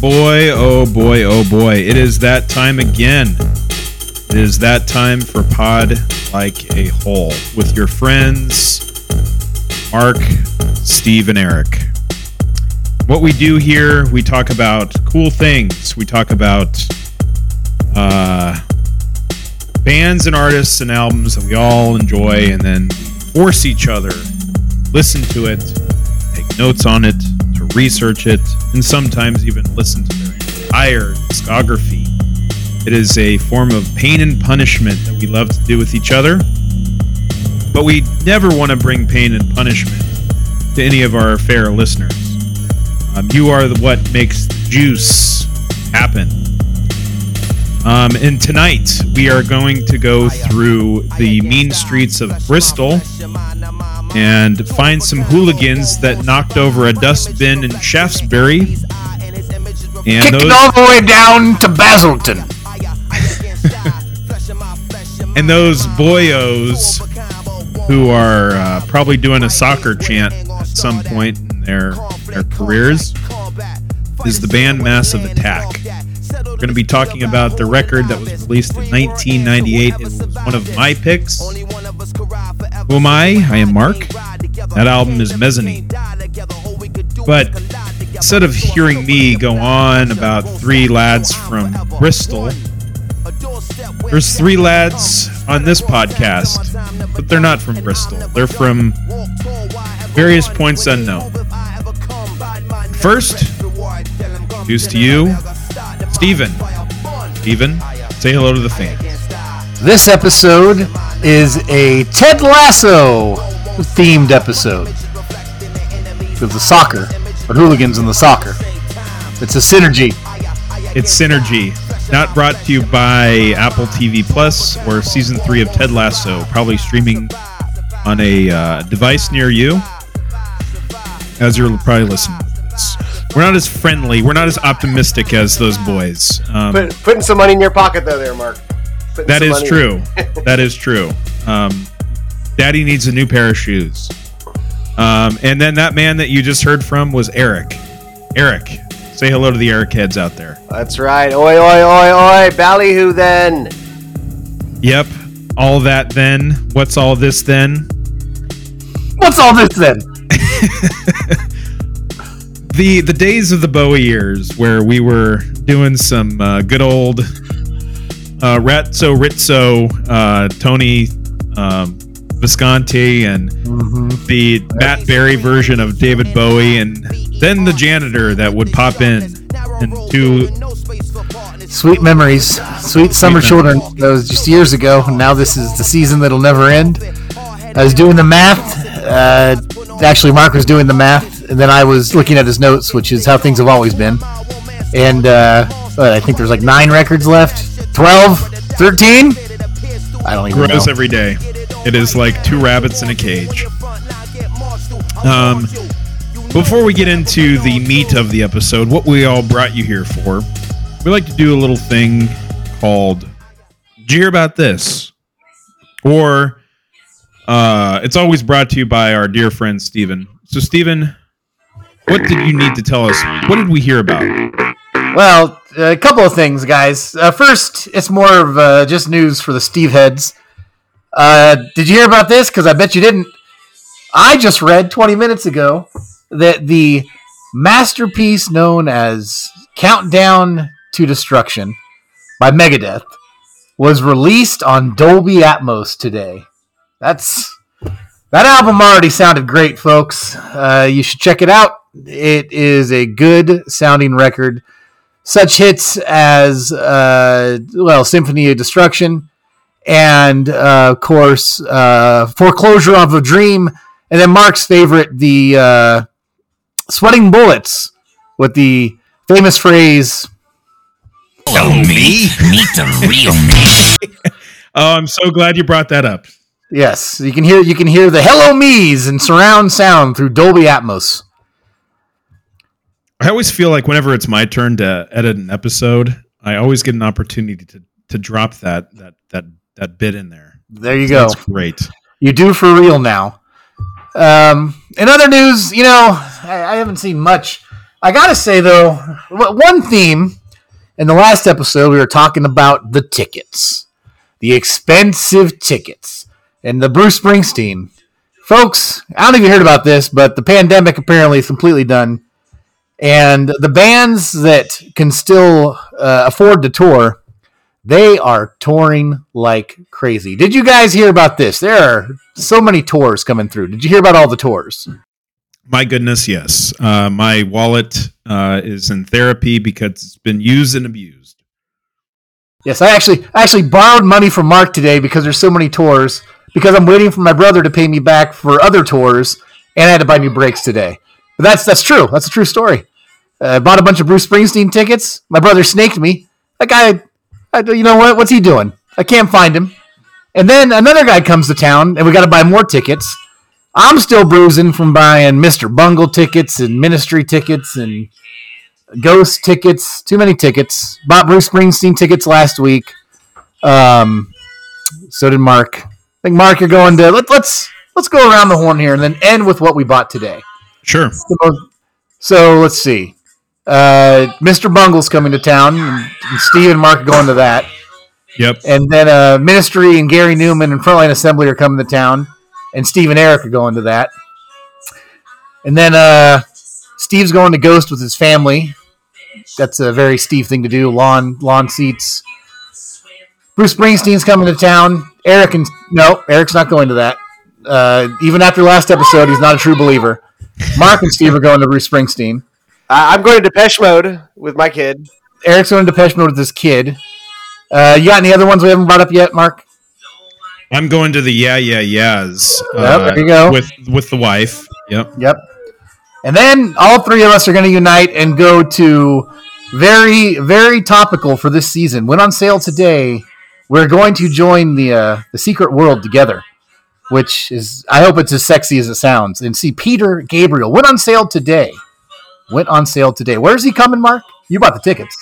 boy, oh boy, oh boy. It is that time again. It is that time for Pod Like a Hole with your friends, Mark, Steve, and Eric. What we do here, we talk about cool things. We talk about uh, bands and artists and albums that we all enjoy, and then force each other, listen to it, take notes on it, research it, and sometimes even listen to their entire discography. It is a form of pain and punishment that we love to do with each other, but we never want to bring pain and punishment to any of our fair listeners. Um, you are the, what makes juice happen. Um, and tonight we are going to go through the mean streets of Bristol and find some hooligans that knocked over a dustbin in Shaftesbury. And Kicked those, it all the way down to Basildon. and those boyos who are uh, probably doing a soccer chant at some point in their their careers is the band Massive Attack. We're going to be talking about the record that was released in 1998. It was one of my picks. Who am I? I am Mark. That album is Mezzanine. But instead of hearing me go on about three lads from Bristol, there's three lads on this podcast, but they're not from Bristol. They're from various points unknown. First, introduce to you, Steven. Steven, say hello to the fans. This episode is a Ted Lasso themed episode. With the soccer, but hooligans in the soccer. It's a synergy. It's Synergy, not brought to you by Apple TV Plus or season three of Ted Lasso, probably streaming on a uh, device near you as you're probably listening. We're not as friendly, we're not as optimistic as those boys. Um, Put, putting some money in your pocket though, there, Mark. That money true. that is true. Um, Daddy needs a new pair of shoes. Um, and then that man that you just heard from was Eric. Eric, say hello to the Eric heads out there. That's right. Oi, oi, oi, oi. Ballyhoo then. Yep. All that then. What's all this then? What's all this then? The the days of the Bowie years where we were doing some uh, good old uh, Ratso Rizzo, uh, Tony um, Visconti, and the Matt Berry version of David Bowie, and then the janitor that would pop in and do Sweet memories. Sweet summer children. That was just years ago. and Now this is the season that'll never end. I was doing the math. Uh, actually, Mark was doing the math, and then I was looking at his notes, which is how things have always been. And uh, I think there's like nine records left 12, 13? I don't even grows know. every day. It is like two rabbits in a cage. Um, before we get into the meat of the episode, what we all brought you here for, we like to do a little thing called "Did you hear about this?" Or uh, it's always brought to you by our dear friend Steven. So, Steven, what did you need to tell us? What did we hear about? Well, a couple of things, guys. Uh, first, it's more of uh, just news for the Steve heads. Uh, did you hear about this? Because I bet you didn't. I just read 20 minutes ago that the masterpiece known as Countdown to Destruction by Megadeth was released on Dolby Atmos today. That's that album already sounded great, folks. Uh, you should check it out. It is a good sounding record such hits as uh, well symphony of destruction and uh, of course uh, foreclosure of a dream and then mark's favorite the uh, sweating bullets with the famous phrase Hello, me. Meet the real me. Oh, I'm so glad you brought that up. yes you can hear you can hear the hello me's and surround sound through dolby atmos I always feel like whenever it's my turn to edit an episode, I always get an opportunity to to drop that that that that bit in there. there you go That's great. you do for real now. Um, in other news, you know, I, I haven't seen much I gotta say though, one theme in the last episode we were talking about the tickets, the expensive tickets, and the Bruce Springsteen. Folks, I don't know if you heard about this, but the pandemic apparently is completely done, and the bands that can still uh, afford to tour, they are touring like crazy. Did you guys hear about this? There are so many tours coming through. Did you hear about all the tours? My goodness, yes. Uh, my wallet uh, is in therapy because it's been used and abused. Yes, I actually I actually borrowed money from Mark today because there's so many tours. Because I'm waiting for my brother to pay me back for other tours, and I had to buy new brakes today. But that's that's true. That's a true story. Uh, I bought a bunch of Bruce Springsteen tickets. My brother snaked me. That guy, I, you know what? What's he doing? I can't find him. And then another guy comes to town, and we got to buy more tickets. I'm still bruising from buying Mr. Bungle tickets and Ministry tickets and Ghost tickets. Too many tickets. Bought Bruce Springsteen tickets last week. Um, so did Mark. I think Mark, you're going to let, let's let's go around the horn here and then end with what we bought today. Sure. So let's see. Uh, Mr. Bungle's coming to town, and, and Steve and Mark are going to that. Yep. And then uh, Ministry and Gary Numan and Frontline Assembly are coming to town, and Steve and Eric are going to that. And then uh, Steve's going to Ghost with his family. That's a very Steve thing to do. Lawn lawn seats. Bruce Springsteen's coming to town. Eric and no, Eric's not going to that. Uh, even after last episode, he's not a true believer. Mark and Steve are going to Bruce Springsteen. Uh, I'm going to Depeche Mode with my kid. Eric's going to Depeche Mode with his kid. Uh, you got any other ones we haven't brought up yet, Mark? I'm going to the yeah yeah yeahs. uh, there you go. With with the wife. Yep. Yep. And then all three of us are going to unite and go to very, very topical for this season. Went on sale today. We're going to join the uh, the secret world together, which is I hope it's as sexy as it sounds. And see, Peter Gabriel went on sale today. Went on sale today. Where's he coming, Mark? You bought the tickets.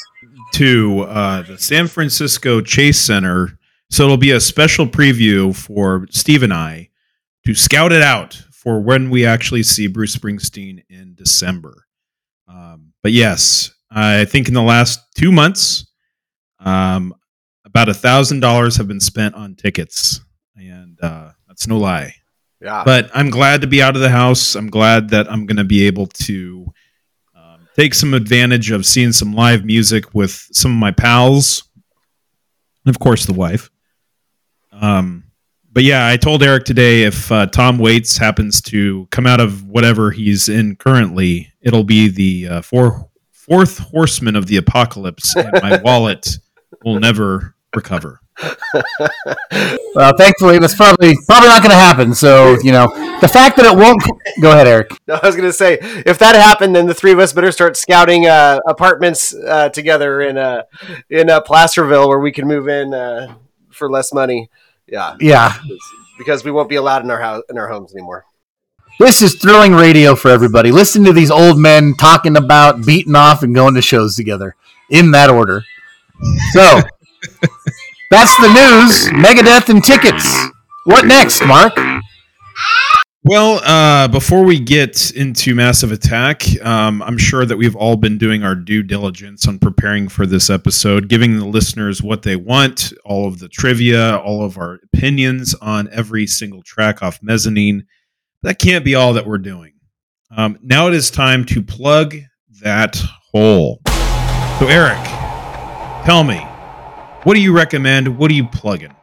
to uh, the San Francisco Chase Center. So it'll be a special preview for Steve and I to scout it out for when we actually see Bruce Springsteen in December. Um, but yes, I think in the last two months, um, about a thousand dollars have been spent on tickets, and uh, that's no lie. Yeah. But I'm glad to be out of the house. I'm glad that I'm going to be able to take some advantage of seeing some live music with some of my pals, and of course the wife. Um, but yeah, I told Eric today if uh, Tom Waits happens to come out of whatever he's in currently, it'll be the uh, four, fourth horseman of the apocalypse, and my wallet will never recover. Well, thankfully, that's probably probably not going to happen. So you know, the fact that it won't. Go ahead, Eric. No, I was going to say, if that happened, then the three of us better start scouting uh, apartments uh, together in uh, in uh, Placerville where we can move in uh, for less money. Yeah, Yeah, because we won't be allowed in our house in our homes anymore. This is thrilling radio for everybody. Listen to these old men talking about beating off and going to shows together in that order. So that's the news. Megadeth and tickets. What next, Mark? Well, uh, before we get into Massive Attack, um, I'm sure that we've all been doing our due diligence on preparing for this episode, giving the listeners what they want, all of the trivia, all of our opinions on every single track off Mezzanine. That can't be all that we're doing. Um, now it is time to plug that hole. So, Eric, tell me, what do you recommend? What are you plugging?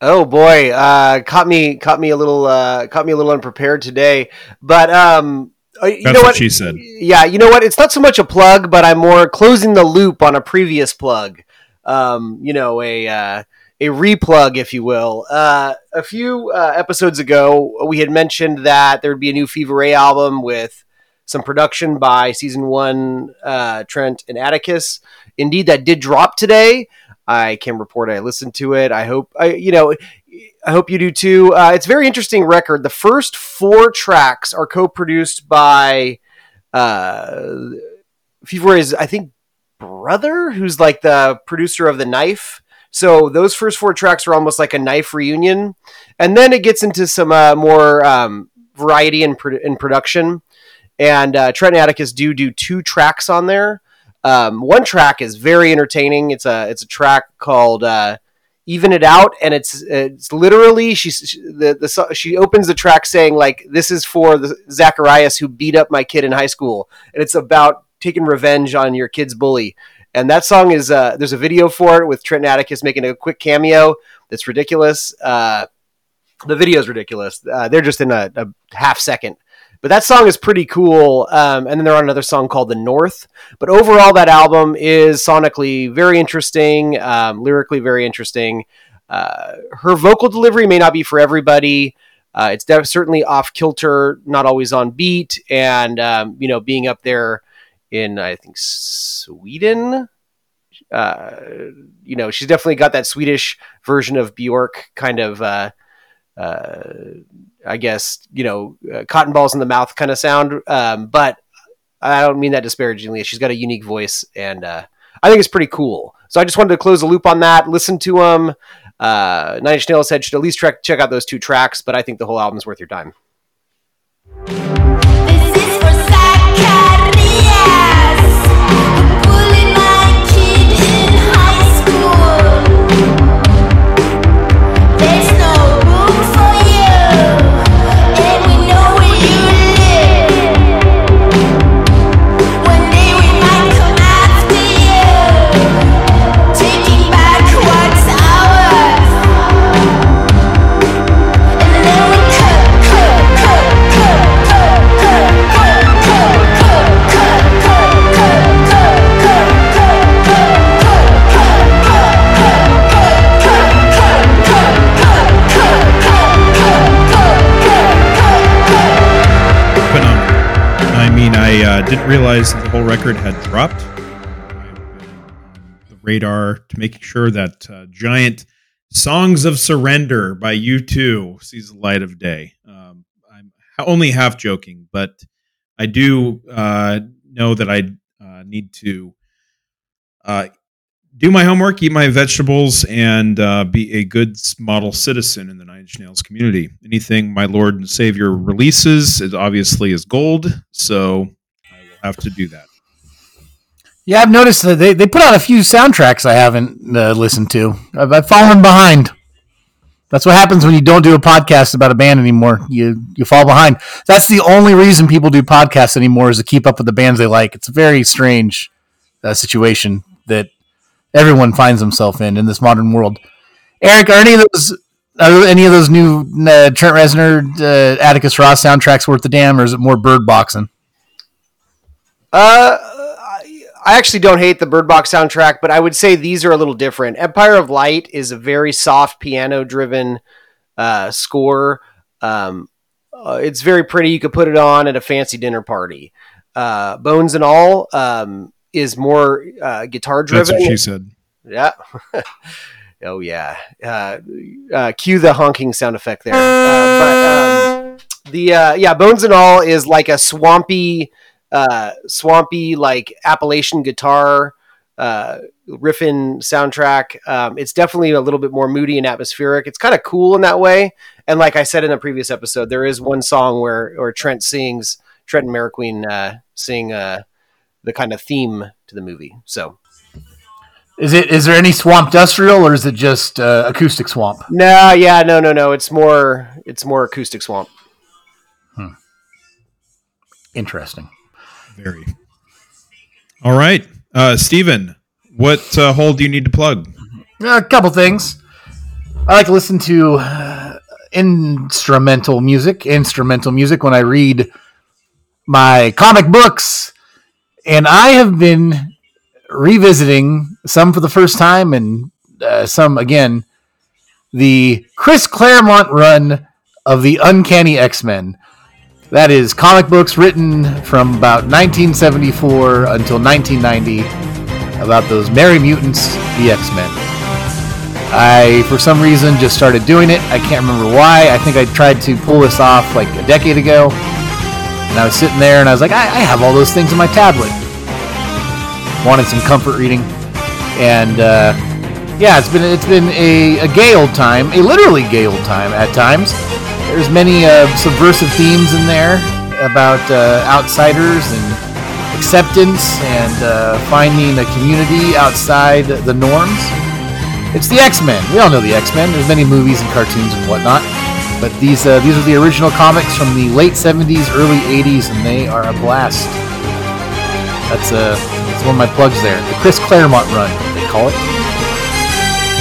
Oh boy, uh, caught me caught me a little uh, caught me a little unprepared today. But um, uh, you That's know what what? she said. Yeah, you know what? It's not so much a plug, but I'm more closing the loop on a previous plug. Um, you know, a uh, a replug, if you will. Uh, a few uh, episodes ago, we had mentioned that there would be a new Fever Ray album with some production by season one uh, Trent and Atticus. Indeed, that did drop today. I can report I listened to it. I hope I, you know, I hope you do too. Uh, it's a very interesting record. The first four tracks are co-produced by uh, I think, brother, who's like the producer of the Knife. So those first four tracks are almost like a Knife reunion, and then it gets into some uh, more um, variety in, pro- in production. And uh, Trent Atticus do do two tracks on there. Um, one track is very entertaining. It's a it's a track called uh, "Even It Out," and it's it's literally she's she, the the she opens the track saying like this is for the Zacharias who beat up my kid in high school, and it's about taking revenge on your kid's bully. And that song is uh, there's a video for it with Trent Atticus making a quick cameo that's ridiculous. Uh, the video is ridiculous. Uh, they're just in a, a half second. But that song is pretty cool. Um, and then they're on another song called The North. But overall, that album is sonically very interesting, um, lyrically very interesting. Uh, her vocal delivery may not be for everybody. Uh, it's def- certainly off kilter, not always on beat. And, um, you know, being up there in, I think, Sweden. Uh, you know, she's definitely got that Swedish version of Bjork kind of uh, uh, I guess you know, uh, cotton balls in the mouth kind of sound. Um, but I don't mean that disparagingly. She's got a unique voice, and uh, I think it's pretty cool. So I just wanted to close the loop on that. Listen to them. Uh, Nine Inch Nails said should at least check check out those two tracks, but I think the whole album's worth your time. Uh, didn't realize that the whole record had dropped. The radar to making sure that uh, giant "Songs of Surrender" by U2 sees the light of day. Um, I'm only half joking, but I do uh, know that I uh, need to uh, do my homework, eat my vegetables, and uh, be a good model citizen in the Nine Inch Nails community. Anything my Lord and Savior releases is obviously is gold, so have to do that. Yeah, I've noticed that they, they put out a few soundtracks I haven't uh, listened to. I've, I've fallen behind. That's what happens when you don't do a podcast about a band anymore. You you fall behind. That's the only reason people do podcasts anymore is to keep up with the bands they like. It's a very strange uh, situation that everyone finds himself in in this modern world. Eric, are any of those are any of those new uh, Trent Reznor, uh, Atticus Ross soundtracks worth the damn, or is it more bird boxing? Uh, I actually don't hate the Bird Box soundtrack, but I would say these are a little different. Empire of Light is a very soft piano-driven uh, score. Um, uh, it's very pretty. You could put it on at a fancy dinner party. Uh, Bones and All um, is more uh, guitar-driven. That's what she said. Yeah. oh yeah. Uh, uh, cue the honking sound effect there. But um, the uh, yeah, Bones and All is like a swampy, uh, swampy like Appalachian guitar uh, riffing soundtrack. Um, it's definitely a little bit more moody and atmospheric. It's kind of cool in that way. And like I said in the previous episode, there is one song where or Trent sings Trent and Mariqueen uh, sing uh, the kind of theme to the movie. So Is it is there any swamp industrial or is it just uh, acoustic swamp? No, yeah, no, no, no. It's more, it's more acoustic swamp. Hmm. Interesting. Very. All right, uh, Steven, what uh, hole do you need to plug? A couple things. I like to listen to uh, instrumental music, instrumental music when I read my comic books, and I have been revisiting some for the first time and uh, some again. The Chris Claremont run of the Uncanny X Men. That is comic books written from about 1974 until 1990 about those merry mutants, the X Men. I, for some reason, just started doing it. I can't remember why. I think I tried to pull this off like a decade ago. And I was sitting there and I was like, I, I have all those things on my tablet. Wanted some comfort reading. And uh, yeah, it's been it's been a, a gay old time, a literally gay old time at times. There's many uh, subversive themes in there, about uh, outsiders and acceptance and uh, finding a community outside the norms. It's the X Men. We all know the X Men. There's many movies and cartoons and whatnot, but these uh, these are the original comics from the late '70s, early '80s, and they are a blast. That's uh, that's one of my plugs there. The Chris Claremont run, they call it.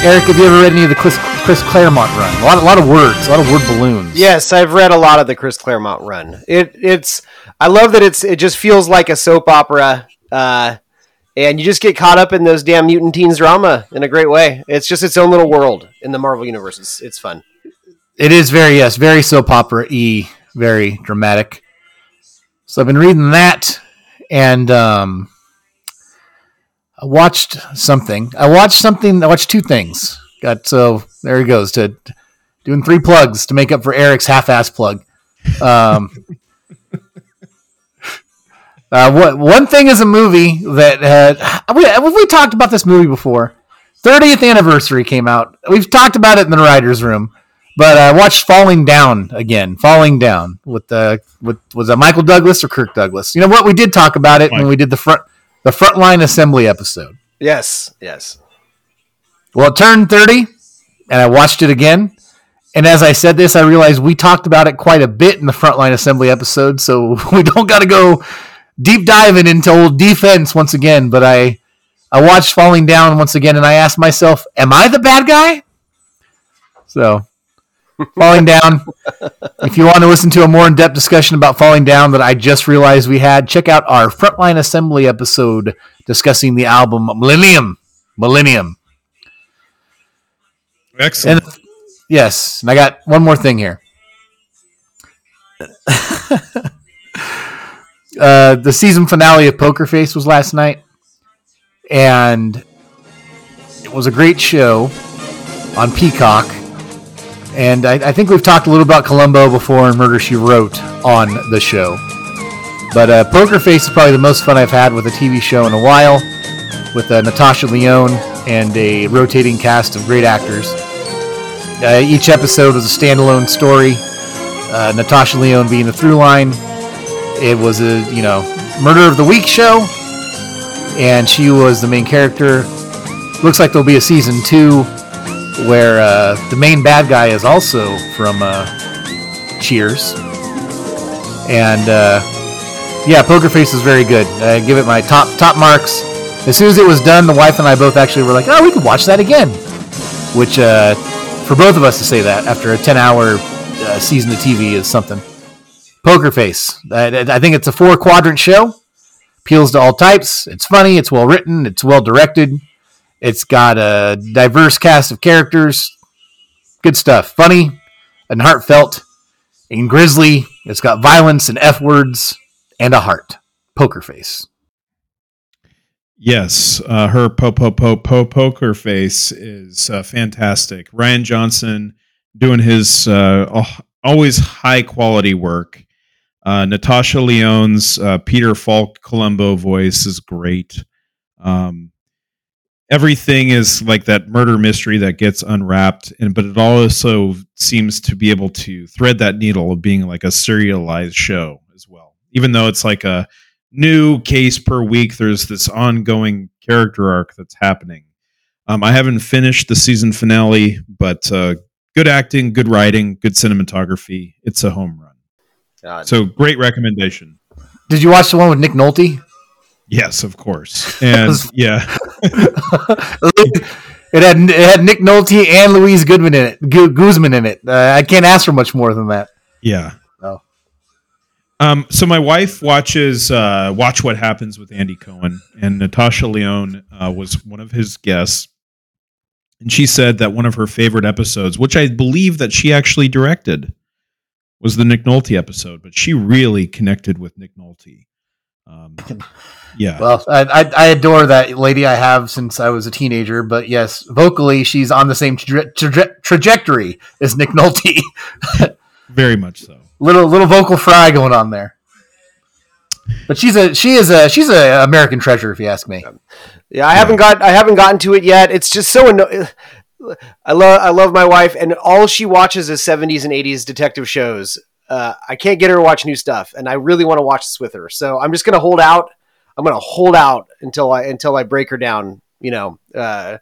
Eric, have you ever read any of the Chris, Chris Claremont run? A lot, a lot of words, a lot of word balloons. Yes, I've read a lot of the Chris Claremont run. It it's I love that it's it just feels like a soap opera, uh, and you just get caught up in those damn mutant teens drama in a great way. It's just its own little world in the Marvel universe. It's, it's fun. It is very yes, very soap opera y, very dramatic. So I've been reading that, and um, I watched something. I watched something. I watched two things. Got so there he goes to doing three plugs to make up for Eric's half-ass plug. Um, uh, what one thing is a movie that had we, we talked about this movie before. 30th anniversary came out. We've talked about it in the writers' room. But I watched Falling Down again. Falling Down with the with was that Michael Douglas or Kirk Douglas? You know what? We did talk about it when we did the front the frontline assembly episode. Yes, yes. Well, it turned thirty, and I watched it again. And as I said this, I realized we talked about it quite a bit in the frontline assembly episode, so we don't got to go deep diving into old defense once again. But I I watched Falling Down once again, and I asked myself, "Am I the bad guy?" So falling down. if you want to listen to a more in-depth discussion about falling down that I just realized we had, check out our frontline assembly episode discussing the album Millennium. Millennium. Excellent. And yes, and I got one more thing here. uh, the season finale of Poker Face was last night, and it was a great show on Peacock. And I, I think we've talked a little about Columbo before and Murder She Wrote on the show. But uh, Poker Face is probably the most fun I've had with a TV show in a while, with uh, Natasha Lyonne and a rotating cast of great actors. Uh, each episode was a standalone story. Uh, Natasha Lyonne being the through line. It was a you know murder of the week show, and she was the main character. Looks like there'll be a season two where uh, the main bad guy is also from uh, Cheers, and uh, yeah, Poker Face is very good. I give it my top top marks. As soon as it was done, the wife and I both actually were like, "Oh, we could watch that again," which uh, for both of us to say that after a 10 hour uh, season of TV is something. Poker Face. I, I think it's a four quadrant show. Appeals to all types. It's funny. It's well written. It's well directed. It's got a diverse cast of characters. Good stuff. Funny and heartfelt and grisly. It's got violence and F words and a heart. Poker Face. Yes, uh, her po po po po poker face is uh, fantastic. Rian Johnson doing his uh, always high quality work. Uh, Natasha Lyonne's uh, Peter Falk Columbo voice is great. Um, everything is like that murder mystery that gets unwrapped, and but it also seems to be able to thread that needle of being like a serialized show as well. Even though it's like a new case per week. There's this ongoing character arc that's happening. Um, I haven't finished the season finale, but uh, good acting, good writing, good cinematography. It's a home run. God. So great recommendation. Did you watch the one with Nick Nolte? Yes, of course. And yeah, it had it had Nick Nolte and Louise Goodman in it. Gu- Guzman in it. Uh, I can't ask for much more than that. yeah. Um, so my wife watches uh, Watch What Happens with Andy Cohen, and Natasha Lyonne uh, was one of his guests, and she said that one of her favorite episodes, which I believe that she actually directed, was the Nick Nolte episode. But she really connected with Nick Nolte. Um, yeah, Well, I, I, I adore that lady I have since I was a teenager, but yes, vocally she's on the same traje- traje- trajectory as Nick Nolte. very much so. Little little vocal fry going on there. But she's a she is a she's a American treasure if you ask me. Yeah, I haven't got I haven't gotten to it yet. It's just so annoying. I love I love my wife, and all she watches is seventies and eighties detective shows. uh, I can't get her to watch new stuff, and I really want to watch this with her. So I'm just gonna hold out. I'm gonna hold out until I until I break her down. You know, uh,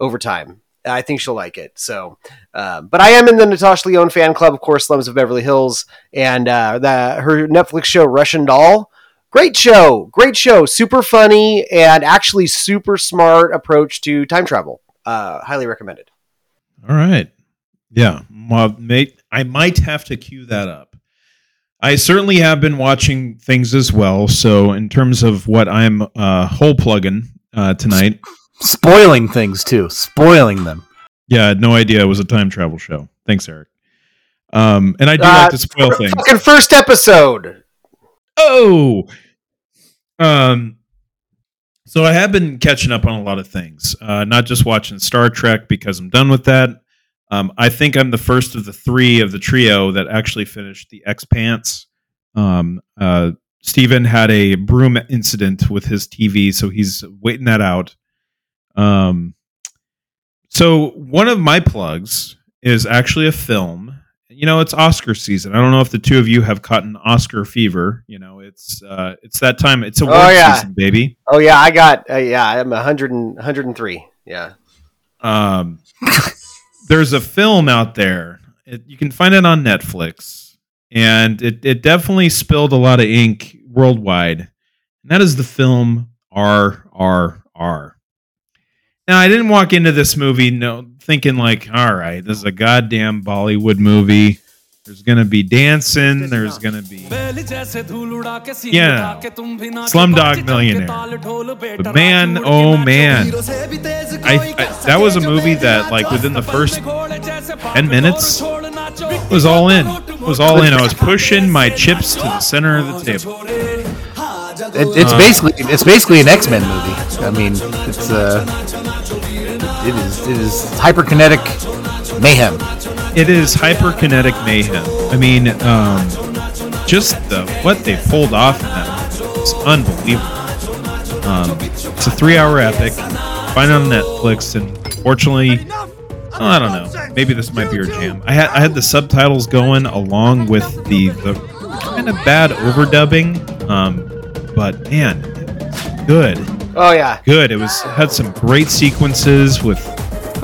over time. I think she'll like it. So, uh, but I am in the Natasha Lyonne fan club, of course, Slums of Beverly Hills, and uh, the her Netflix show Russian Doll. Great show, great show, super funny, and actually super smart approach to time travel. Uh, highly recommended. All right. Yeah. Well, mate, I might have to cue that up. I certainly have been watching things as well. So, in terms of what I'm uh, hole plugging uh, tonight, Spoiling things too. Spoiling them. yeah, I had no idea it was a time travel show. Thanks, Eric. Um, and I do Uh, like to spoil things. Fucking first episode. Oh, um, so I have been catching up on a lot of things, uh, not just watching Star Trek because I'm done with that. Um, I think I'm the first of the three of the trio that actually finished the Expanse. Um, uh, Steven had a broom incident with his TV, so he's waiting that out. Um, so one of my plugs is actually a film you know it's oscar season i don't know if the two of you have caught an oscar fever you know it's uh it's that time it's award Oh, yeah. season baby Oh yeah, I got. Uh, yeah, I'm 100 and, 103. Yeah. um there's a film out there it, you can find it on netflix and it, it definitely spilled a lot of ink worldwide and that is the film rrr now i didn't walk into this movie no thinking like all right this is a goddamn bollywood movie there's gonna be dancing there's gonna be Yeah, Slumdog Millionaire. But man, oh man, I, I that was a movie that like within the first ten minutes was all in. Was all in. I was pushing my chips to the center of the table. It, it's Uh, basically it's basically an X Men movie. I mean, it's uh, it is it is hyperkinetic mayhem. It is hyperkinetic mayhem. I mean, um, just the what they pulled off in that movie unbelievable. Um, it's a three-hour epic. Find it on Netflix, and fortunately, I don't know. Maybe this might be your jam. I had I had the subtitles going along with the the kind of bad overdubbing, um, but man, good, Oh yeah. good. It was had some great sequences with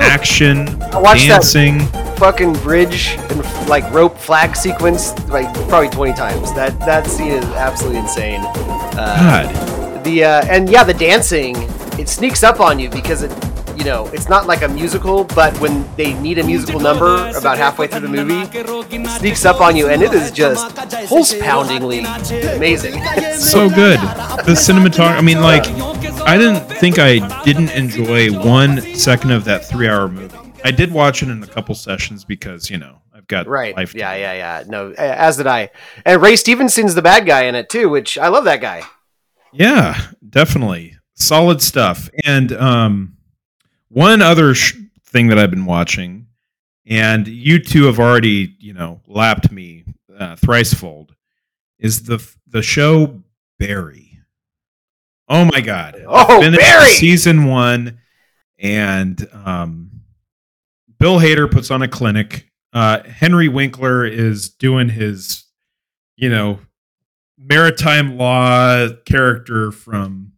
action, I watched that- dancing. Fucking bridge and like rope flag sequence like probably 20 times. That that scene is absolutely insane. Uh, God. the uh, and yeah, the dancing it sneaks up on you because it you know it's not like a musical, but when they need a musical number about halfway through the movie, sneaks up on you and it is just pulse poundingly amazing. so good. The cinematography. I mean, like, I didn't think I didn't enjoy one second of that three-hour movie. I did watch it in a couple sessions because you know I've got Right. life. to Yeah, yeah, yeah. No, as did I. And Ray Stevenson's the bad guy in it too, which I love that guy. Yeah, definitely solid stuff. And um, one other sh- thing that I've been watching, and you two have already you know lapped me uh, thricefold, is the the show Barry. Oh my god! Oh, Barry! season one, and um, Bill Hader puts on a clinic. Uh, Henry Winkler is doing his, you know, maritime law character from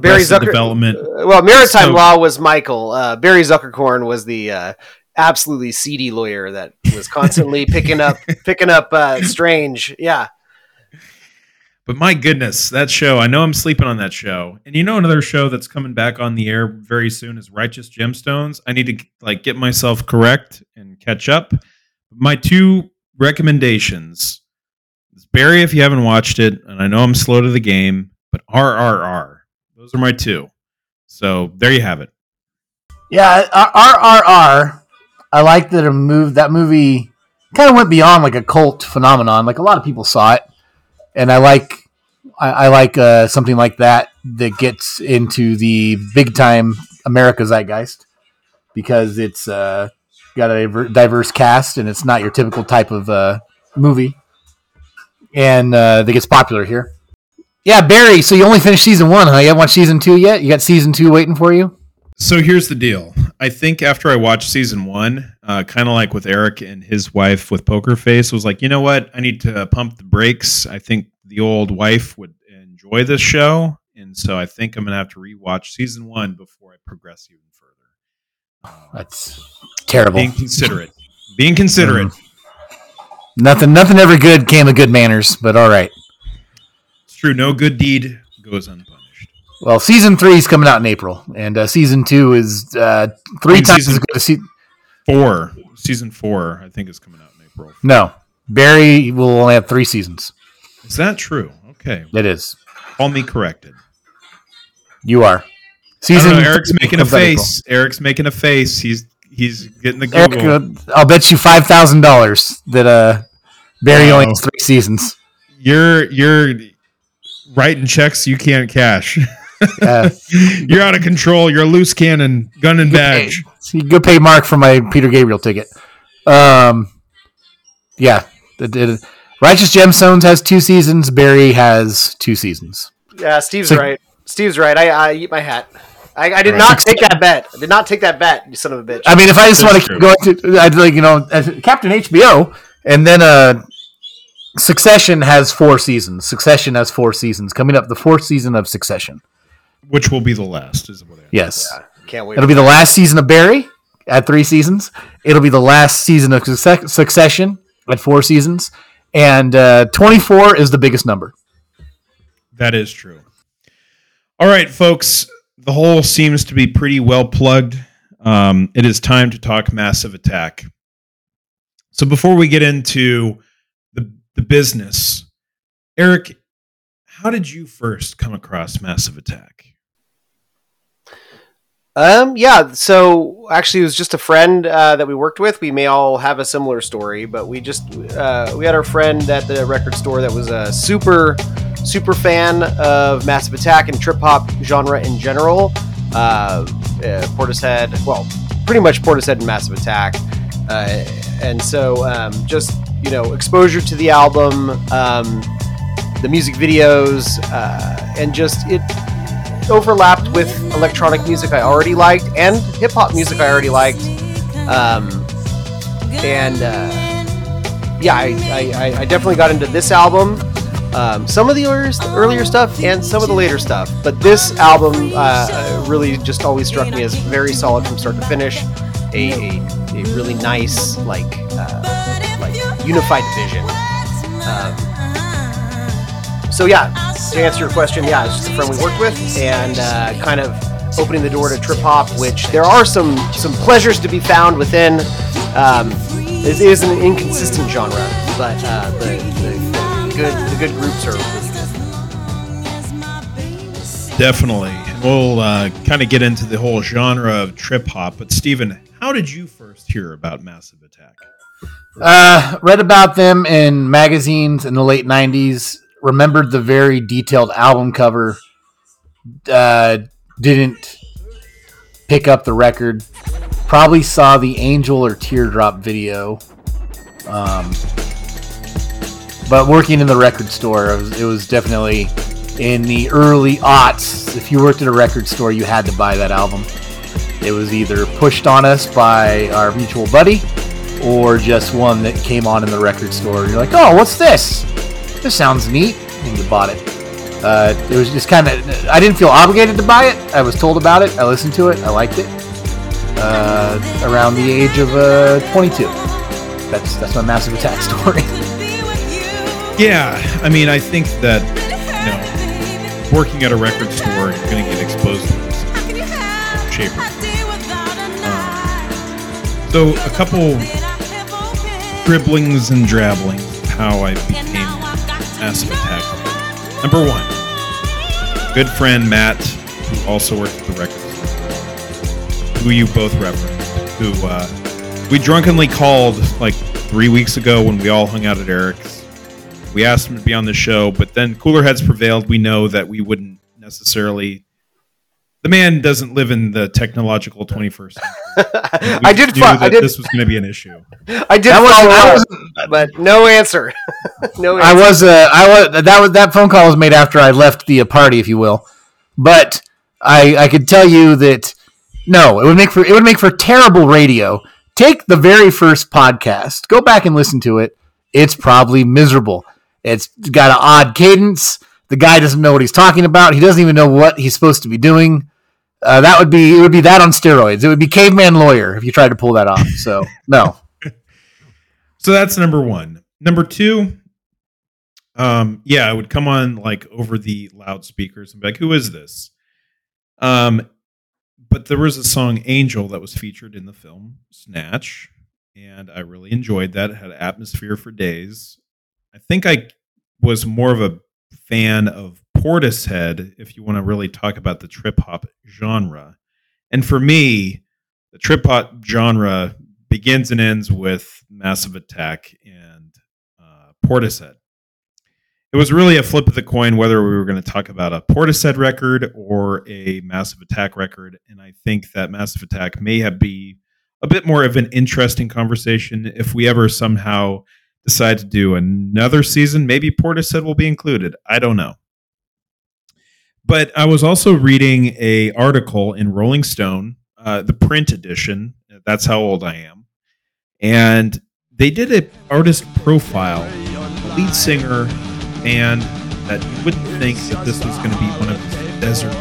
Barry Zucker. Development. Uh, well, Maritime So- Law was Michael. Uh, Barry Zuckerkorn was the uh, absolutely seedy lawyer that was constantly picking up picking up uh, Strange. Yeah. But my goodness, that show! I know I'm sleeping on that show. And you know, another show that's coming back on the air very soon is Righteous Gemstones. I need to like get myself correct and catch up. My two recommendations is Barry, if you haven't watched it, and I know I'm slow to the game, but RRR. Those are my two. So there you have it. Yeah, RRR. I like that a move that movie kind of went beyond like a cult phenomenon. Like a lot of people saw it, and I like I, I like uh, something like that that gets into the big time America zeitgeist because it's uh, got a diver- diverse cast and it's not your typical type of uh, movie, and uh, that gets popular here. Yeah, Barry. So you only finished season one, huh? You haven't watched season two yet. You got season two waiting for you. So here's the deal. I think after I watched season one, uh, kind of like with Eric and his wife with Poker Face, was like, you know what? I need to pump the brakes. I think the old wife would enjoy this show, and so I think I'm gonna have to rewatch season one before I progress even further. Um, That's terrible. being considerate, being considerate. Nothing, nothing ever good came of good manners, but all right. True. No good deed goes unpunished. Well, season three is coming out in April, and uh, season two is uh, three times season- as good as se- Four, season four, I think is coming out in April. No, Barry will only have three seasons. Is that true? Okay, It is. call me corrected. You are. Season. know, Eric's making a April. face. Eric's making a face. He's he's getting the Eric, Google. uh, I'll bet you five thousand dollars that uh, Barry only has three seasons. You're you're writing checks you can't cash. You're out of control. You're a loose cannon, gun and badge. so you go pay Mark for my Peter Gabriel ticket. Um, yeah, the, the- Righteous Gemstones has two seasons. Barry has two seasons. Yeah, Steve's So- right. Steve's right. I, I eat my hat. I, I did Right. not take that bet. I did not take that bet, you son of a bitch. I mean, if I just want to keep going to, I'd like you know, Captain HBO, and then uh, Succession has four seasons. Succession has four seasons coming up. The fourth season of Succession. Which will be the last, is what I Yes, Can't wait. it'll be the last season of Barry at three seasons. It'll be the last season of Succe- Succession at four seasons, and uh, twenty-four is the biggest number. That is true. All right, folks. The hole seems to be pretty well plugged. Um, it is time to talk massive attack. So before we get into the business, Eric, how did you first come across massive attack? Um, yeah. So actually, it was just a friend uh, that we worked with. We may all have a similar story, but we just uh, we had our friend at the record store that was a super super fan of Massive Attack and trip hop genre in general. Uh, uh, Portishead, well, pretty much Portishead and Massive Attack, uh, and so um, just you know exposure to the album, um, the music videos, uh, and just it overlapped with electronic music I already liked and hip hop music I already liked. Um, and uh, yeah, I, I, I- definitely got into this album. Um, some of the earlier, earlier stuff and some of the later stuff, but this album uh, really just always struck me as very solid from start to finish. A, a, a really nice, like, uh, unified vision. Um, so yeah, to answer your question, yeah, it's just a friend we worked with, and uh, kind of opening the door to trip hop, which there are some some pleasures to be found within. Um, it is an inconsistent genre, but uh, the, the, the good the good groups are. Definitely. We'll uh, kind of get into the whole genre of trip hop. But Stephen, how did you first hear about Massive Attack? Uh, read about them in magazines in the late '90s. Remembered the very detailed album cover. Uh, didn't pick up the record. Probably saw the Angel or Teardrop video. Um, but working in the record store, it was, it was definitely in the early aughts. If you worked at a record store, you had to buy that album. It was either pushed on us by our mutual buddy or just one that came on in the record store. You're like, oh, what's this? This sounds neat, and you bought it. Uh, it was just kind of. I didn't feel obligated to buy it. I was told about it. I listened to it. I liked it. Uh, around the age of uh, 22. That's that's my massive attack story. Yeah, I mean, I think that you know, working at a record store, you're going to get exposed to this in shape. So, a couple dribblings and drabblings how I became Massive Attack. Number one, good friend Matt, who also worked at the record who you both referenced, who uh, we drunkenly called like three weeks ago when we all hung out at Eric's. We asked him to be on the show, but then cooler heads prevailed. We know that we wouldn't necessarily. The man doesn't live in the technological 21st century. I did. knew Fo- I that did. this was going to be an issue. I did That was- follow that up, but no answer. no answer. I was uh, I was that was that phone call was made after I left the uh, party, if you will. But I I could tell you that no, it would make for it would make for terrible radio take the very first podcast, go back and listen to it. It's probably miserable. It's got an odd cadence. The guy doesn't know what he's talking about. He doesn't even know what he's supposed to be doing. Uh, that would be it. Would be that on steroids. It would be caveman lawyer if you tried to pull that off. So no, So that's number one. Number two, um, yeah, I would come on like over the loudspeakers and be like, "Who is this?" Um, but there was a song "Angel" that was featured in the film Snatch, and I really enjoyed that. It had atmosphere for days. I think I was more of a fan of Portishead, if you want to really talk about the trip hop genre. And for me, the trip hop genre begins and ends with Massive Attack and uh, Portishead. It was really a flip of the coin whether we were going to talk about a Portishead record or a Massive Attack record, and I think that Massive Attack may have be a bit more of an interesting conversation if we ever somehow decide to do another season. Maybe Portishead will be included. I don't know. But I was also reading a article in Rolling Stone, uh, the print edition. That's how old I am, and they did an artist profile, a lead singer, band that you wouldn't think that this was going to be one of the desert.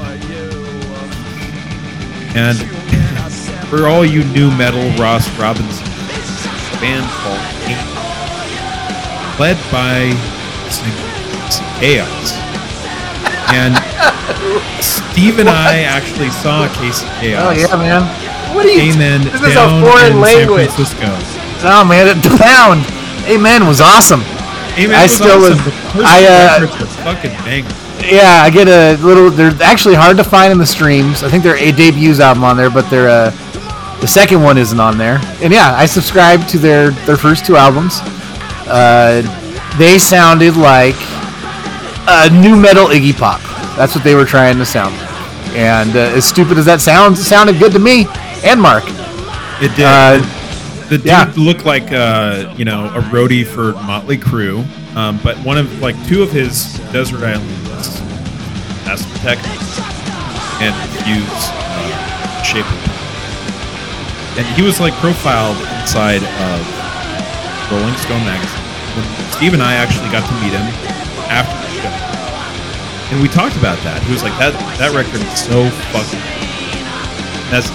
And for all you new metal, Ross Robinson, band called led by Chaos. And Steve and I actually saw Casey Chaos. oh yeah, man. What are you? Amen. This is a foreign language. San Francisco. Oh man, the pound. Amen was awesome. Amen I was still awesome. was- I, uh, fucking banger. Yeah, I get a little. They're actually hard to find in the streams. I think their a debuts album on there, but their uh, the second one isn't on there. And yeah, I subscribed to their their first two albums. Uh, they sounded like a new metal Iggy Pop. That's what they were trying to sound like. And uh, as stupid as that sounds, it sounded good to me and Mark. It did. Uh, the dude yeah. looked like uh, you know a roadie for Motley Crue, um, but one of like two of his Desert Island lists, Massive Attack and Fuse uh, Shape and he was like profiled inside of Rolling Stone magazine. When Steve and I actually got to meet him after the show, and we talked about that. He was like, "That that record is so fucking." good." That's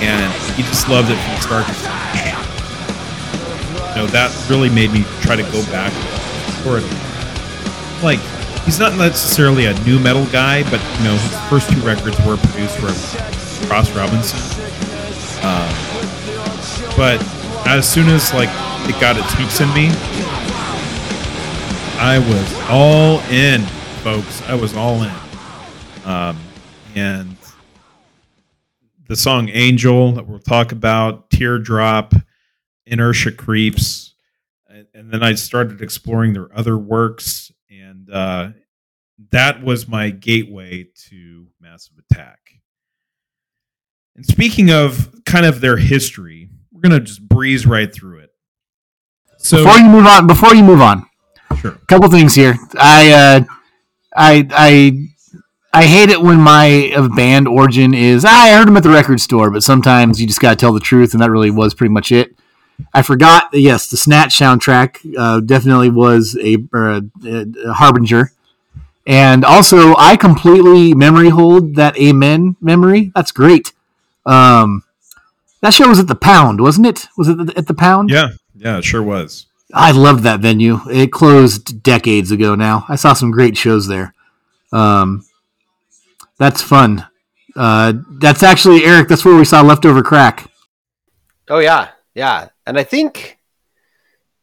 and he just loved it from start to. You know, that really made me try to go back for it. Like, he's not necessarily a new metal guy, but you know, his first two records were produced for Ross Robinson. Um, but as soon as like it got its hooks in me, I was all in, folks. I was all in. Um, and the song Angel that we'll talk about, Teardrop, Inertia Creeps. And, then I started exploring their other works. And uh, that was my gateway to Massive Attack. And speaking of kind of their history, we're going to just breeze right through it. So, before you move on, before you move on, sure. couple things here. I uh, I I I hate it when my uh, band origin is "Ah, I heard them at the record store, but sometimes you just gotta tell the truth, and that really was pretty much it. I forgot. Yes, the Snatch soundtrack uh, definitely was a, a, a harbinger, and also I completely memory hold that Amen memory. That's great. Um, that show was at the Pound, wasn't it? Was it at the Pound? Yeah. Yeah, it sure was. I loved that venue. It closed decades ago now. I saw some great shows there. Um, that's fun. Uh, that's actually Eric. That's where we saw Leftover Crack. Oh yeah, yeah, and I think,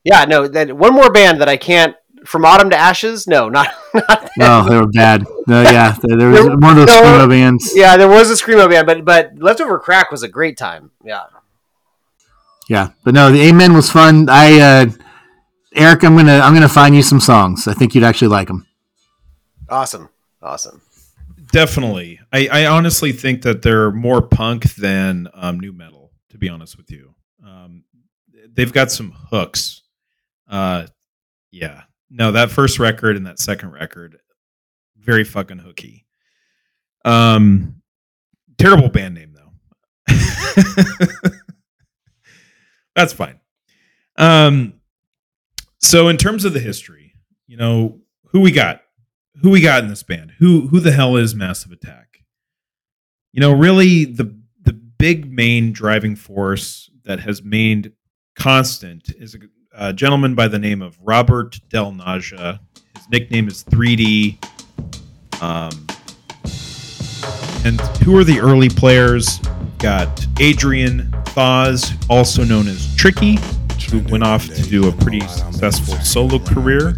yeah, no, that one more band that I can't. From Autumn to Ashes, no, not, not No, they were bad. No, yeah, there, there was There- one of those no. screamo bands. yeah, there was a screamo band, but but Leftover Crack was a great time. Yeah, Yeah, but no, the Amen was fun. I, uh, Eric, I'm gonna I'm gonna find you some songs. I think you'd actually like them. awesome, awesome. Definitely. I, I honestly think that they're more punk than um, new metal, to be honest with you. Um, they've got some hooks. Uh, yeah. No, that first record and that second record, very fucking hooky. Um, terrible band name, though. That's fine. Um, so in terms of the history, you know, who we got, who we got in this band, who who the hell is Massive Attack? You know, really the the big main driving force that has made constant is a, a gentleman by the name of Robert Del Naja. His nickname is 3D. Um, and who are the early players? We've got Adrian Thaws, also known as Tricky, who went off to do a pretty successful solo career.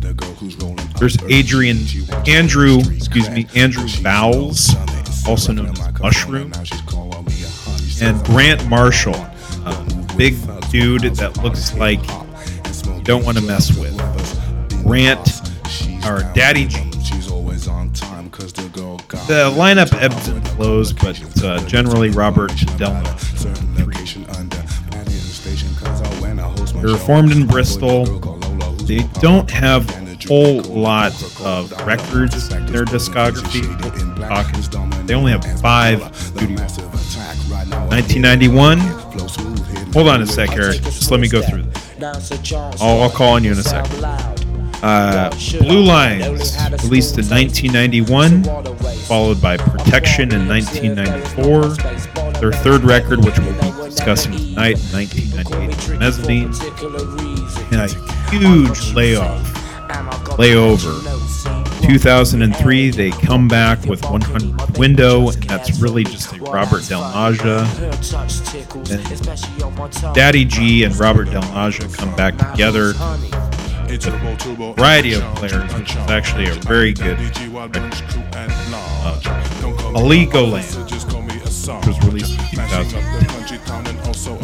There's Adrian Andrew, excuse me, Andrew Vowles, also known as Mushroom, and Grant Marshall, a big dude that looks like you don't want to mess with. Grant, or Daddy. The lineup ebbs and flows, but uh, generally Robert Delma. They're formed in Bristol. They don't have a whole lot of records in their discography. They only have five studio. 1991. Hold on a sec, Eric. Just let me go through this. I'll, I'll call on you in a second. Uh, Blue Lines, released in 1991, followed by Protection in 1994. Their third record, which we'll be discussing tonight, in 1998, Mezzanine. A huge layoff, layover. 2003, they come back with 100 Window, and that's really just a Robert Del Naja. And Daddy G and Robert Del Naja come back together variety of players, which is actually a very good uh, Heligoland, which was released in 2010.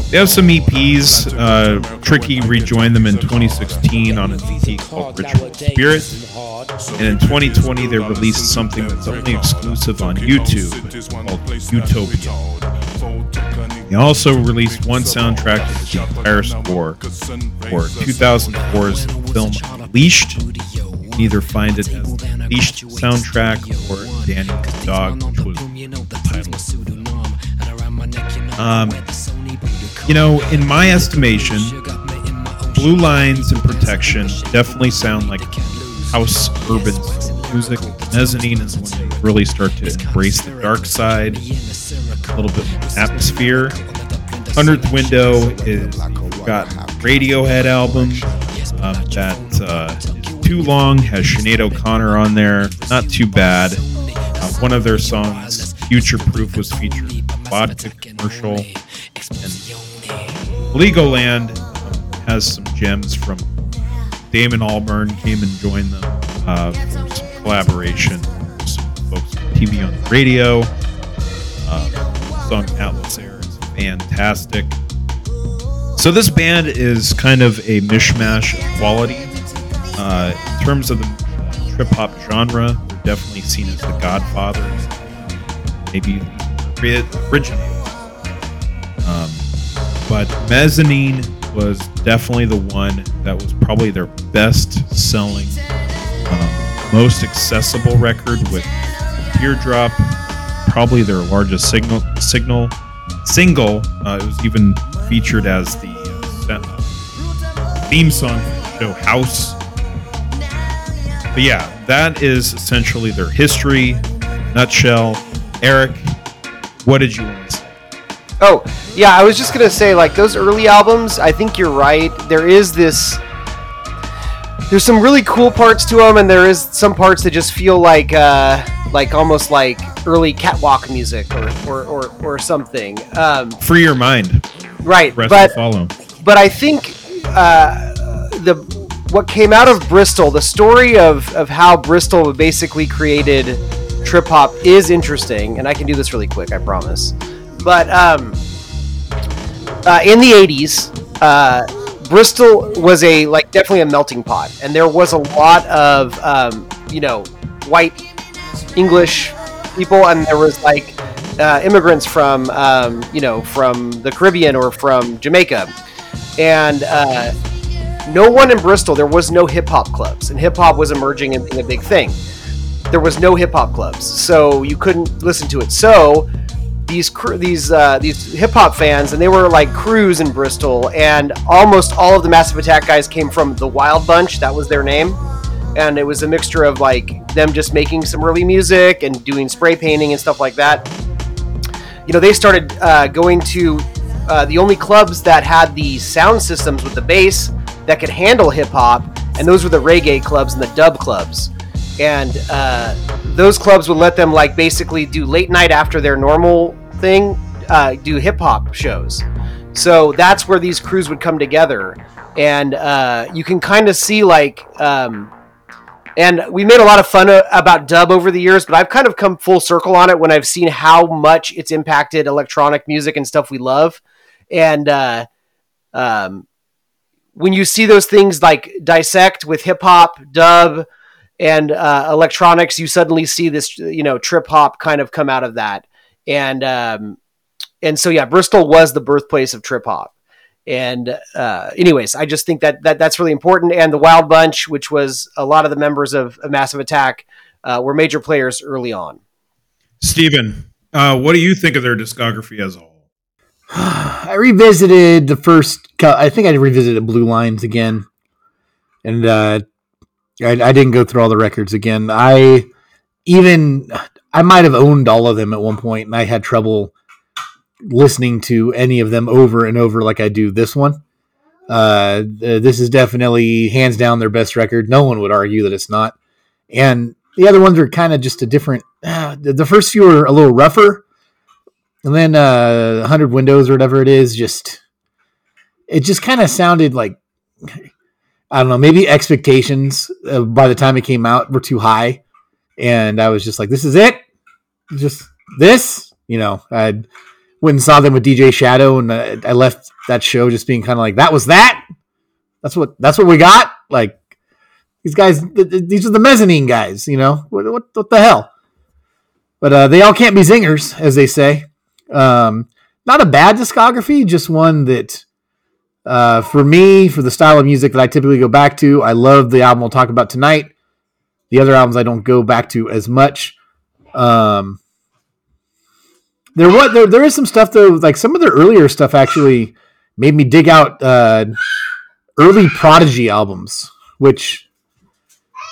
They have some EPs. Uh, Tricky rejoined them in 2016 on an EP called Ritual Spirit. And in 2020, they released something that's only exclusive on YouTube called Eutopia. They also released one soundtrack to the entire score for 2004's film Unleashed. Can either find it as Unleashed soundtrack or Danny the Dog, which was the title. Um, you know, in my estimation, Blue Lines and Protection definitely sound like house urban music. Mezzanine is when they really start to embrace the dark side, a little bit more atmosphere. Hundredth Window is got Radiohead album um, that uh, too long. Has Sinead O'Connor on there. Not too bad. Uh, one of their songs, Future Proof, was featured in a vodka commercial. And Legoland has some gems from Damon Albarn came and joined them uh, for some collaboration. Some folks on TV on the radio. Uh, song Atlas Air is fantastic. So this band is kind of a mishmash of quality. Uh, in terms of the trip hop genre, they're definitely seen as the Godfathers, maybe the originators. Um, but Mezzanine was definitely the one that was probably their best selling, um, most accessible record with Teardrop, probably their largest signal signal single. Uh, it was even featured as the uh, theme song for the show House. But yeah, that is essentially their history, nutshell. Eric, what did you? Oh, yeah, I was just gonna say, like those early albums. I think you're right. There is this. There's some really cool parts to them, and there is some parts that just feel like, uh, like almost like early catwalk music or or, or, or something. Um, Free your mind. right, Rest but follow. but I think uh, the what came out of Bristol, the story of of how Bristol basically created trip hop is interesting, and I can do this really quick, I promise. But um, uh, in the '80s, uh, Bristol was a like definitely a melting pot, and there was a lot of um, you know white English people, and there was like uh, immigrants from um, you know from the Caribbean or from Jamaica, and uh, no one in Bristol. There was no hip hop clubs, and hip hop was emerging and being a big thing. There was no hip hop clubs, so you couldn't listen to it. So these these uh, these hip hop fans, and they were like crews in Bristol, and almost all of the Massive Attack guys came from the Wild Bunch. That was their name, and it was a mixture of like them just making some early music and doing spray painting and stuff like that. You know, they started uh, going to uh, the only clubs that had the sound systems with the bass that could handle hip hop, and those were the reggae clubs and the dub clubs. And uh, those clubs would let them like basically do late night after their normal thing, uh, do hip hop shows. So that's where these crews would come together, and uh, you can kind of see like. Um, and we made a lot of fun uh, about dub over the years, but I've kind of come full circle on it when I've seen how much it's impacted electronic music and stuff we love. And uh, um, when you see those things like dissect with hip hop, dub, and uh, electronics, you suddenly see this, you know, trip hop kind of come out of that. And um, and so yeah, Bristol was the birthplace of trip hop. And uh, anyways, I just think that, that that's really important. And the Wild Bunch, which was a lot of the members of, of Massive Attack, uh, were major players early on. Steven, uh, what do you think of their discography as a whole? I revisited the first. cou- I think I revisited Blue Lines again, and uh, I, I didn't go through all the records again. I even I might have owned all of them at one point, and I had trouble listening to any of them over and over like I do this one. Uh, this is definitely hands down their best record. No one would argue that it's not. And the other ones are kind of just a different. Uh, the the first few are a little rougher, and then uh, 100 Windows or whatever it is, just it just kind of sounded like I don't know. Maybe expectations uh, by the time it came out were too high, and I was just like, "This is it, just this." You know, I went and saw them with DJ Shadow, and uh, I left that show just being kind of like, "That was that." That's what that's what we got. Like these guys, th- th- these are the mezzanine guys. You know what? What, what the hell? But uh, they all can't be zingers, as they say. Um, not a bad discography, just one that, uh, for me, for the style of music that I typically go back to, I love the album we'll talk about tonight. The other albums I don't go back to as much. Um, there what there there is some stuff though, like some of their earlier stuff actually made me dig out uh, early Prodigy albums, which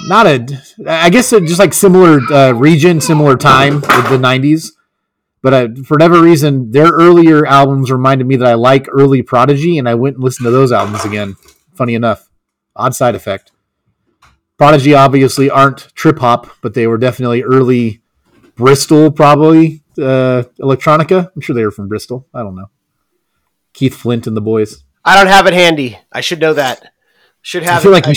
not a I guess just like similar uh, region, similar time the '90s. But uh, for whatever reason, their earlier albums reminded me that I like early Prodigy, and I went and listened to those albums again. Funny enough, odd side effect. Prodigy obviously aren't trip hop, but they were definitely early Bristol, probably uh, electronica. I'm sure they were from Bristol. I don't know. Keith Flint and the boys. I don't have it handy. I should know that. Should have. I feel it. like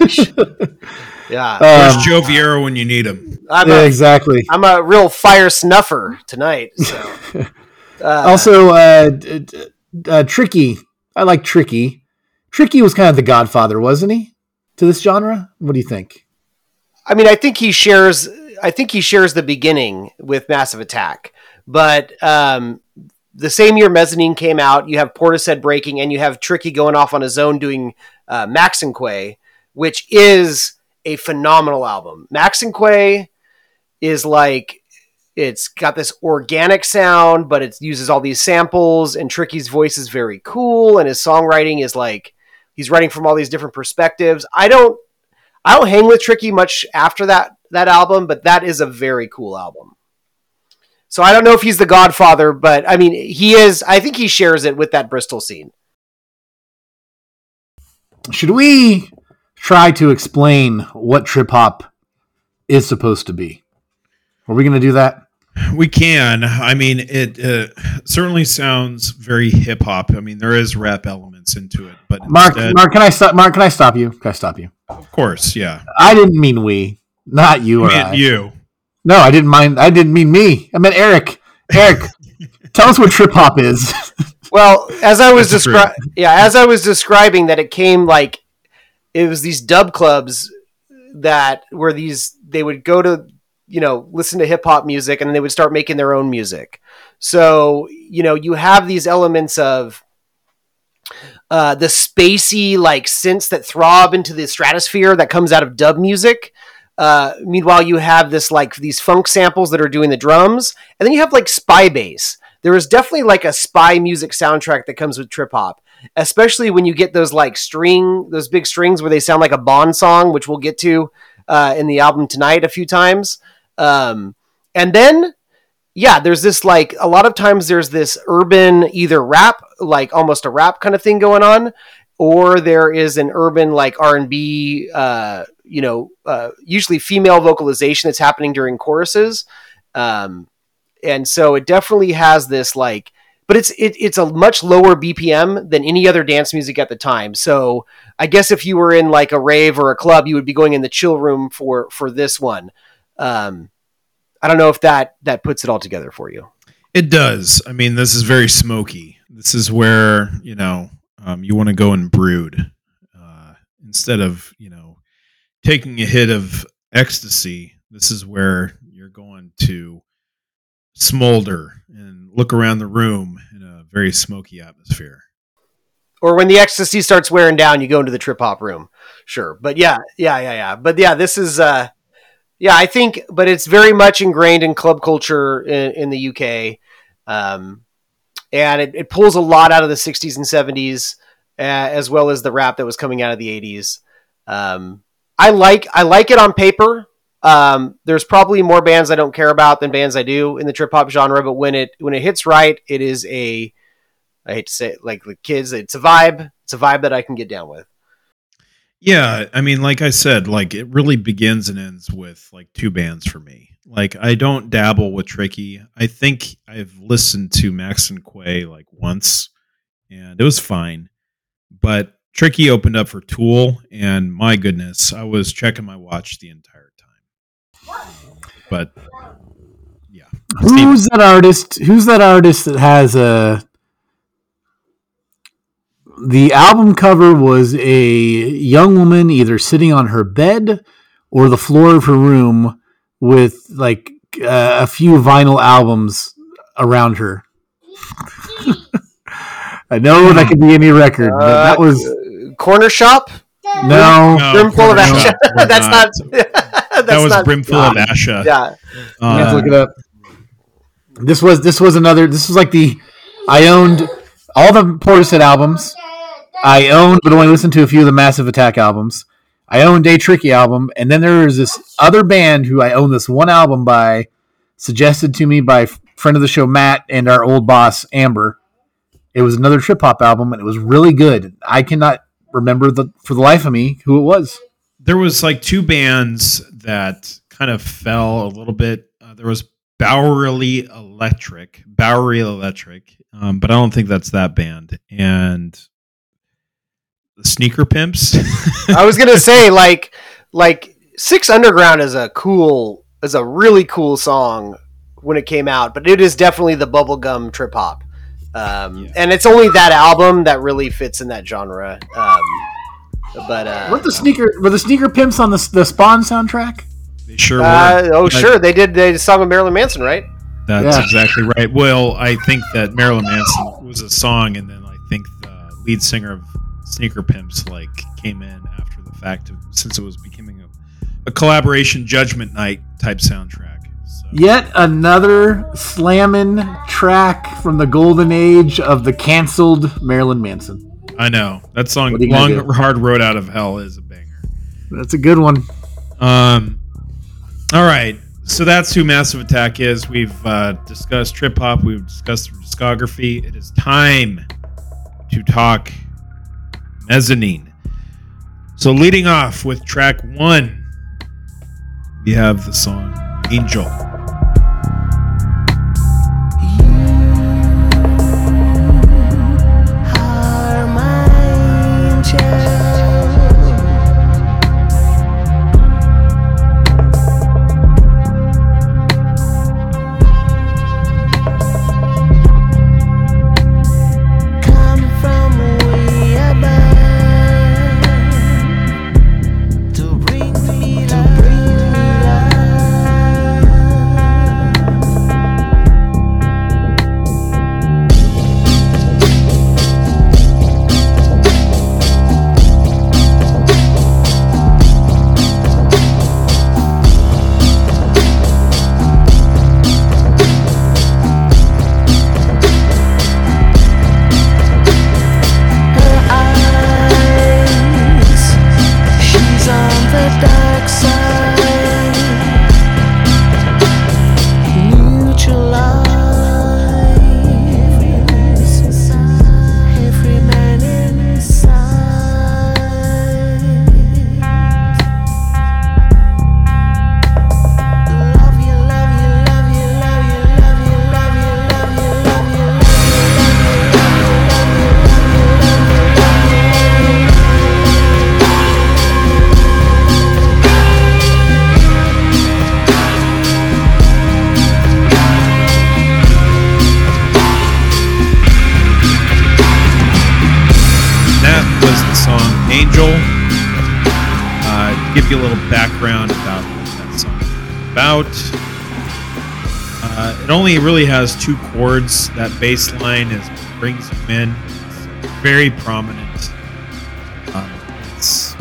you should. yeah. Where's Um, Joe Vieira when you need him? I'm, yeah, a, exactly. I'm a real fire snuffer tonight. So. Uh, also, uh, d- d- uh, Tricky. I like Tricky. Tricky was kind of the godfather, wasn't he, to this genre? What do you think? I mean, I think he shares. I think he shares the beginning with Massive Attack, but um, the same year Mezzanine came out, you have Portishead breaking, and you have Tricky going off on his own doing uh, Maxinquaye, which is a phenomenal album. Maxinquaye is like it's got this organic sound, but it uses all these samples, and Tricky's voice is very cool, and his songwriting is like he's writing from all these different perspectives. I don't I don't hang with Tricky much after that that album, but that is a very cool album. So I don't know if he's the Godfather, but I mean he is. I think he shares it with that Bristol scene. Should we try to explain what trip hop is supposed to be? Are we going to do that? We can. I mean, it uh, certainly sounds very hip hop. I mean, there is rap elements into it, but Mark, instead- Mark, can I stop? Mark, can I stop you? Can I stop you? of course, yeah. I didn't mean we, not you or I I. you. No, I didn't mind. I didn't mean me. I meant Eric. Eric, tell us what trip hop is. Well, as I was describing, yeah, as I was describing that it came like it was these dub clubs that were these they would go to you know listen to hip hop music and they would start making their own music. So you know you have these elements of uh, the spacey like synths that throb into the stratosphere that comes out of dub music. Uh, meanwhile, you have this like these funk samples that are doing the drums, and then you have like spy bass. There is definitely like a spy music soundtrack that comes with trip hop, especially when you get those like string, those big strings where they sound like a Bond song, which we'll get to uh, in the album tonight a few times. Um, and then yeah, there's this like a lot of times there's this urban either rap, like almost a rap kind of thing going on, or there is an urban like R and B, uh, you know, uh, usually female vocalization that's happening during choruses, um, and so it definitely has this like, but it's it, it's a much lower BPM than any other dance music at the time. So I guess if you were in like a rave or a club, you would be going in the chill room for for this one. Um, I don't know if that that puts it all together for you. It does. I mean, this is very smoky. This is where you know um, you want to go and brood uh, instead of you know taking a hit of ecstasy. This is where you're going to smolder look around the room in a very smoky atmosphere. Or when the ecstasy starts wearing down, you go into the trip hop room. Sure, but yeah, yeah, yeah, yeah. But yeah, this is uh, yeah, I think, but it's very much ingrained in club culture in, in the UK, um, and it, it pulls a lot out of the '60s and '70s, uh, as well as the rap that was coming out of the '80s. Um, I like I like it on paper. Um, there's probably more bands I don't care about than bands I do in the trip hop genre, but when it when it hits right, it is a I hate to say it, like the kids, it's a vibe. It's a vibe that I can get down with. Yeah, I mean, like I said, like it really begins and ends with like two bands for me. Like I don't dabble with Tricky. I think I've listened to Maxinquaye like once, and it was fine. But Tricky opened up for Tool, and my goodness, I was checking my watch the entire. But yeah, Who's that artist? Who's that artist that has a? The album cover was a young woman either sitting on her bed or the floor of her room with like uh, a few vinyl albums around her. I know that could be any record, but that was Cornershop. no. No, Brimful of no, Asha. we're that's not. that's that was not, brimful of Asha. Yeah. You have to Uh, look it up. This was this was another. This was like the I owned all the Portishead albums. I owned, but only listened to a few of the Massive Attack albums. I owned a Tricky album, and then there was this other band who I own this one album by, suggested to me by friend of the show Matt and our old boss Amber. It was another trip hop album, and it was really good. I cannot remember the for the life of me who it was. There was like two bands that kind of fell a little bit. Uh, there was Bowery Electric, Bowery Electric, um, but I don't think that's that band. And the Sneaker Pimps. I was gonna say like like Six Underground is a cool is a really cool song when it came out, but it is definitely the bubblegum trip hop. Um, Yeah. and it's only that album that really fits in that genre. Um, but uh, What the sneaker were the sneaker pimps on the the Spawn soundtrack? they sure uh, were. oh But sure, they did they did a song with Marilyn Manson, right? That's Yeah. exactly right. Well, I think that Marilyn Manson was a song, and then I think the lead singer of Sneaker Pimps like came in after the fact, of, since it was becoming a, a collaboration Judgment Night type soundtrack. So. Yet another slamming track from the golden age of the canceled Marilyn Manson. I know that song What are you "Long do? Hard Road Out of Hell" is a banger. That's a good one. Um, all right, so that's who Massive Attack is. We've uh, discussed trip hop. We've discussed their discography. It is time to talk mezzanine. So, leading off with track one, we have the song "Angel." Only really has two chords. That bass line is brings him in. It's very prominent. Um, it's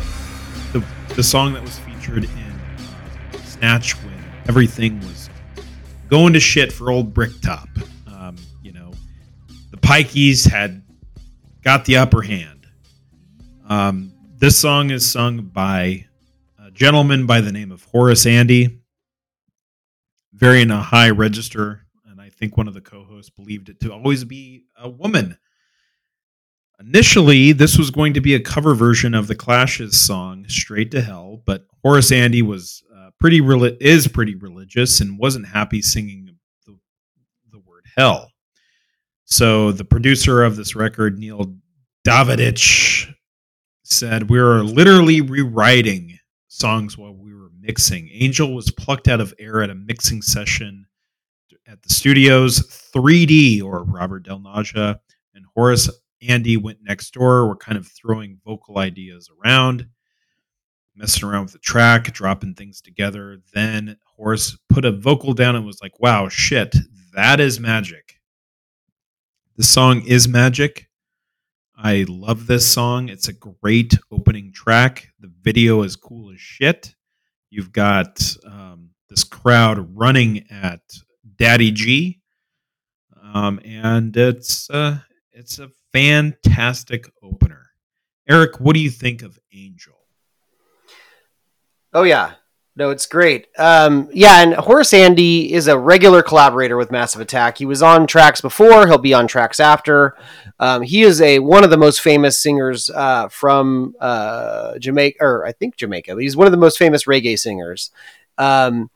the, the song that was featured in Snatch when everything was going to shit for old Bricktop. Um, you know, the Pikeys had got the upper hand. Um, this song is sung by a gentleman by the name of Horace Andy, very in a high register, think one of the co-hosts believed it to always be a woman. Initially, this was going to be a cover version of the Clash's song "Straight to Hell," but Horace Andy was uh, pretty is pretty religious and wasn't happy singing the, the word hell. So the producer of this record, Neil Davidge, said we were literally rewriting songs while we were mixing. Angel was plucked out of air at a mixing session at the studios. 3D or Robert Del Naja and Horace Andy went next door. Were kind of throwing vocal ideas around, messing around with the track, dropping things together. Then Horace put a vocal down and was like, "Wow, shit, that is magic." The song is magic. I love this song. It's a great opening track. The video is cool as shit. You've got um, this crowd running at Daddy G, um, and it's uh, it's a fantastic opener. Eric, what do you think of Angel? Oh yeah, no, it's great. Um, yeah, and Horace Andy is a regular collaborator with Massive Attack. He was on tracks before. He'll be on tracks after. Um, he is a one of the most famous singers uh, from uh, Jamaica, or I think Jamaica. But he's one of the most famous reggae singers. Um,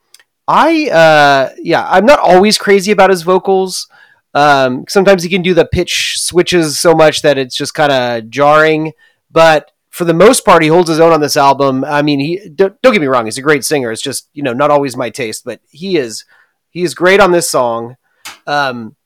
I uh, yeah, I'm not always crazy about his vocals. Um, sometimes he can do the pitch switches so much that it's just kind of jarring. But for the most part, he holds his own on this album. I mean, he don't, don't get me wrong; he's a great singer. It's just you know not always my taste, but he is he is great on this song. Um,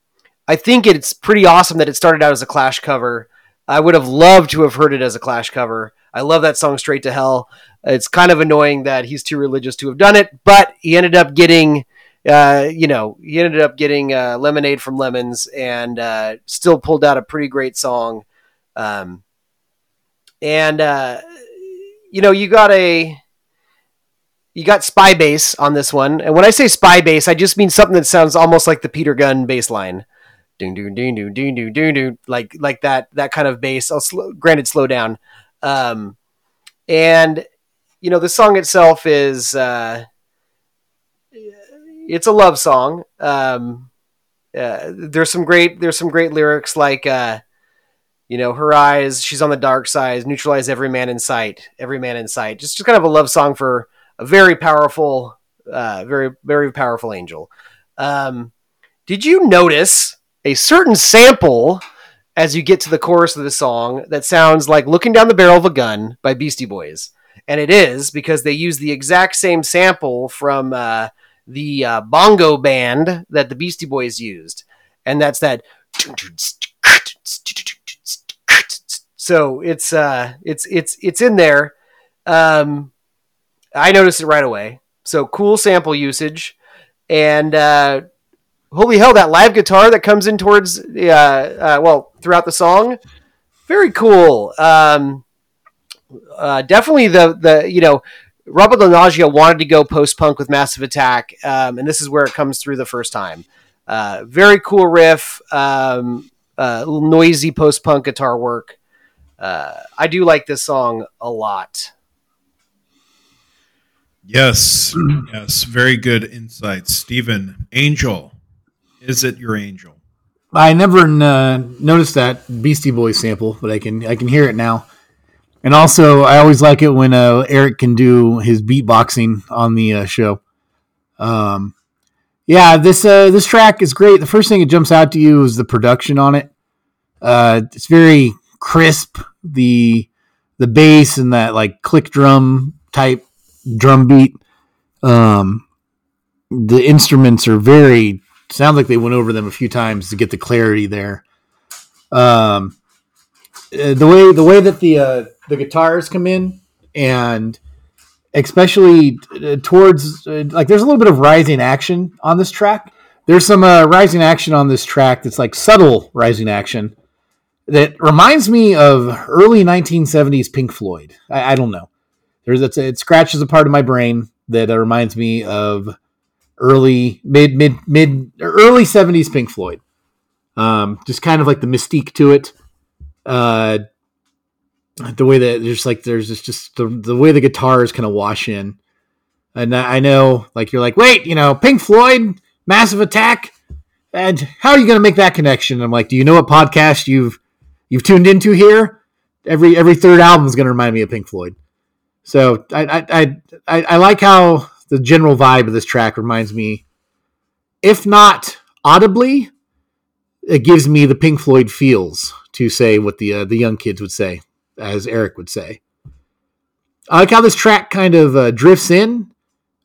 I think it's pretty awesome that it started out as a Clash cover. I would have loved to have heard it as a Clash cover. I love that song "Straight to Hell." It's kind of annoying that he's too religious to have done it, but he ended up getting, uh, you know, he ended up getting uh, "Lemonade from Lemons" and uh, still pulled out a pretty great song. Um, and uh, you know, you got a you got spy bass on this one, and when I say spy bass, I just mean something that sounds almost like the Peter Gunn bass line. Ding ding ding ding ding ding ding ding like like that that kind of bass. I'll slow, granted slow down, um, and you know the song itself is uh, it's a love song. Um, uh, there's some great there's some great lyrics like uh, you know her eyes she's on the dark side neutralize every man in sight every man in sight just just kind of a love song for a very powerful uh, very very powerful angel. Um, did you notice a certain sample as you get to the chorus of the song that sounds like "Looking Down the Barrel of a Gun" by Beastie Boys? And it is because they use the exact same sample from uh, the uh, bongo band that the Beastie Boys used, and that's that. So it's uh, it's it's it's in there. Um, I noticed it right away. So cool sample usage, and uh, holy hell, that live guitar that comes in towards uh, uh, well throughout the song, very cool. Um, uh, definitely the the you know Robert Del Naja wanted to go post punk with Massive Attack, um, and this is where it comes through the first time. Uh, very cool riff, um, uh, noisy post punk guitar work. Uh, I do like this song a lot. Yes, yes, very good insights, Stephen. Angel, is it your angel? I never uh, noticed that Beastie Boys sample, but I can I can hear it now. And also, I always like it when uh, Eric can do his beatboxing on the uh, show. Um, yeah, this uh, this track is great. The first thing that jumps out to you is the production on it. Uh, it's very crisp. The the bass and that like click drum type drum beat. Um, the instruments are very sound like they went over them a few times to get the clarity there. Um, uh, the way the way that the uh, the guitars come in, and especially uh, towards uh, like there's a little bit of rising action on this track. There's some uh, rising action on this track that's like subtle rising action that reminds me of early 1970s Pink Floyd. I, I don't know. There's it's, it scratches a part of my brain that uh, reminds me of early mid mid mid early 70s Pink Floyd. Um, just kind of like the mystique to it. Uh, the way that there's like there's just, just the, the way the guitars kind of wash in. And I know like you're like, wait, you know, Pink Floyd, Massive Attack, and how are you going to make that connection? I'm like, do you know what podcast you've you've tuned into here? Every every third album is going to remind me of Pink Floyd. So I, I I I like how the general vibe of this track reminds me, if not audibly, it gives me the Pink Floyd feels to say what the uh, the young kids would say, as Eric would say. I like how this track kind of uh, drifts in.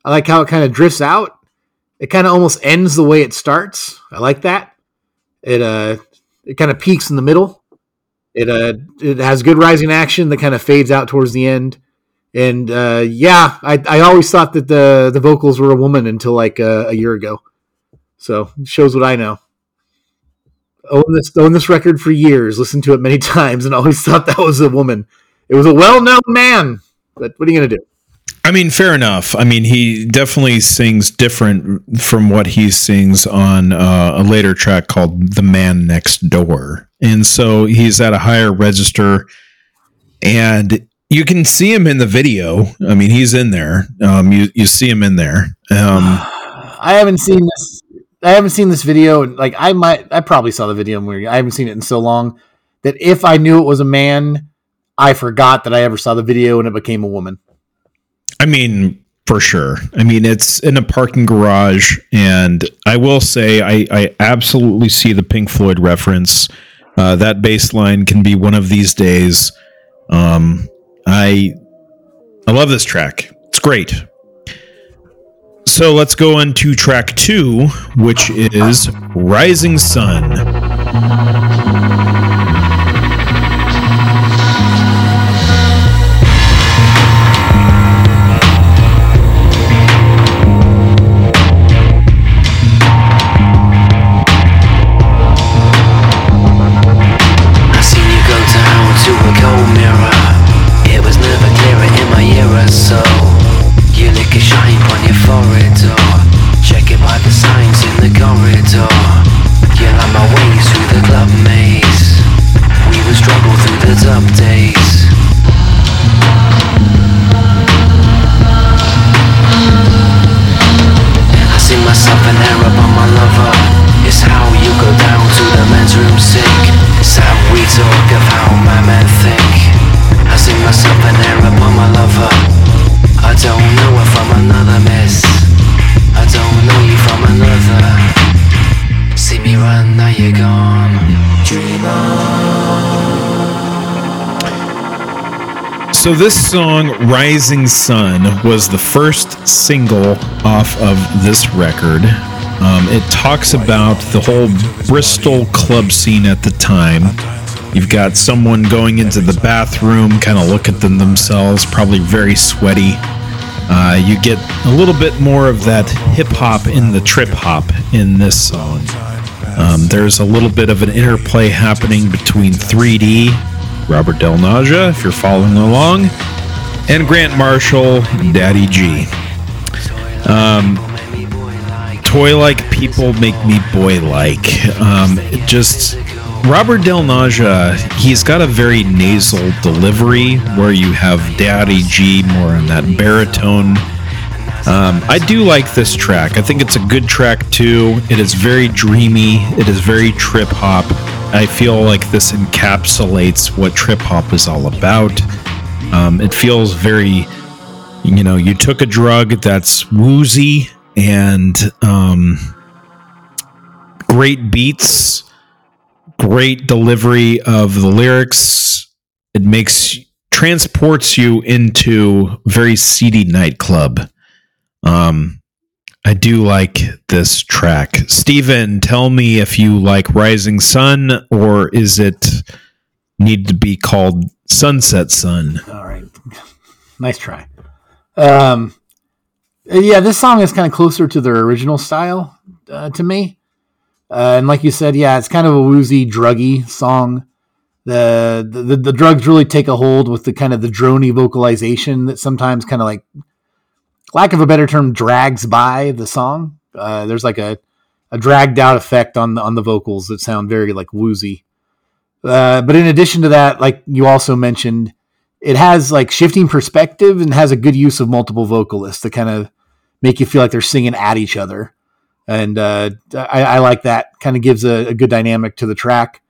I like how it kind of drifts out. It kind of almost ends the way it starts. I like that. It uh it kind of peaks in the middle. It uh it has good rising action that kind of fades out towards the end. And uh yeah, I I always thought that the the vocals were a woman until like uh, a year ago. So shows what I know. Own this own this record for years, listened to it many times, and always thought that was a woman. It was a well known man, but what are you gonna do? I mean, fair enough. I mean, he definitely sings different from what he sings on uh, a later track called "The Man Next Door," and so he's at a higher register, and you can see him in the video. I mean, he's in there. Um, you you see him in there. Um, I haven't seen this. I haven't seen this video. and, Like I might, I probably saw the video. we- I haven't seen it in so long that if I knew it was a man, I forgot that I ever saw the video and it became a woman. I mean, for sure. I mean, it's in a parking garage, and I will say, I, I absolutely see the Pink Floyd reference. Uh, that bass line can be one of these days. Um, I I love this track. It's great. So let's go on to track two, which is Risingson. So this song, "Risingson," was the first single off of this record. Um, it talks about the whole Bristol club scene at the time. You've got someone going into the bathroom, kind of look at them themselves, probably very sweaty. Uh, you get a little bit more of that hip hop in the trip hop in this song. Um, there's a little bit of an interplay happening between 3D, Robert Del Naja, if you're following along, and Grant Marshall, Daddy G. Um, toy like people make me boy like. Um, just Robert Del Naja, he's got a very nasal delivery where you have Daddy G more on that baritone. Um, I do like this track. I think it's a good track too. It is very dreamy. It is very trip hop. I feel like this encapsulates what trip hop is all about. Um, it feels very, you know, you took a drug that's woozy and um, great beats, great delivery of the lyrics. It makes transports you into very seedy nightclub. Um, I do like this track. Steven, tell me if you like Risingson or is it need to be called Sunset Sun. All right, nice try. Um, yeah, this song is kind of closer to their original style uh, to me. Uh, and like you said, yeah, it's kind of a woozy, druggy song. The, the the drugs really take a hold with the kind of the drony vocalization that sometimes kind of like, lack of a better term, drags by the song. Uh, there's like a, a dragged out effect on the on the vocals that sound very like woozy. Uh, but in addition to that, like you also mentioned, it has like shifting perspective and has a good use of multiple vocalists to kind of make you feel like they're singing at each other. And uh, I, I like that. Kind of gives a, a good dynamic to the track.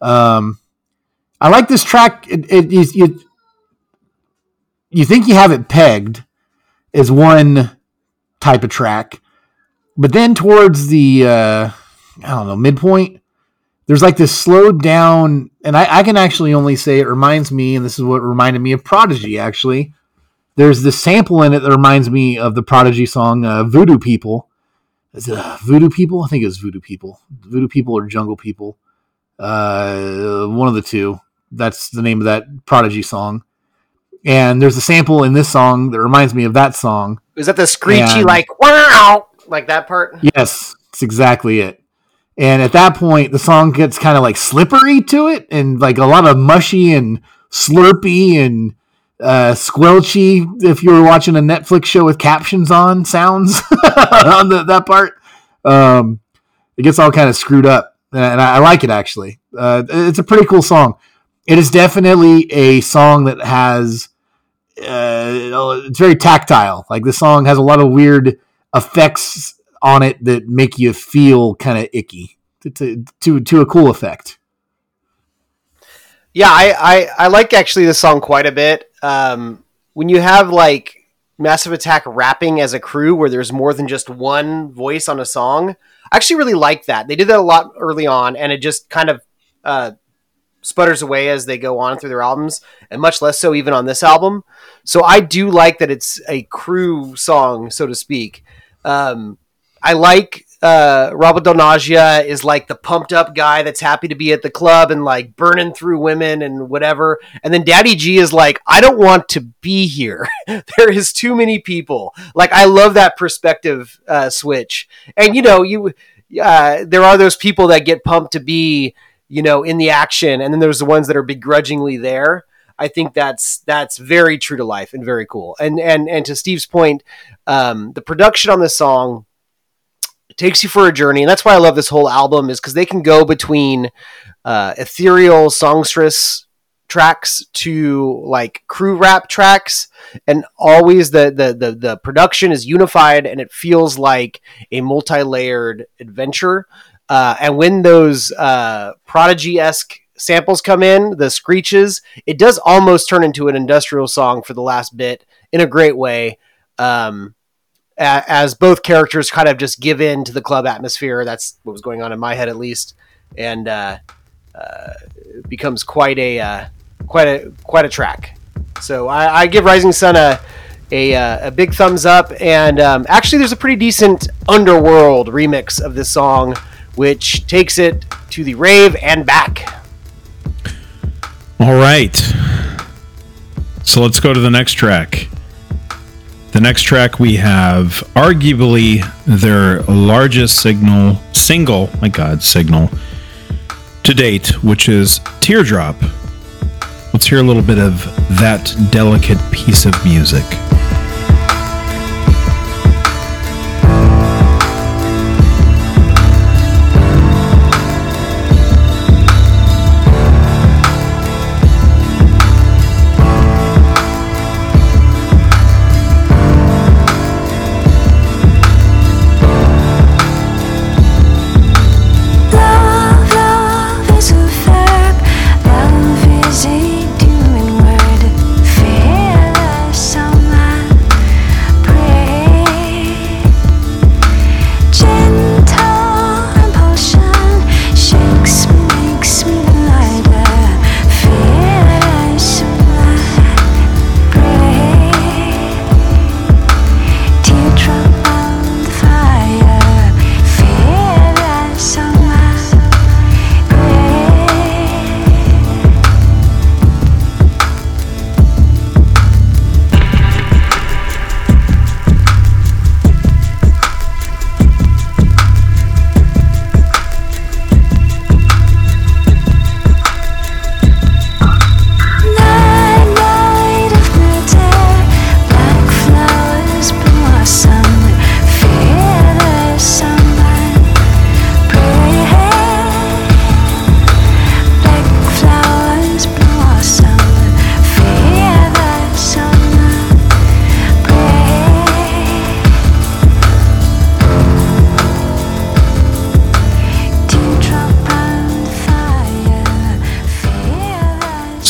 Um, I like this track. It, it, you, you, you think you have it pegged as one type of track, but then towards the uh, I don't know midpoint, there's like this slowed down, and I, I can actually only say it reminds me, and this is what reminded me of Prodigy. Actually, there's this sample in it that reminds me of the Prodigy song uh, "Voodoo People." Is it uh, Voodoo People? I think it's Voodoo People. Voodoo People or Jungle People. Uh, one of the two. That's the name of that Prodigy song. And there's a sample in this song that reminds me of that song. Is that the screechy And- like wow like that part? Yes, it's exactly it. And at that point, the song gets kind of like slippery to it, and like a lot of mushy and slurpy and uh, squelchy. If you were watching a Netflix show with captions on, sounds on the, that part, um, it gets all kind of screwed up, and I, I like it actually. Uh, it's a pretty cool song. It is definitely a song that has. Uh, it's very tactile. Like the song has a lot of weird effects on it that make you feel kind of icky to, to to a cool effect. Yeah, I, I, I like actually this song quite a bit. Um, when you have like Massive Attack rapping as a crew where there's more than just one voice on a song, I actually really like that. They did that a lot early on, and it just kind of uh, sputters away as they go on through their albums, and much less so even on this album. So I do like that it's a crew song, so to speak. Um, I like uh, Robert Del Naja is like the pumped up guy that's happy to be at the club and like burning through women and whatever. And then Daddy G is like, I don't want to be here. there is too many people. Like I love that perspective uh, switch. And you know, you uh, there are those people that get pumped to be, you know, in the action, and then there's the ones that are begrudgingly there. I think that's that's very true to life and very cool. And and and to Steve's point, um, the production on this song takes you for a journey, and that's why I love this whole album is because they can go between uh, ethereal songstress tracks to like crew rap tracks, and always the the the, the production is unified and it feels like a multi-layered adventure. Uh, and when those uh, prodigy esque samples come in, the screeches, it does almost turn into an industrial song for the last bit in a great way. Um, as both characters kind of just give in to the club atmosphere. That's what was going on in my head, at least, and uh, uh, becomes quite a uh, quite a quite a track. So I, I give Risingson a a, uh, a big thumbs up, and um, actually, there's a pretty decent Underworld remix of this song, which takes it to the rave and back. All right. So let's go to the next track. The next track we have arguably their largest signal single, my god, signal to date, which is Teardrop. Let's hear a little bit of that delicate piece of music.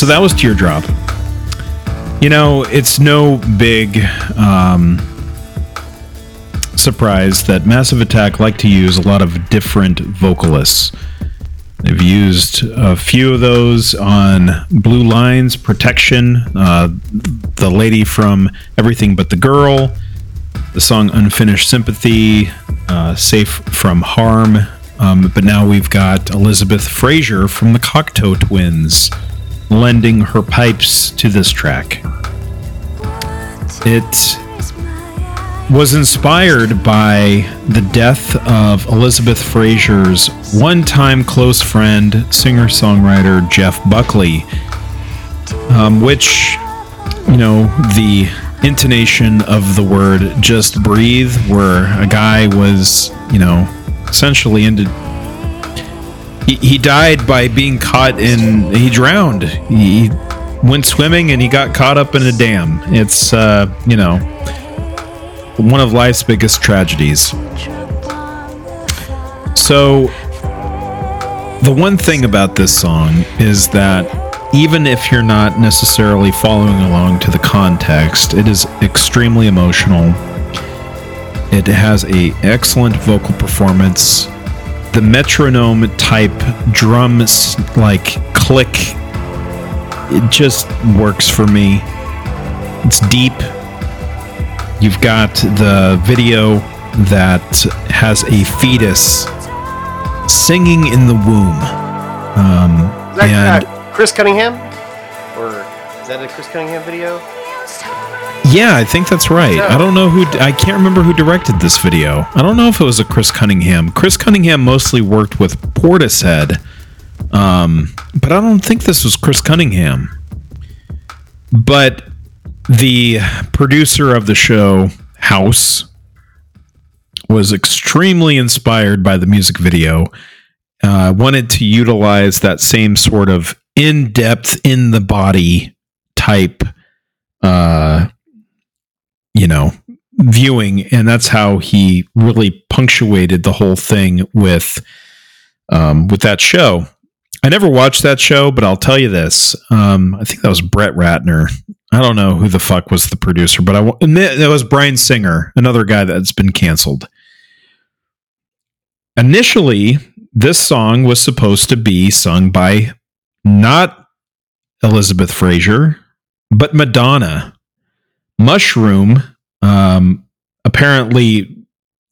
So that was Teardrop. You know, it's no big um, surprise that Massive Attack like to use a lot of different vocalists. They've used a few of those on Blue Lines, Protection, uh, the lady from Everything But the Girl, the song Unfinished Sympathy, uh, Safe from Harm. Um, but now we've got Elizabeth Fraser from the Cocteau Twins lending her pipes to this track. It was inspired by the death of Elizabeth Fraser's one time close friend, singer songwriter Jeff Buckley, um, which, you know, the intonation of the word just breathe, where a guy was, you know, essentially ended. He, died by being caught in. He drowned. He went swimming and he got caught up in a dam. It's, uh, you know, one of life's biggest tragedies. So, the one thing about this song is that even if you're not necessarily following along to the context, it is extremely emotional. It has a excellent vocal performance. The metronome type drums like click it just works for me. It's deep. You've got the video that has a fetus singing in the womb. Um, Is that and uh, Chris Cunningham? Or is that a Chris Cunningham video? Yeah, I think that's right. I don't know who. I can't remember who directed this video. I don't know if it was a Chris Cunningham. Chris Cunningham mostly worked with Portishead, um, but I don't think this was Chris Cunningham. But the producer of the show, House, was extremely inspired by the music video. Uh, wanted to utilize that same sort of in depth, in the body type, uh, you know, viewing. And that's how he really punctuated the whole thing with, um, with that show. I never watched that show, but I'll tell you this. Um, I think that was Brett Ratner. I don't know who the fuck was the producer, but I admit that was Bryan Singer, another guy that's been canceled. Initially, this song was supposed to be sung by not Elizabeth Fraser, but Madonna. Mushroom, um, apparently,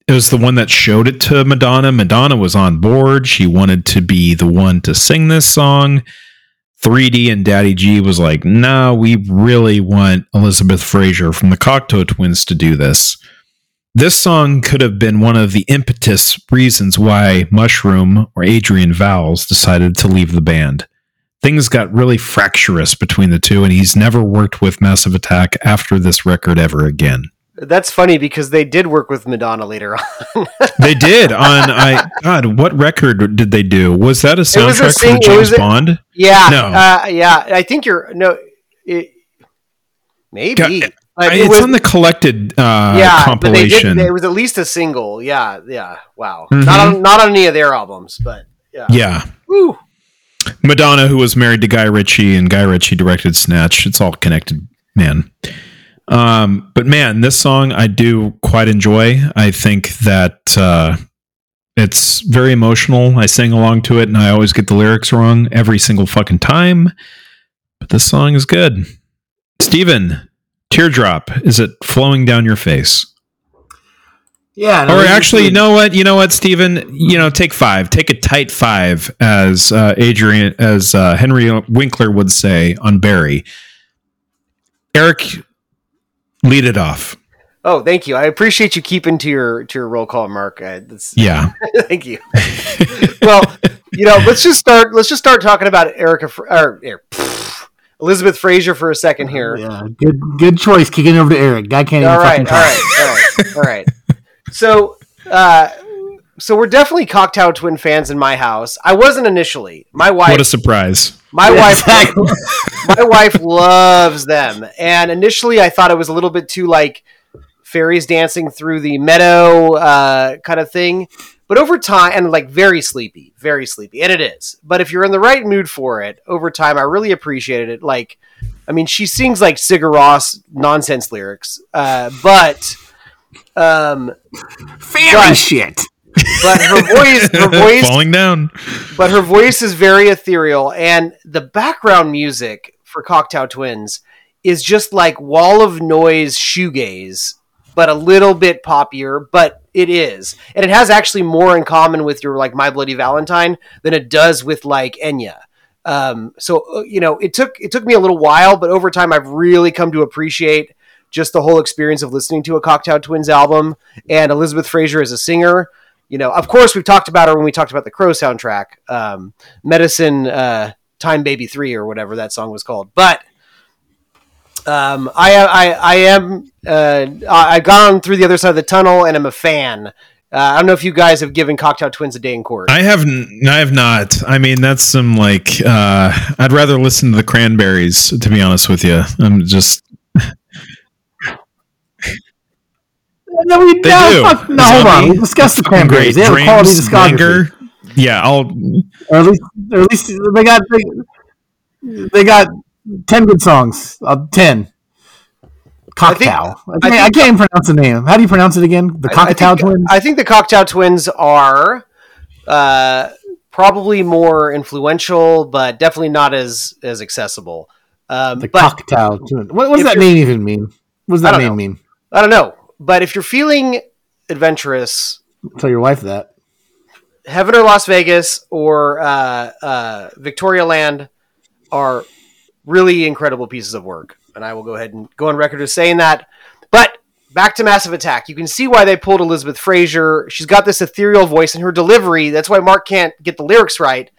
it was the one that showed it to Madonna. Madonna was on board. She wanted to be the one to sing this song. 3D and Daddy G was like, nah, we really want Elizabeth Fraser from the Cocteau Twins to do this. This song could have been one of the impetus reasons why Mushroom or Adrian Vowles decided to leave the band. Things got really fractious between the two, and he's never worked with Massive Attack after this record ever again. That's funny because they did work with Madonna later on. They did on I God, what record did they do? Was that a was a soundtrack sing- for James a- Bond? yeah, No. uh, yeah. I think you're no, it, maybe. God, But I- it it's was- on the collected uh, yeah, compilation. Did, it was at least a single. Yeah, yeah. Wow. Mhm. Not on not on any of their albums, but yeah. yeah, Woo. Madonna, who was married to Guy Ritchie, and Guy Ritchie directed Snatch. It's all connected, man. Um, but man, this song I do quite enjoy. I think that uh, it's very emotional. I sing along to it, and I always get the lyrics wrong every single fucking time. But this song is good. Steven, teardrop, is it flowing down your face? Yeah. no, Or actually, you know what? You know what, Stephen? You know, take five. Take a tight five, as uh, Adrian, as uh, Henry Winkler would say on Barry. Eric, lead it off. Oh, thank you. I appreciate you keeping to your to your roll call, Mark. Uh, Yeah. thank you. well, you know, let's just start. Let's just start talking about Erica Fr- or, er, pff, Elizabeth Fraser for a second here. Yeah, good good choice kicking over to Eric. Guy can't all even right, fucking all talk. right, all right, all right. So, uh, so we're definitely Cocktail Twin fans in my house. I wasn't initially. My wife, What a surprise. my Yeah, wife, exactly. my wife loves them, and initially I thought it was a little bit too like fairies dancing through the meadow uh, kind of thing. But over time, and like very sleepy, very sleepy, and it is. But if you're in the right mood for it, over time, I really appreciated it. Like, I mean, she sings like Sigur Rós nonsense lyrics, uh, but um, Fairy But- shit. but her voice, her voice Falling down. but her voice is very ethereal and the background music for cocktail twins is just like wall of noise shoegaze but a little bit poppier but it is and it has actually more in common with your like my bloody valentine than it does with like enya um, so uh, you know it took it took me a little while but over time i've really come to appreciate just the whole experience of listening to a cocktail twins album and elizabeth fraser as a singer you know, of course, we've talked about her when we talked about the Crow soundtrack, um, Medicine uh, Time Baby Three or whatever that song was called. But um, I, I, I am uh, I've gone through the other side of the tunnel and I'm a fan. Uh, I don't know if you guys have given Cocktail Twins a day in court. I have n- I have not. I mean, that's some like uh I'd rather listen to the Cranberries to be honest with you. I'm just No, we, They no, do. fuck- no, hold on. We discussed the cranberries. They have a quality discography. Linger. Yeah, I'll Or at least, or at least they got they, they got ten good songs. Uh, ten. Cocktail. I, I can't, I, think- can't even pronounce the name. How do you pronounce it again? The I Cocktail think, Twins. I think the Cocktail Twins are uh, probably more influential, but definitely not as as accessible. Um, the but Cocktail Twins. What, what does that you're- name even mean? What does that name know. mean? I don't know. But if you're feeling adventurous, Tell your wife that. Heaven or Las Vegas or uh, uh, Victorialand are really incredible pieces of work. And I will go ahead and go on record as saying that. But back to Massive Attack. You can see why they pulled Elizabeth Fraser. She's got this ethereal voice in her delivery. That's why Mark can't get the lyrics right.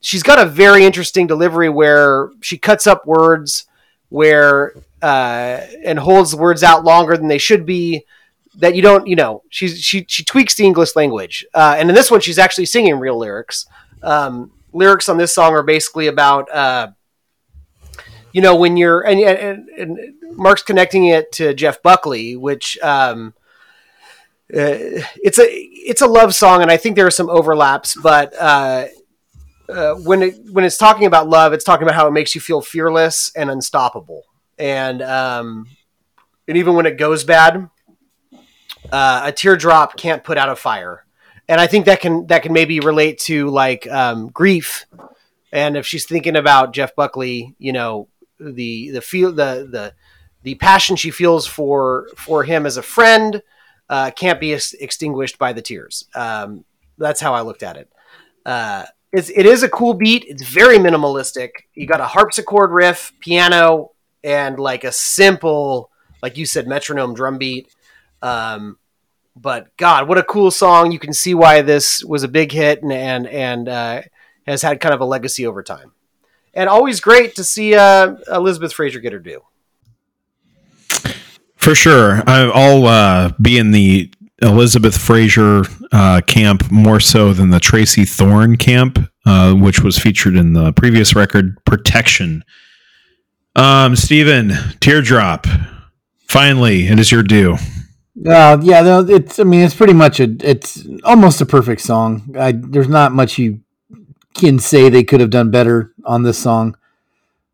She's got a very interesting delivery where she cuts up words where uh, and holds words out longer than they should be that you don't you know she's she she tweaks the english language. Uh, and in this one she's actually singing real lyrics. Um, lyrics on this song are basically about uh, you know when you're and, and, and mark's connecting it to jeff buckley which um, uh, it's a it's a love song and i think there are some overlaps but uh, uh, when it when it's talking about love it's talking about how it makes you feel fearless and unstoppable and um, and even when it goes bad uh, a teardrop can't put out a fire. And i think that can that can maybe relate to like um, grief. And if she's thinking about jeff buckley you know the the feel the the the passion she feels for for him as a friend uh, can't be ex- extinguished by the tears. Um, that's how i looked at it. Uh, it's, it is a cool beat. It's very minimalistic. You got a harpsichord riff piano and like a simple like you said metronome drum beat um, but God, what a cool song! You can see why this was a big hit and and and uh, has had kind of a legacy over time. And always great to see uh, Elizabeth Fraser get her due. For sure. I'll uh, be in the Elizabeth Fraser uh, camp more so than the Tracey Thorn camp, uh, which was featured in the previous record, Protection. Um, Steven, Teardrop. Finally, it is your due. Uh, yeah, no, it's. I mean, it's pretty much a. It's almost a perfect song. I, there's not much you can say they could have done better on this song.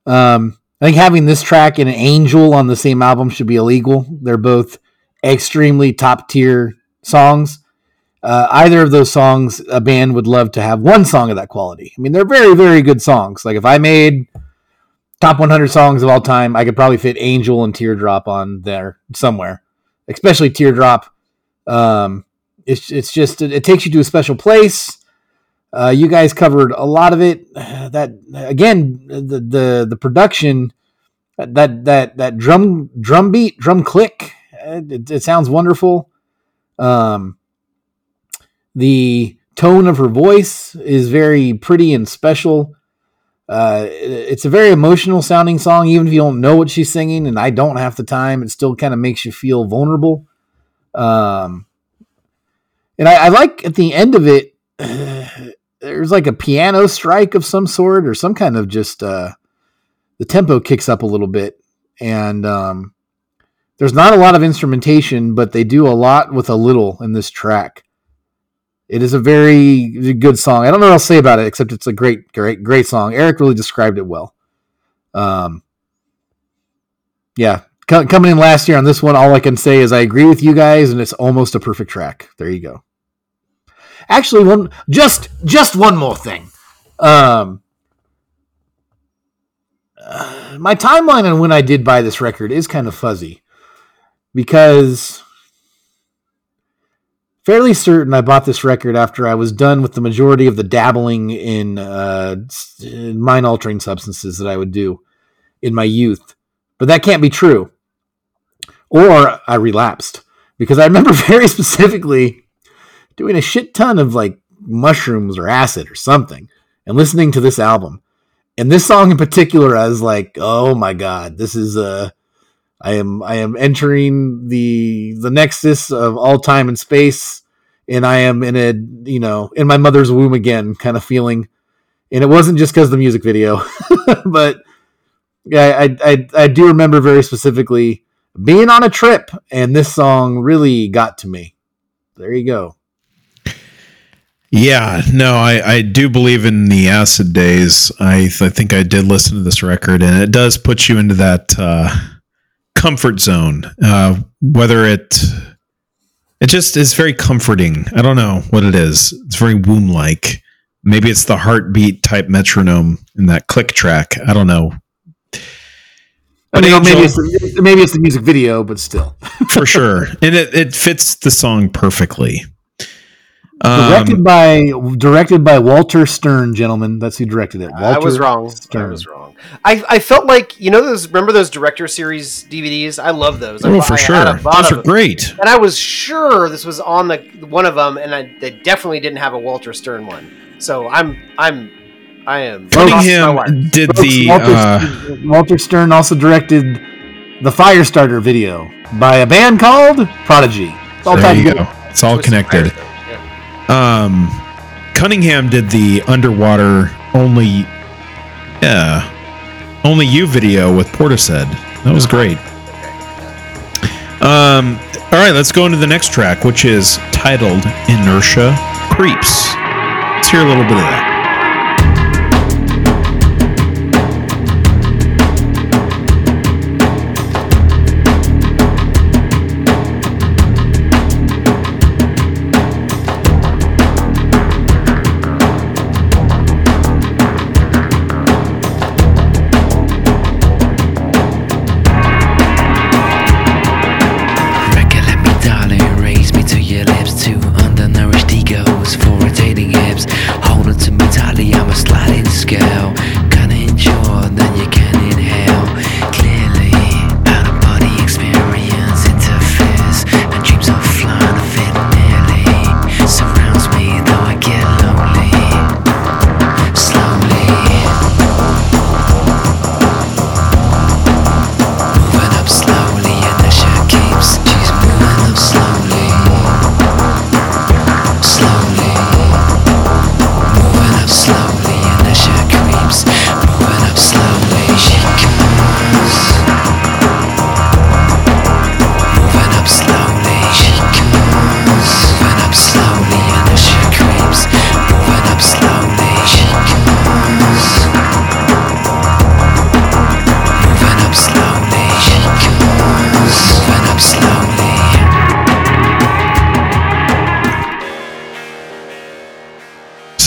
Um, I think having this track and an Angel on the same album should be illegal. They're both extremely top tier songs. Uh, either of those songs, a band would love to have one song of that quality. I mean, they're very, very good songs. Like if I made top 100 songs of all time, I could probably fit Angel and Teardrop on there somewhere. Especially teardrop um it's it's just it, it takes you to a special place. Uh you guys covered a lot of it. That again the the the production that that that drum drum beat drum click it, it sounds wonderful. Um the tone of her voice is very pretty and special uh, it's a very emotional sounding song, even if you don't know what she's singing, and I don't half the time. It still kind of makes you feel vulnerable. Um, and I, I like at the end of it, there's like a piano strike of some sort, or some kind of just uh, the tempo kicks up a little bit, and um, There's not a lot of instrumentation, but they do a lot with a little in this track. It is a very good song. I don't know what to say about it except it's a great, great, great song. Eric really described it well. Um, yeah, Co- coming in last year on this one, all I can say is I agree with you guys, and it's almost a perfect track. There you go. Actually, one just just one more thing. Um, uh, my timeline on when I did buy this record is kind of fuzzy because fairly certain I bought this record after I was done with the majority of the dabbling in, uh, in mind altering substances that I would do in my youth. But that can't be true. Or I relapsed because I remember very specifically doing a shit ton of like mushrooms or acid or something and listening to this album. And this song in particular, I was like, "Oh my god, this is uh I am I am entering the the nexus of all time and space, and I am in a you know in my mother's womb again kind of feeling. And it wasn't just because the music video, but yeah, I, I I do remember very specifically being on a trip, and this song really got to me. There you go. Yeah, no, I, I do believe in the acid days. I, I think I did listen to this record, and it does put you into that uh, comfort zone. Uh, whether it it just is very comforting. I don't know what it is. It's very womb like. Maybe it's the heartbeat type metronome in that click track. I don't know. I But mean, maybe it's the, maybe it's the music video, but still. for sure, and it, it fits the song perfectly. Um, directed by directed by Walter Stern, gentlemen. That's who directed it. Walter I was wrong. I Stern. was wrong. I, I felt like you know those remember those director series DVDs? I love those. Oh, bu- for I sure, had a lot those are great. And I was sure this was on the one of them, and I they definitely didn't have a Walter Stern one. So I'm I'm I am Cunningham did Folks, the Walter, uh, Walter Stern also directed the Firestarter video by a band called Prodigy. It's all there you together. go. It's all Twisted connected. Yeah. Um, Cunningham did the underwater only, yeah, only you video with Portishead. That was great. Um, all right, let's go into the next track, which is titled "Inertia Creeps." Let's hear a little bit of that.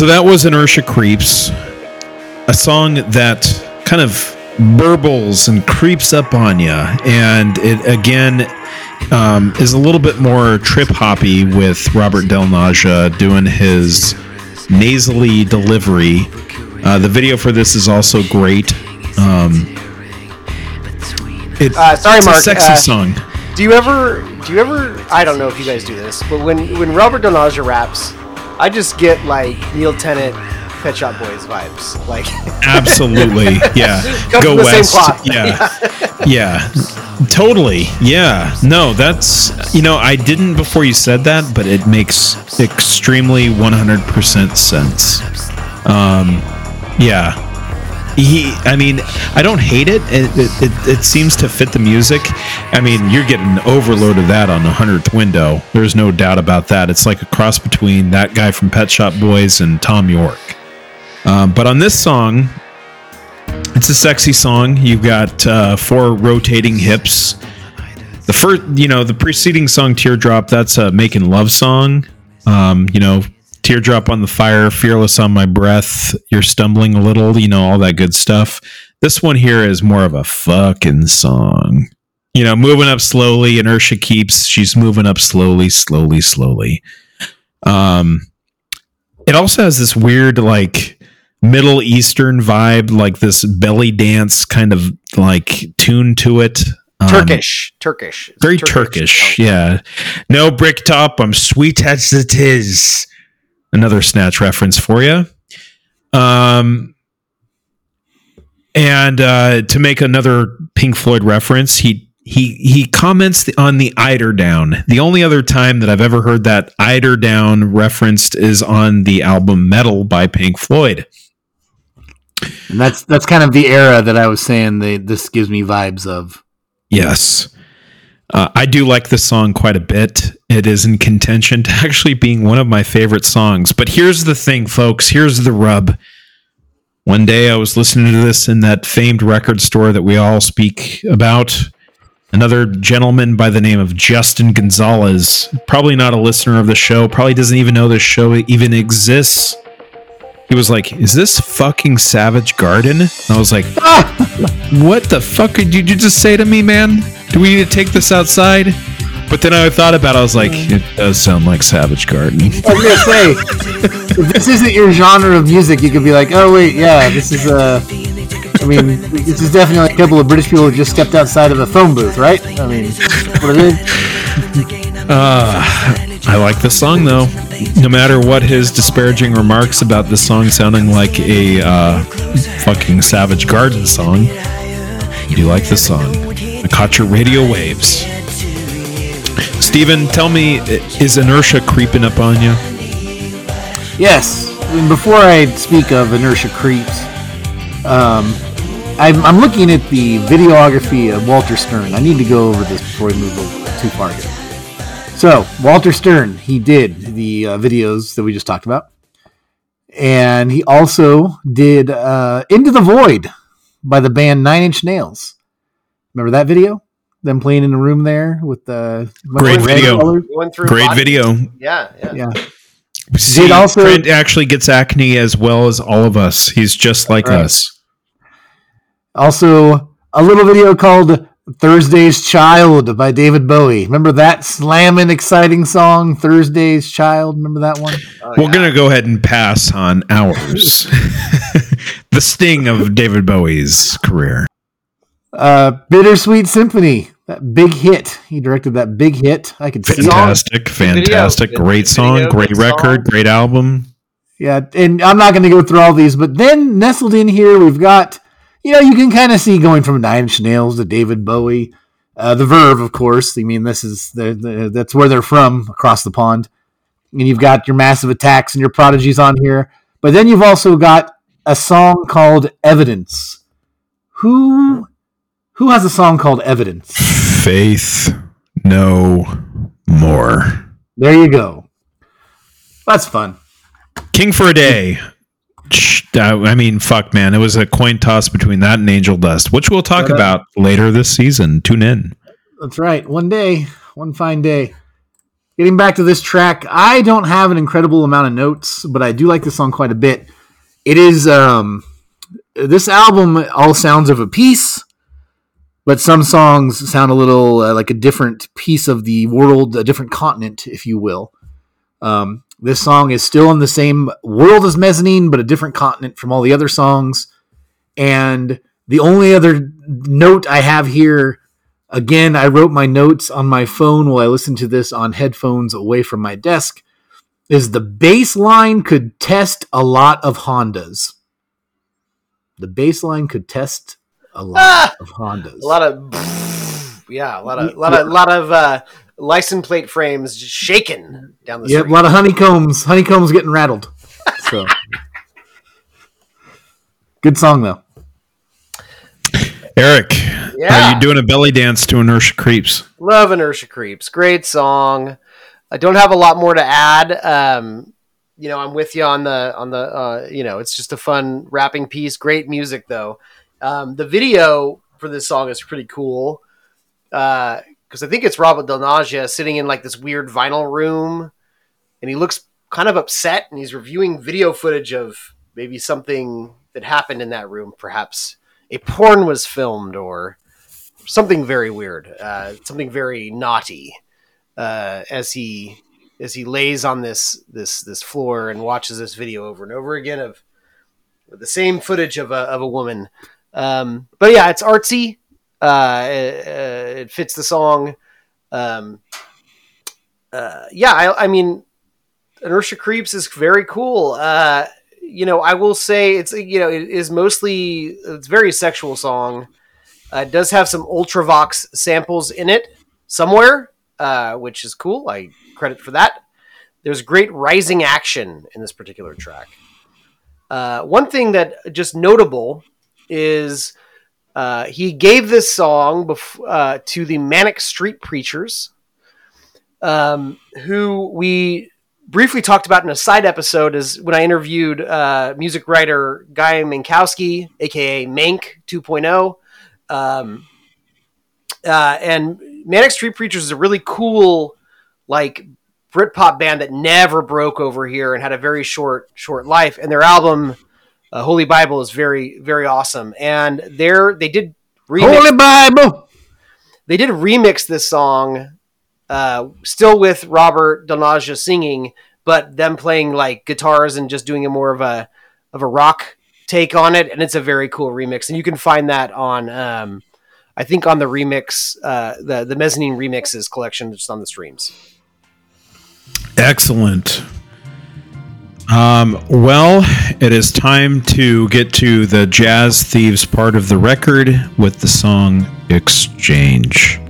So that was Inertia Creeps, a song that kind of burbles and creeps up on you. And it again um, is a little bit more trip hoppy with Robert Del Naja doing his nasally delivery. Uh, the video for this is also great. Um, it, Uh, sorry, it's Mark, a sexy uh, song. Do you ever? Do you ever? I don't know if you guys do this, but when when Robert Del Naja raps, I just get like Neil Tennant, Pet Shop Boys vibes. Like Absolutely. Yeah. Go from the same west. cloth. Yeah. yeah. Totally. Yeah. No, that's, you know, I didn't before you said that, but it makes extremely 100% sense. Um, yeah. He i mean i don't hate it. It, it it it seems to fit the music. I mean you're getting an overload of that on the 100th window. There's no doubt about that. It's like a cross between that guy from pet shop boys and Thom Yorke. Um, but on this song it's a sexy song. You've got uh, four rotating hips. The first you know the preceding song teardrop that's a making love song. Um, you know teardrop on the fire fearless on my breath you're stumbling a little you know all that good stuff this one here is more of a fucking song you know moving up slowly inertia creeps she's moving up slowly slowly slowly um it also has this weird like middle eastern vibe like this belly dance kind of like tune to it Um, Turkish, Turkish, very Turkish, yeah. No brick top. I'm sweet as it is. Another snatch reference for you. Um, and uh, to make another Pink Floyd reference, he he he comments on the eiderdown. The only other time that I've ever heard that eiderdown referenced is on the album Meddle by Pink Floyd. And that's that's kind of the era that I was saying. They, this gives me vibes of. Yes. Uh, I do like this song quite a bit. It is in contention to actually being one of my favorite songs. But here's the thing, folks. Here's the rub. One day I was listening to this in that famed record store that we all speak about. Another gentleman by the name of Justin Gonzalez, probably not a listener of the show, probably doesn't even know this show even exists. He was like, Is this fucking Savage Garden? And I was like, ah, What the fuck did you just say to me, man? Do we need to take this outside? But then I thought about it, I was like, mm. It does sound like Savage Garden. I was gonna say, if this isn't your genre of music, you could be like, oh wait, yeah, this is Uh, I mean, this is definitely a couple of British people who just stepped outside of a phone booth, right? I mean, what it is. Ah, I like this song though. No matter what his disparaging remarks about this song sounding like a uh, fucking Savage Garden song, you like this song. I caught your radio waves. Steven, tell me, is inertia creeping up on you? Yes. Before I speak of inertia creeps, um, I'm, I'm looking at the videography of Walter Stern. I need to go over this before we move too far here. So, Walter Stern, he did the uh, videos that we just talked about. And he also did uh, Into the Void by the band Nine Inch Nails. Remember that video? Them playing in the room there with the Great video. Great body- video. Yeah, yeah. Yeah. See, also- Trent actually gets acne as well as all of us. He's just like Right. us. Also, a little video called Thursday's Child by David Bowie. Remember that slamming, exciting song, Thursday's Child? Remember that one? Oh, We're yeah. gonna go ahead and pass on ours. the sting of David Bowie's career. Uh, Bittersweet Symphony, that big hit. He directed that big hit. I could see. Fantastic, fantastic, video. great song, video, great record, song. great album. Yeah, and I'm not going to go through all these, but then nestled in here, we've got, you know, you can kind of see going from Nine Inch Nails to David Bowie, uh, the Verve, of course. I mean, this is the, the that's where they're from across the pond, and you've got your Massive Attacks and your Prodigies on here, but then you've also got a song called Evidence. Who who has a song called Evidence? Faith no more. There you go. That's fun. King for a day. Uh, I mean, fuck, man. It was a coin toss between that and Angel Dust, which we'll talk Shut up. about later this season. Tune in. That's right. One day, one fine day. Getting back to this track, I don't have an incredible amount of notes, but I do like this song quite a bit. It is um this album all sounds of a piece, but some songs sound a little uh, like a different piece of the world, a different continent, if you will. Um, this song is still in the same world as Mezzanine, but a different continent from all the other songs. And the only other note I have here Again, I wrote my notes on my phone while I listened to this on headphones away from my desk. Is the bass line could test a lot of Hondas. The bass line could test a lot Ah! of Hondas. A lot of yeah, a lot of lot of lot of uh, license plate frames just shaking down the street. Yep, a lot of honeycombs. Honeycombs getting rattled. So good song though. Eric, Yeah. are you doing a belly dance to Inertia Creeps? Love Inertia Creeps. Great song. I don't have a lot more to add. Um, you know, I'm with you on the on the uh, you know, it's just a fun rapping piece. Great music though. Um, the video for this song is pretty cool. Because I think it's Robert Del Naja sitting in like this weird vinyl room, and he looks kind of upset, and he's reviewing video footage of maybe something that happened in that room. Perhaps a porn was filmed, or something very weird, uh, something very naughty, uh, as he as he lays on this this this floor and watches this video over and over again of the same footage of a of a woman. Um, but yeah, it's artsy. Uh, it, uh, it fits the song. Um, uh, yeah, I, I mean, Inertia Creeps is very cool. Uh, you know, I will say it's you know it is mostly it's very sexual song. Uh, it does have some Ultravox samples in it somewhere, uh, which is cool. I credit for that. There's great rising action in this particular track. One thing that just notable is uh, he gave this song bef- uh, to the Manic Street Preachers, um, who we briefly talked about in a side episode is when I interviewed uh, music writer Guy Minkowski, aka Mank 2.0. Um, uh, and Manic Street Preachers is a really cool, like Britpop band that never broke over here and had a very short, short life. And their album, uh, Holy Bible, is very, very awesome. And they're they did remix, Holy Bible. they did remix this song, uh, still with Robert Del Naja singing, but them playing like guitars and just doing a more of a of a rock take on it, and it's a very cool remix. And you can find that on, um, I think, on the remix, uh, the the mezzanine remixes collection, just on the streams. Excellent. Um, well, it is time to get to the Jazz Thieves part of the record with the song Exchange.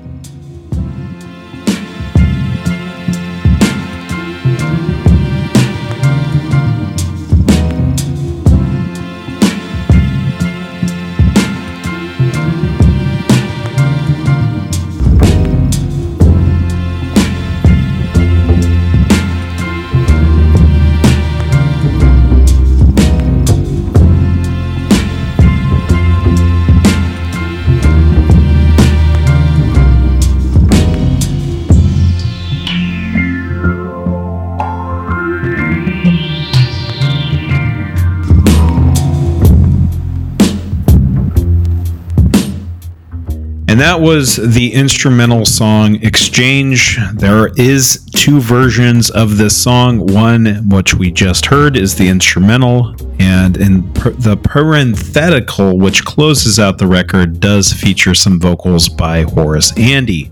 And that was the instrumental song Exchange. There is two versions of this song. One, which we just heard, is the instrumental, and in per- the parenthetical, which closes out the record, does feature some vocals by Horace Andy.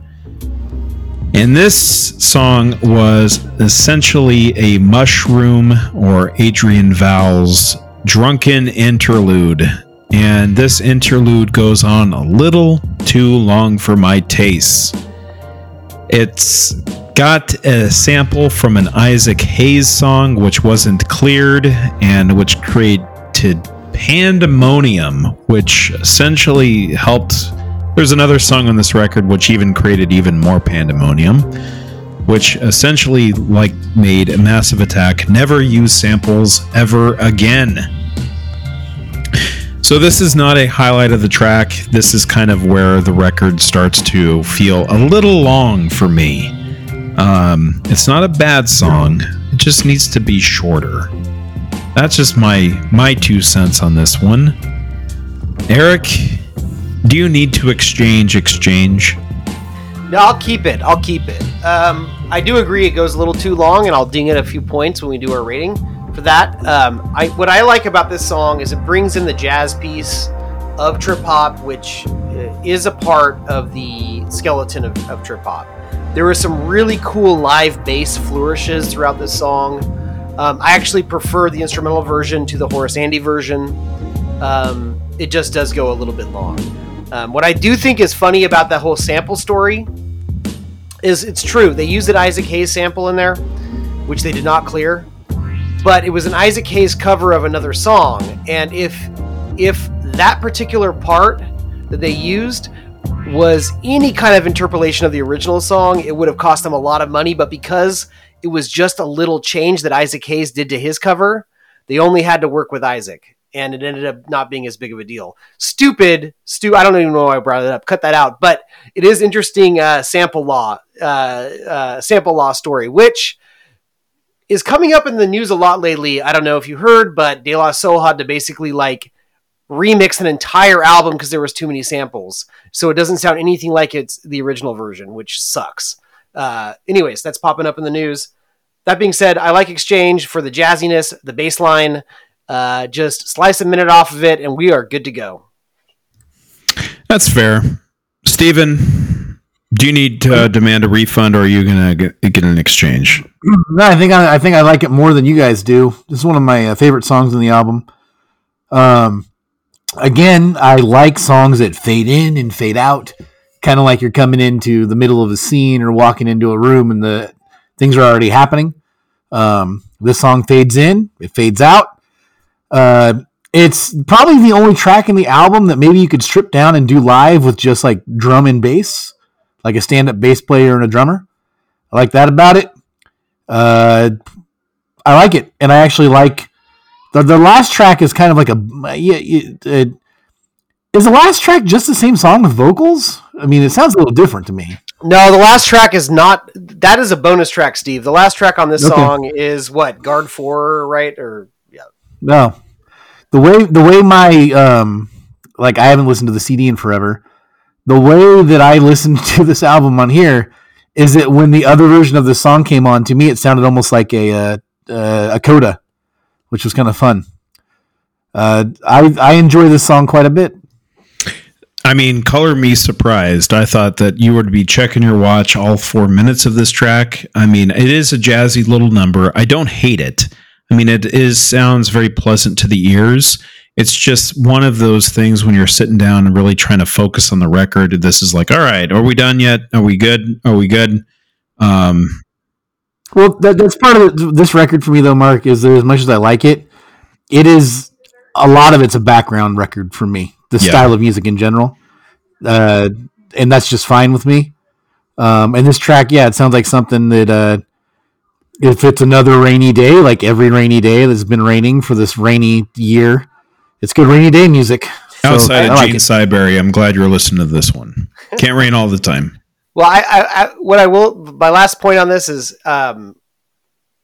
And this song was essentially a mushroom or Adrian Vowles' drunken interlude. And this interlude goes on a little too long for my tastes. It's got a sample from an Isaac Hayes song, which wasn't cleared and which created pandemonium, which essentially helped. There's another song on this record which even created even more pandemonium, which essentially like made a massive attack never use samples ever again. So this is not a highlight of the track. This is kind of where the record starts to feel a little long for me. Um, it's not a bad song. It just needs to be shorter. That's just my my two cents on this one. Eric, do you need to exchange exchange? No, I'll keep it. I'll keep it. Um, I do agree it goes a little too long, and I'll ding it a few points when we do our rating for that. Um, I what I like about this song is it brings in the jazz piece of trip hop, which uh, is a part of the skeleton of, of trip hop. There were some really cool live bass flourishes throughout this song. Um, I actually prefer the instrumental version to the Horace Andy version. Um, it just does go a little bit long. Um, what I do think is funny about that whole sample story is it's true. They used an Isaac Hayes sample in there, which they did not clear. But it was an Isaac Hayes cover of another song, and if if that particular part that they used was any kind of interpolation of the original song, it would have cost them a lot of money. But because it was just a little change that Isaac Hayes did to his cover, they only had to work with Isaac, and it ended up not being as big of a deal. Stupid, stu. I don't even know why I brought it up. Cut that out. But it is interesting uh, sample law, uh, uh, sample law story, which is coming up in the news a lot lately. I don't know if you heard, but De La Soul had to basically like remix an entire album because there was too many samples, so it doesn't sound anything like it's the original version, which sucks. Uh, anyways, that's popping up in the news. That being said, I like Exchange for the jazziness, the bass line. Uh, just slice a minute off of it, and we are good to go. That's fair. Steven, do you need to demand a refund or are you to get, get an exchange? No, I think I, I think I like it more than you guys do. This is one of my uh, favorite songs in the album. Um, again, I like songs that fade in and fade out, kind of like you're coming into the middle of a scene or walking into a room and the things are already happening. Um, this song fades in, it fades out. Uh, it's probably the only track in the album that maybe you could strip down and do live with just like drum and bass, like a stand-up bass player and a drummer. I like that about it. Uh, I like it, and I actually like the the last track is kind of like a yeah. yeah, It, is the last track just the same song with vocals? I mean, it sounds a little different to me. No, the last track is not. That is a bonus track, Steve. The last track on this Okay. song is what Group Four, right? Or yeah, No, the way the way my um like I haven't listened to the CD in forever. The way that I listened to this album on here is that when the other version of the song came on, to me it sounded almost like a uh, uh, a coda, which was kind of fun. Uh, I I enjoy this song quite a bit. I mean, color me surprised. I thought that you were to be checking your watch all four minutes of this track. I mean, it is a jazzy little number. I don't hate it. I mean, it is sounds very pleasant to the ears. It's just one of those things when you're sitting down and really trying to focus on the record. This is like, all right, are we done yet? Are we good? Are we good? Um, Well, that, that's part of it, this record for me, though, Mark. Is that as much as I like it, it is a lot of it's a background record for me. The Yeah. style of music in general, uh, and that's just fine with me. Um, and this track, yeah, it sounds like something that uh, if it's another rainy day, like every rainy day that's been raining for this rainy year, it's good rainy day music. So, outside I of like Gene it. Cyberry, I'm glad you're listening to this one. Can't rain all the time. Well, I, I, I what I will. My last point on this is, um,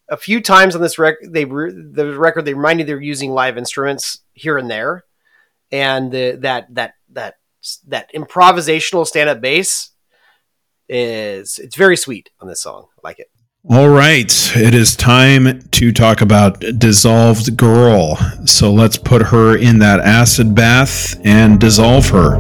a few times on this record, they re- the record they remind you they're using live instruments here and there, and the, that that that that improvisational stand up bass is it's very sweet on this song. I like it. All right, it is time to talk about Dissolved Girl. So let's put her in that acid bath and dissolve her.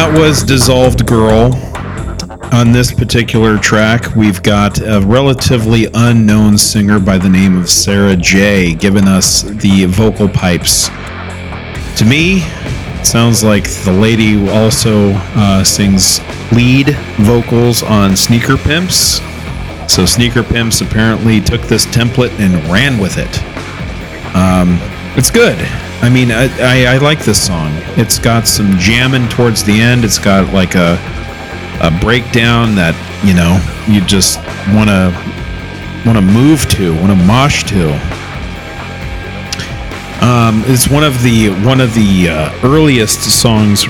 That was Dissolved Girl. On this particular track, we've got a relatively unknown singer by the name of Sarah Jay giving us the vocal pipes. To me, sounds like the lady also uh, sings lead vocals on Sneaker Pimps. So Sneaker Pimps apparently took this template and ran with it. Um, it's good. I mean, I, I, I like this song. It's got some jamming towards the end. It's got like a a breakdown that you know you just want to want to move to, want to mosh to. Um, it's one of the one of the uh, earliest songs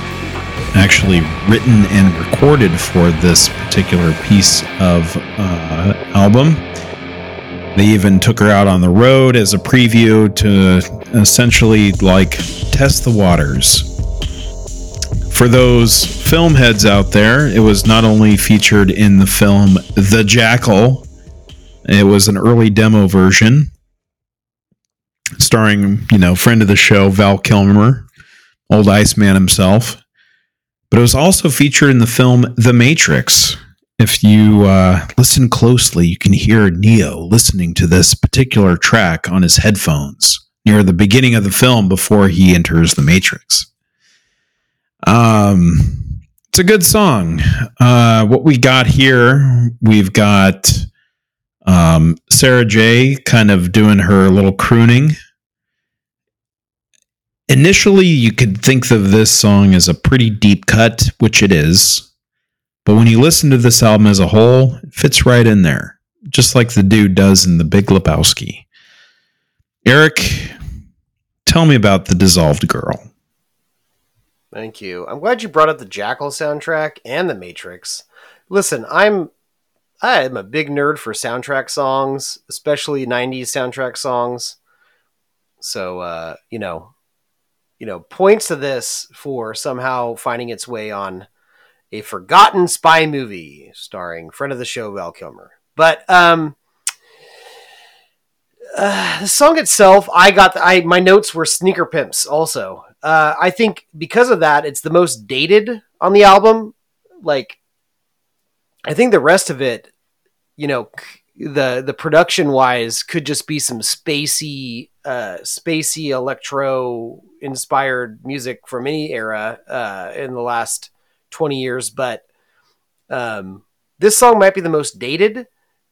actually written and recorded for this particular piece of uh, album. They even took her out on the road as a preview to essentially like test the waters. For those film heads out there, it was not only featured in the film The Jackal, it was an early demo version starring, you know, friend of the show, Val Kilmer, old Iceman himself. But it was also featured in the film The Matrix. If you uh, listen closely, you can hear Neo listening to this particular track on his headphones near the beginning of the film before he enters the Matrix. Um, it's a good song. Uh, what we got here, we've got um, Sarah Jay kind of doing her little crooning. Initially, you could think of this song as a pretty deep cut, which it is. But when you listen to this album as a whole, it fits right in there, just like the dude does in The Big Lebowski. Eric, tell me about The Dissolved Girl. Thank you. I'm glad you brought up the Jackal soundtrack and the Matrix. Listen, I'm I'm a big nerd for soundtrack songs, especially 90s soundtrack songs. So, uh, you know, you know, points to this for somehow finding its way on a forgotten spy movie starring friend of the show Val Kilmer. But um uh, the song itself, I got the, I my notes were sneaker pimps also. Uh, I think because of that, it's the most dated on the album. Like, I think the rest of it, you know, the the production wise could just be some spacey, uh, spacey electro inspired music from any era uh, in the last twenty years. But um, this song might be the most dated,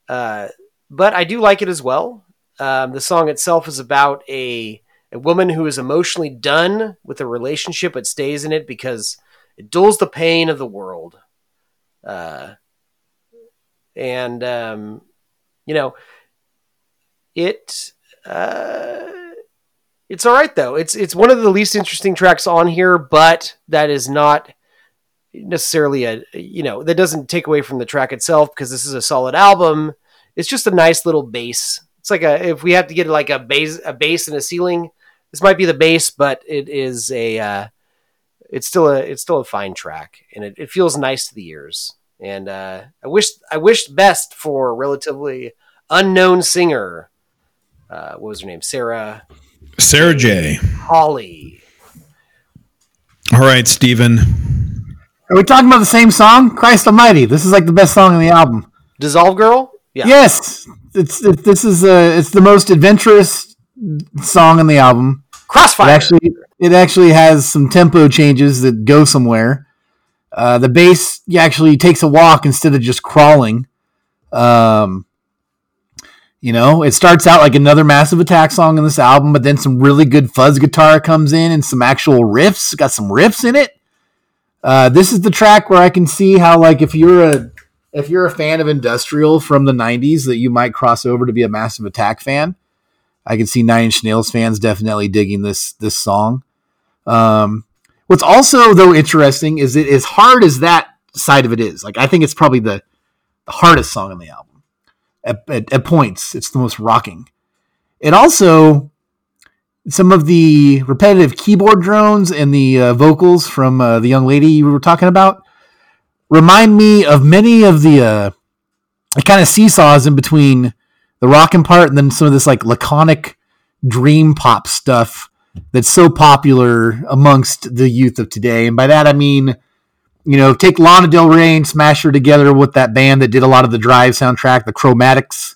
uh, but I do like it as well. Um, the song itself is about a a woman who is emotionally done with a relationship but stays in it because it dulls the pain of the world. Uh, and um, you know, it uh, it's all right though. It's it's one of the least interesting tracks on here, but that is not necessarily a you know that doesn't take away from the track itself because this is a solid album. It's just a nice little bass. It's like a if we have to get like a base a base and a ceiling, this might be the base but it is a uh, it's still a it's still a fine track and it, it feels nice to the ears. And uh, I wish I wished best for relatively unknown singer. Uh, what was her name? Sarah Sarah Jay Hawley. All right, Steven. Are we talking about the same song? Christ Almighty! This is like the best song on the album. Dissolve Girl? Yeah. Yes, it's it, this is uh, it's the most adventurous song on the album. It Crossfire. actually it actually has some tempo changes that go somewhere. Uh, the bass actually takes a walk instead of just crawling. Um, you know, it starts out like another massive attack song on this album, but then some really good fuzz guitar comes in and some actual riffs. Got some riffs in it. Uh, this is the track where I can see how, like, if you're a if you're a fan of industrial from the '90s, that you might cross over to be a massive attack fan. I can see Nine Inch Nails fans definitely digging this this song. Um, what's also though interesting is that as hard as that side of it is, like I think it's probably the, the hardest song on the album. At, at, at points, it's the most rocking. It also some of the repetitive keyboard drones and the uh, vocals from uh, the young lady you were talking about remind me of many of the uh, it kind of seesaws in between the rocking part and then some of this like laconic dream pop stuff that's so popular amongst the youth of today. And by that I mean you know, take Lana Del Rey and smash her together with that band that did a lot of the Drive soundtrack, the Chromatics.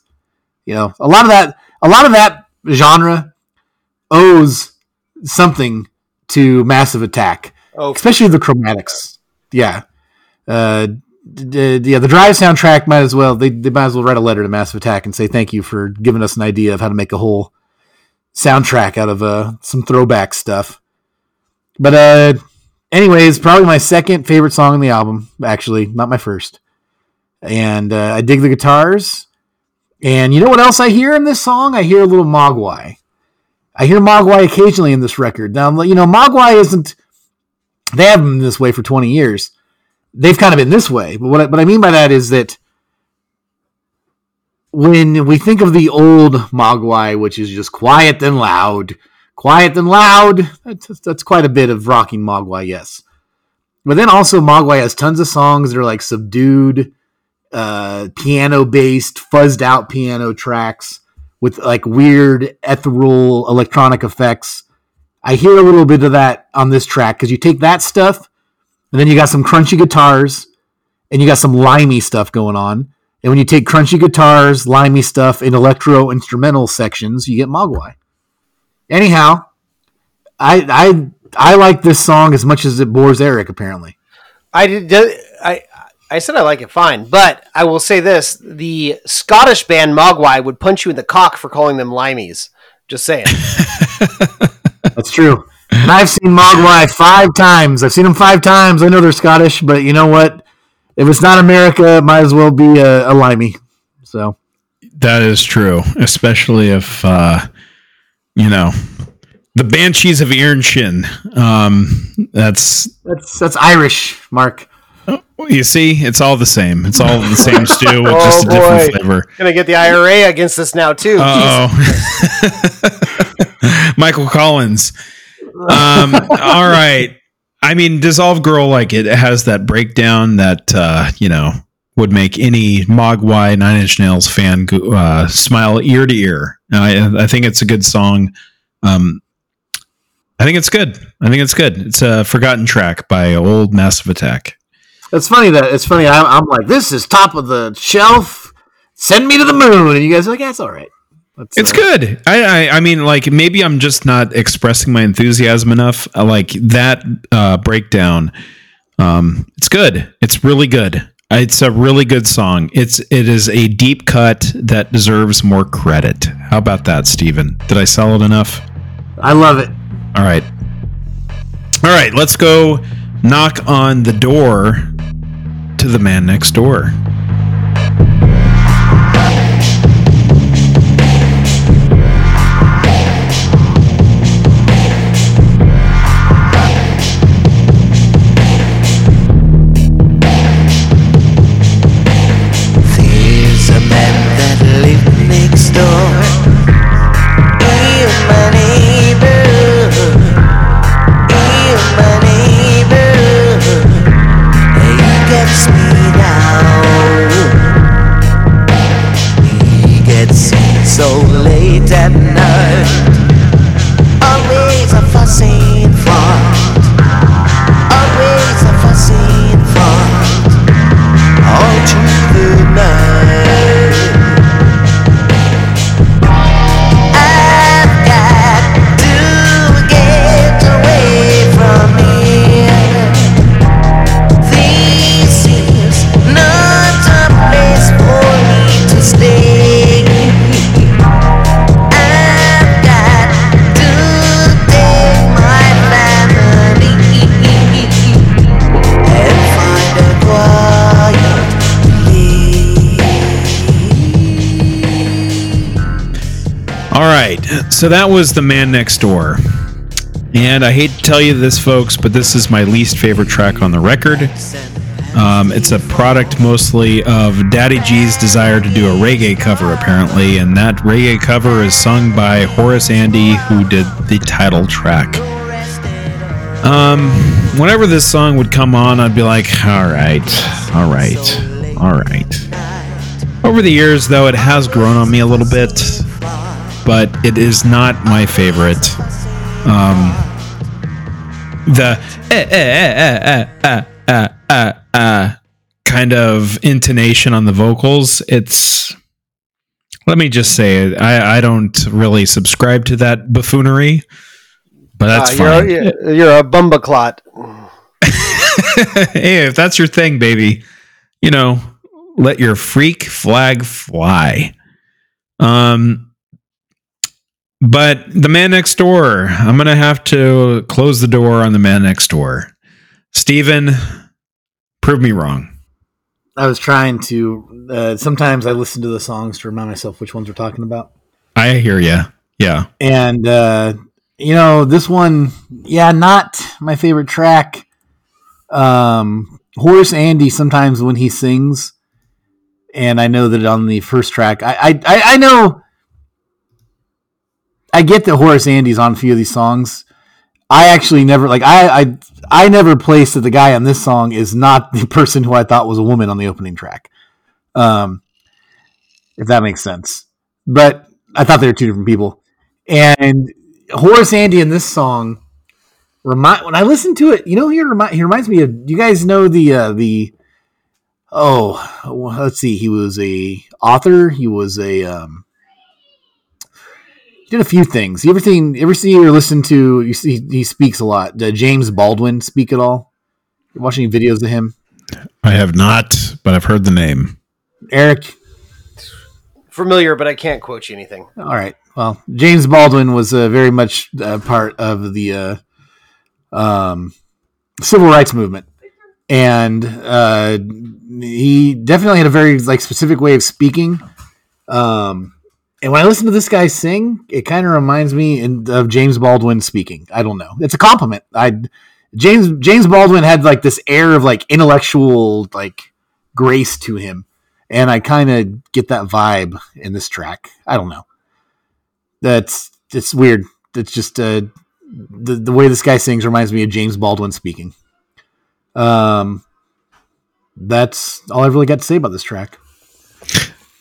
You know, a lot of that, a lot of that genre owes something to Massive Attack, Oh, especially the Chromatics. Yeah, uh, d- d- yeah. The Drive soundtrack might as well they, they might as well write a letter to Massive Attack and say thank you for giving us an idea of how to make a whole soundtrack out of uh, some throwback stuff. But uh, anyways, probably my second favorite song on the album. Actually, not my first. And uh, I dig the guitars. And you know what else I hear in this song? I hear a little Mogwai. I hear Mogwai occasionally in this record. Now, you know, Mogwai isn't. They haven't been this way for 20 years. They've kind of been this way. But what I, what I mean by that is that when we think of the old Mogwai, which is just quiet and loud, quiet and loud, that's, that's quite a bit of rocking Mogwai, yes. But then also Mogwai has tons of songs that are like subdued, uh, piano based, fuzzed out piano tracks with like weird ethereal electronic effects. I hear a little bit of that on this track because you take that stuff and then you got some crunchy guitars and you got some limey stuff going on. And when you take crunchy guitars, limey stuff, and electro instrumental sections, you get Mogwai. Anyhow, I I I like this song as much as it bores Eric. Apparently, I did. I I said I like it fine, but I will say this: the Scottish band Mogwai would punch you in the cock for calling them limeys. Just saying. that's true. And I've seen Mogwai five times. I've seen them five times. I know they're Scottish, but you know what? If it's not America, it might as well be a, a limey. So That is true, especially if uh, you know the Banshees of Iron Um, that's that's that's Irish, Mark. you see, it's all the same. It's all the same stew with just a Oh, boy. different flavor. Gonna get the IRA against us now too. Oh, Michael Collins. Um, all right. I mean, Dissolve Girl, like it has that breakdown that uh, you know would make any Mogwai Nine Inch Nails fan uh, smile ear to ear. I, I think it's a good song. Um, I think it's good. I think it's good. It's a forgotten track by old Massive Attack. It's funny that it's funny. I'm, I'm like, this is top of the shelf. Send me to the moon, and you guys are like, it's all right. That's, It's uh, good. I, I I mean, like maybe I'm just not expressing my enthusiasm enough. I like that uh, breakdown. Um, it's good. It's really good. It's a really good song. It's it is a deep cut that deserves more credit. How about that, Steven? Did I sell it enough? I love it. All right. All right. Let's go knock on the door to the man next door. So that was The Man Next Door. And I hate to tell you this, folks, but this is my least favorite track on the record. Um, it's a product mostly of Daddy G's desire to do a reggae cover, apparently, and that reggae cover is sung by Horace Andy, who did the title track. Um, whenever this song would come on, I'd be like, all right, all right, all right. Over the years, though, it has grown on me a little bit, but it is not my favorite. Um, the eh, eh, eh, eh, eh, eh, eh, uh, uh, kind of intonation on the vocals. It's let me just say it. I, I don't really subscribe to that buffoonery, but that's Uh, fine. you're, you're, you're a bumbaclot. hey, if that's your thing, baby, you know, let your freak flag fly. Um, but the man next door, I'm gonna have to close the door on the man next door. Steven, prove me wrong. I was trying to. Uh, sometimes I listen to the songs to remind myself which ones we're talking about. I hear you. Yeah. And uh, you know, this one, yeah, not my favorite track. Um, Horace Andy sometimes when he sings, and I know that on the first track, I, I, I know. I get that Horace Andy's on a few of these songs. I actually never like I I I never placed that the guy on this song is not the person who I thought was a woman on the opening track. Um, if that makes sense. But I thought they were two different people. And Horace Andy in this song remind when I listen to it, you know, he remind he reminds me of you guys know the uh, the oh well, let's see, he was a author, he was a um did a few things. You ever seen ever see or listen to you see he speaks a lot. Uh, James Baldwin speak at all? You're watching videos of him? I have not, but I've heard the name. Eric, Familiar, but I can't quote you anything. All right. Well, James Baldwin was uh, very much uh, part of the uh, um, civil rights movement, and uh, he definitely had a very like specific way of speaking. Um, and when I listen to this guy sing, it kind of reminds me of James Baldwin speaking. I don't know. It's a compliment. I James James Baldwin had like this air of like intellectual like grace to him and I kind of get that vibe in this track. I don't know. That's it's weird. It's just uh, the the way this guy sings reminds me of James Baldwin speaking. Um, that's all I've really got to say about this track.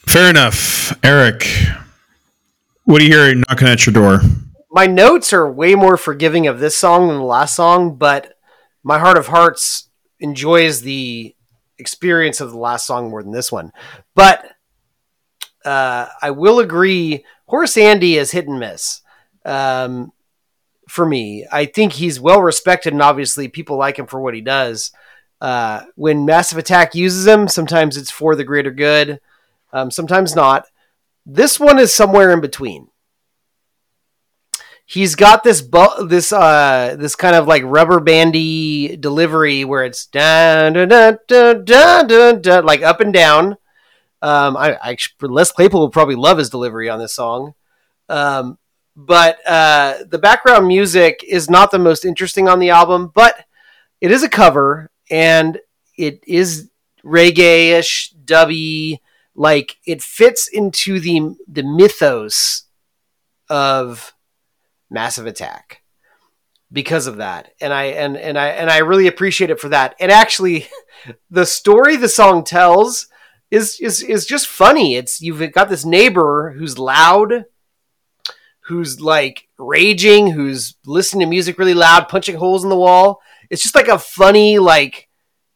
Fair enough. Eric, what do you hear knocking at your door? My notes are way more forgiving of this song than the last song, but my heart of hearts enjoys the experience of the last song more than this one. But uh, I will agree, Horace Andy is hit and miss. Um, for me, I think he's well respected, and obviously people like him for what he does. Uh, when Massive Attack uses him, sometimes it's for the greater good, um, sometimes not. This one is somewhere in between he's got this bu- this uh this kind of like rubber bandy delivery where it's dun dun dun dun dun dun, dun like up and down. Um, I, I Les Claypool will probably love his delivery on this song. Um, but uh, the background music is not the most interesting on the album, but it is a cover and it is reggae-ish, dubby. Like it fits into the the mythos of Massive Attack because of that. And I and and I and I really appreciate it for that. And actually the story the song tells is is is just funny. It's you've got this neighbor who's loud, who's like raging, who's listening to music really loud, punching holes in the wall. It's just like a funny like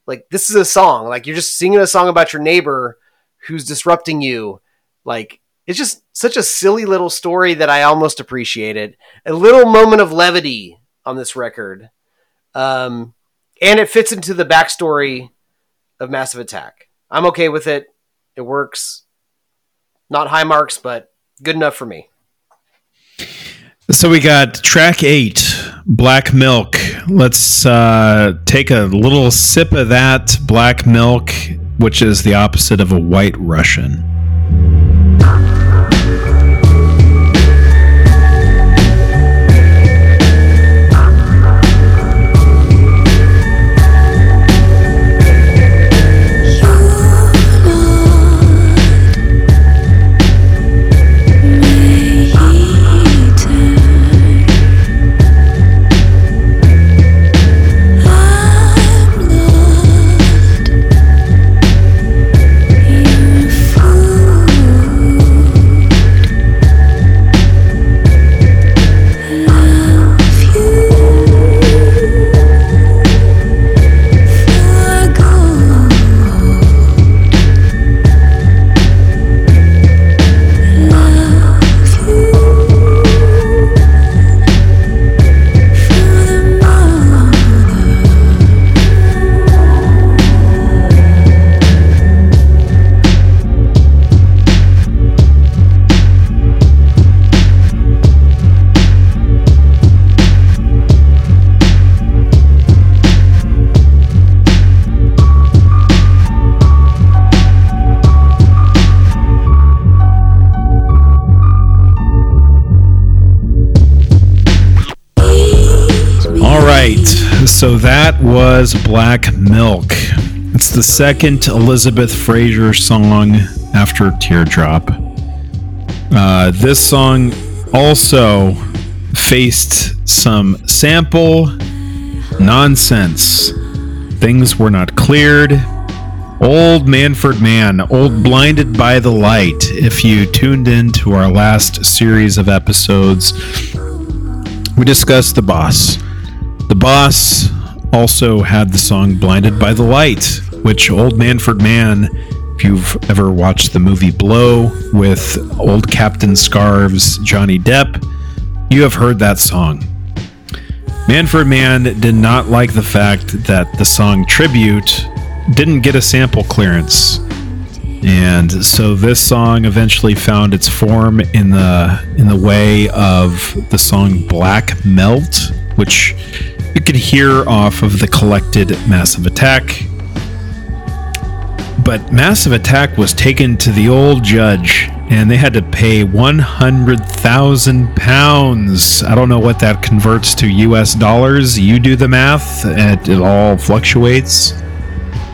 like this is a song. Like you're just singing a song about your neighbor who's disrupting you. Like it's just such a silly little story that I almost appreciate it. A little moment of levity on this record. Um, and it fits into the backstory of Massive Attack. I'm okay with it. It works. Not high marks, but good enough for me. So we got track eight, Black Milk. Let's uh, take a little sip of that black milk, which is the opposite of a white Russian. So that was Black Milk. It's the second Elizabeth Fraser song after Teardrop. Uh, this song also faced some sample nonsense. Things were not cleared. Old Manfred Mann, old blinded by the light. If you tuned in to our last series of episodes, we discussed the boss. The boss also had the song Blinded by the Light, which Old Manfred Mann, if you've ever watched the movie Blow with old Captain Scarves, Johnny Depp, you have heard that song. Manfred Mann did not like the fact that the song Tribute didn't get a sample clearance. And so this song eventually found its form in the in the way of the song Black Melt, which you could hear off of the collected Massive Attack. But Massive Attack was taken to the old judge and they had to pay 100,000 pounds. I don't know what that converts to US dollars. You do the math, and it all fluctuates.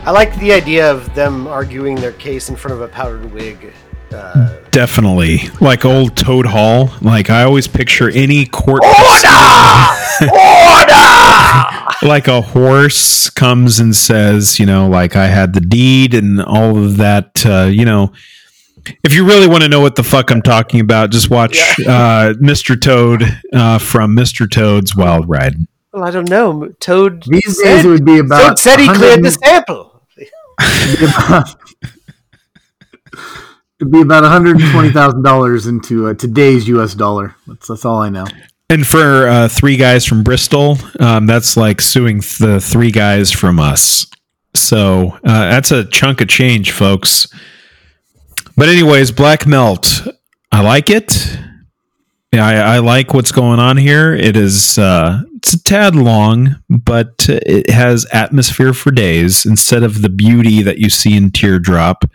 I like the idea of them arguing their case in front of a powdered wig. Uh, Definitely. Like old Toad Hall. Like I always picture any court like a horse comes and says, you know, like I had the deed and all of that, uh, you know. If you really want to know what the fuck I'm talking about, just watch uh, Mr. Toad uh, from Mr. Toad's Wild Ride. well, I don't know. Toad These said, days it would be about. Toad said he cleared the sample. It'd be about one hundred and twenty thousand dollars into uh, today's U.S. dollar. That's that's all I know. And for uh, three guys from Bristol, um, that's like suing the three guys from us. So uh, that's a chunk of change, folks. But anyways, Black Melt, I like it. Yeah, I, I like what's going on here. It is uh, it's a tad long, but it has atmosphere for days instead of the beauty that you see in Teardrop.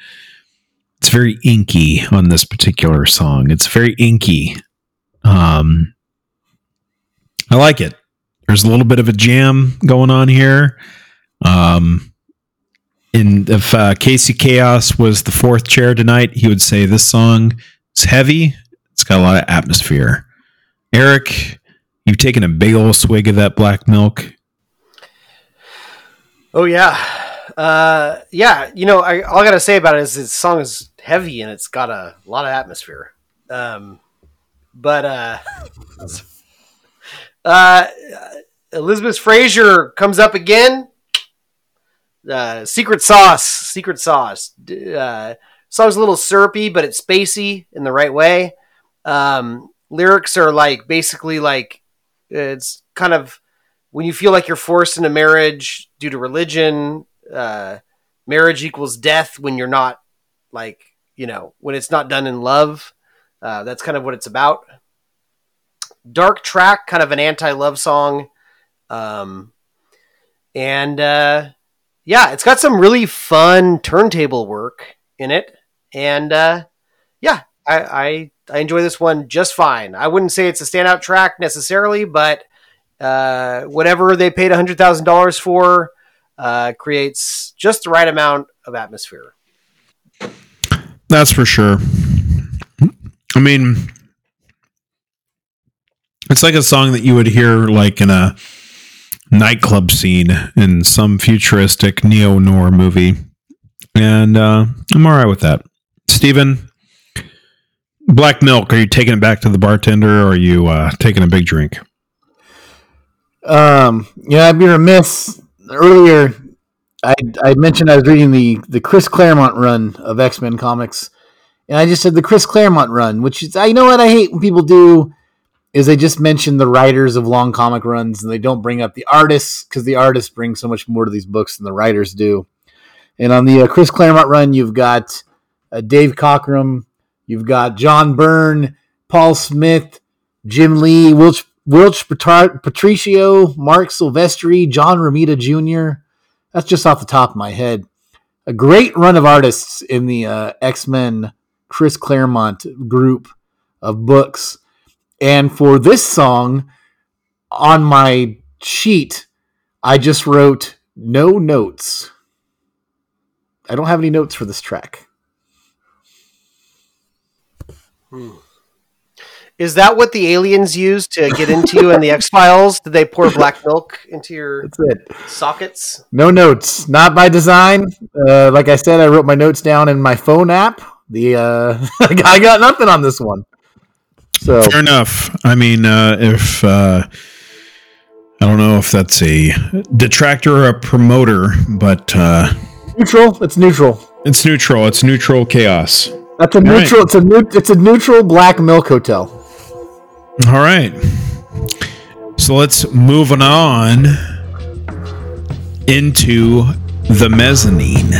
It's very inky on this particular song. It's very inky. Um, I like it. There's a little bit of a jam going on here. Um, and if uh, Casey Chaos was the fourth chair tonight, he would say this song is heavy. It's got a lot of atmosphere. Eric, you've taken a big old swig of that black milk. Oh yeah, uh, yeah. You know, I, all I gotta say about it is this song is heavy and it's got a lot of atmosphere. Um, but uh, uh, Elizabeth Fraser comes up again. Uh, secret sauce, secret sauce. Uh, song's a little syrupy, but it's spacey in the right way. Um, lyrics are like basically like it's kind of when you feel like you're forced into marriage due to religion. Uh, marriage equals death when you're not like you know when it's not done in love. Uh, that's kind of what it's about. Dark track, kind of an anti-love song, um, and uh, yeah, it's got some really fun turntable work in it, and uh, yeah, I, I I enjoy this one just fine. I wouldn't say it's a standout track necessarily, but uh, whatever they paid hundred thousand dollars for uh, creates just the right amount of atmosphere. That's for sure. I mean, it's like a song that you would hear like in a nightclub scene in some futuristic neo noir movie. And uh, I'm all right with that. Steven, Black Milk, are you taking it back to the bartender or are you uh, taking a big drink? Um, yeah, I'd be remiss. Earlier, I I mentioned I was reading the the Chris Claremont run of X Men comics, and I just said the Chris Claremont run, which is I know what I hate when people do is they just mention the writers of long comic runs and they don't bring up the artists because the artists bring so much more to these books than the writers do. And on the uh, Chris Claremont run, you've got uh, Dave Cockrum, you've got John Byrne, Paul Smith, Jim Lee, Whilce Whilce Patri- Portacio, Marc Silvestri, John Romita Jr. That's just off the top of my head. A great run of artists in the uh, X Men Chris Claremont group of books. And for this song on my sheet, I just wrote no notes. I don't have any notes for this track. Is that what the aliens used to get into you in the X Files? Did they pour black milk into your sockets? No notes, not by design. Uh, like I said, I wrote my notes down in my phone app. The uh, I got nothing on this one. So Fair enough. I mean, uh, if uh, I don't know if that's a detractor or a promoter, but uh, neutral. It's neutral. it's neutral. It's neutral chaos. That's a right. neutral. It's a new. It's a neutral black milk hotel. All right. So let's move on into the mezzanine.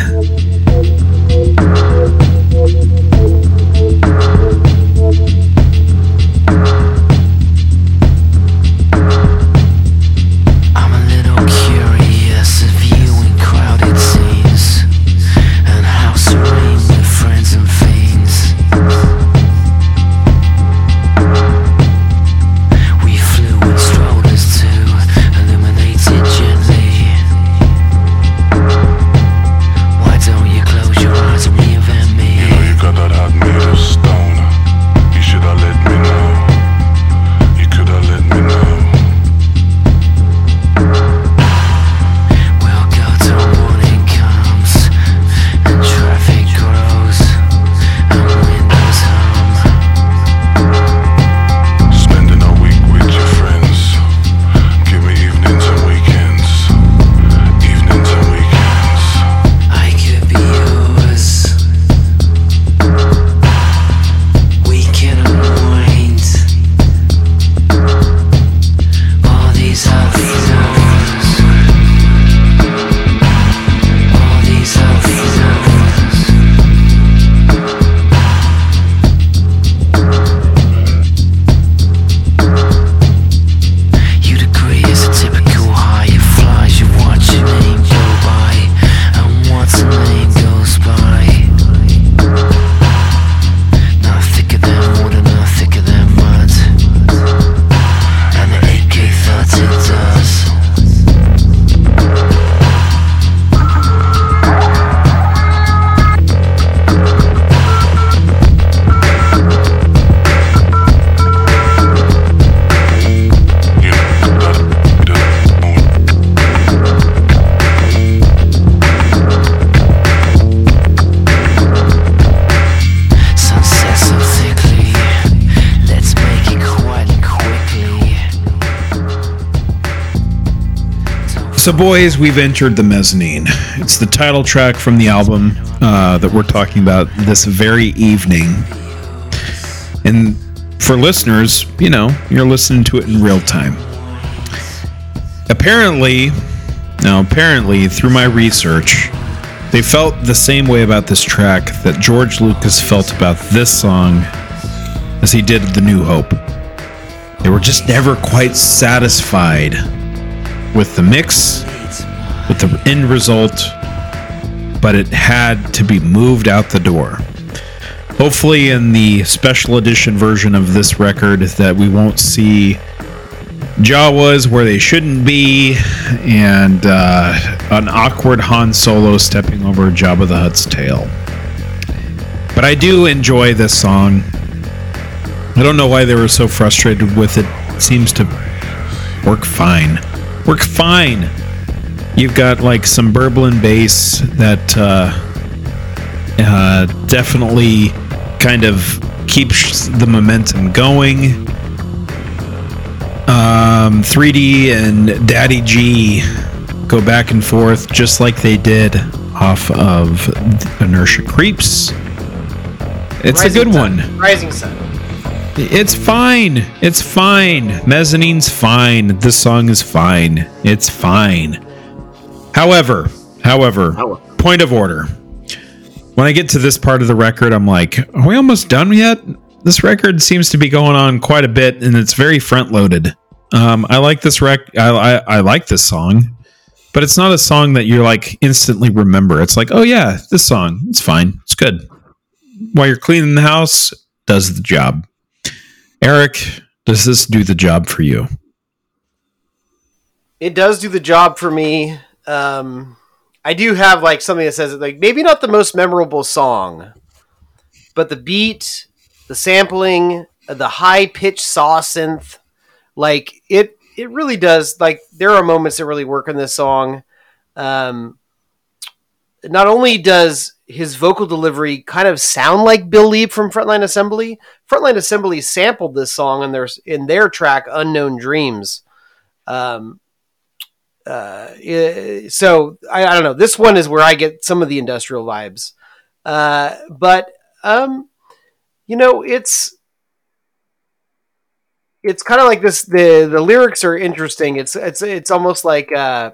So, boys, we've entered the mezzanine. It's the title track from the album uh, that we're talking about this very evening. And for listeners, you know, you're listening to it in real time. Apparently, now, apparently, through my research, they felt the same way about this track that George Lucas felt about this song as he did The New Hope. They were just never quite satisfied with the mix, with the end result, but it had to be moved out the door. Hopefully, in the special edition version of this record, that we won't see Jawas where they shouldn't be, and uh, an awkward Han Solo stepping over Jabba the Hutt's tail. But I do enjoy this song. I don't know why they were so frustrated with it. it seems to work fine. Work fine. You've got like some burblin bass that uh, uh, definitely kind of keeps the momentum going. Um, 3D and Daddy G go back and forth just like they did off of Inertia Creeps. It's a good Sun. one. Rising Sun. It's fine. It's fine. Mezzanine's fine. This song is fine. It's fine. However, however, point of order. When I get to this part of the record, I'm like, are we almost done yet? This record seems to be going on quite a bit, and it's very front loaded. Um, I like this rec. I, I I like this song, but it's not a song that you're like instantly remember. It's like, oh yeah, this song. It's fine. It's good. While you're cleaning the house, does the job. Eric, does this do the job for you? it does do the job for me. Um, I do have like something that says like maybe not the most memorable song, but the beat, the sampling, the high pitched saw synth, like it it really does. Like there are moments that really work in this song. Um, not only does his vocal delivery kind of sound like Bill Leeb from Frontline Assembly, Frontline Assembly sampled this song in their in their track "Unknown Dreams." Um, uh, eh, so I, I don't know. This one is where I get some of the industrial vibes, uh, but um, you know, it's it's kind of like this. the The lyrics are interesting. It's it's it's almost like uh,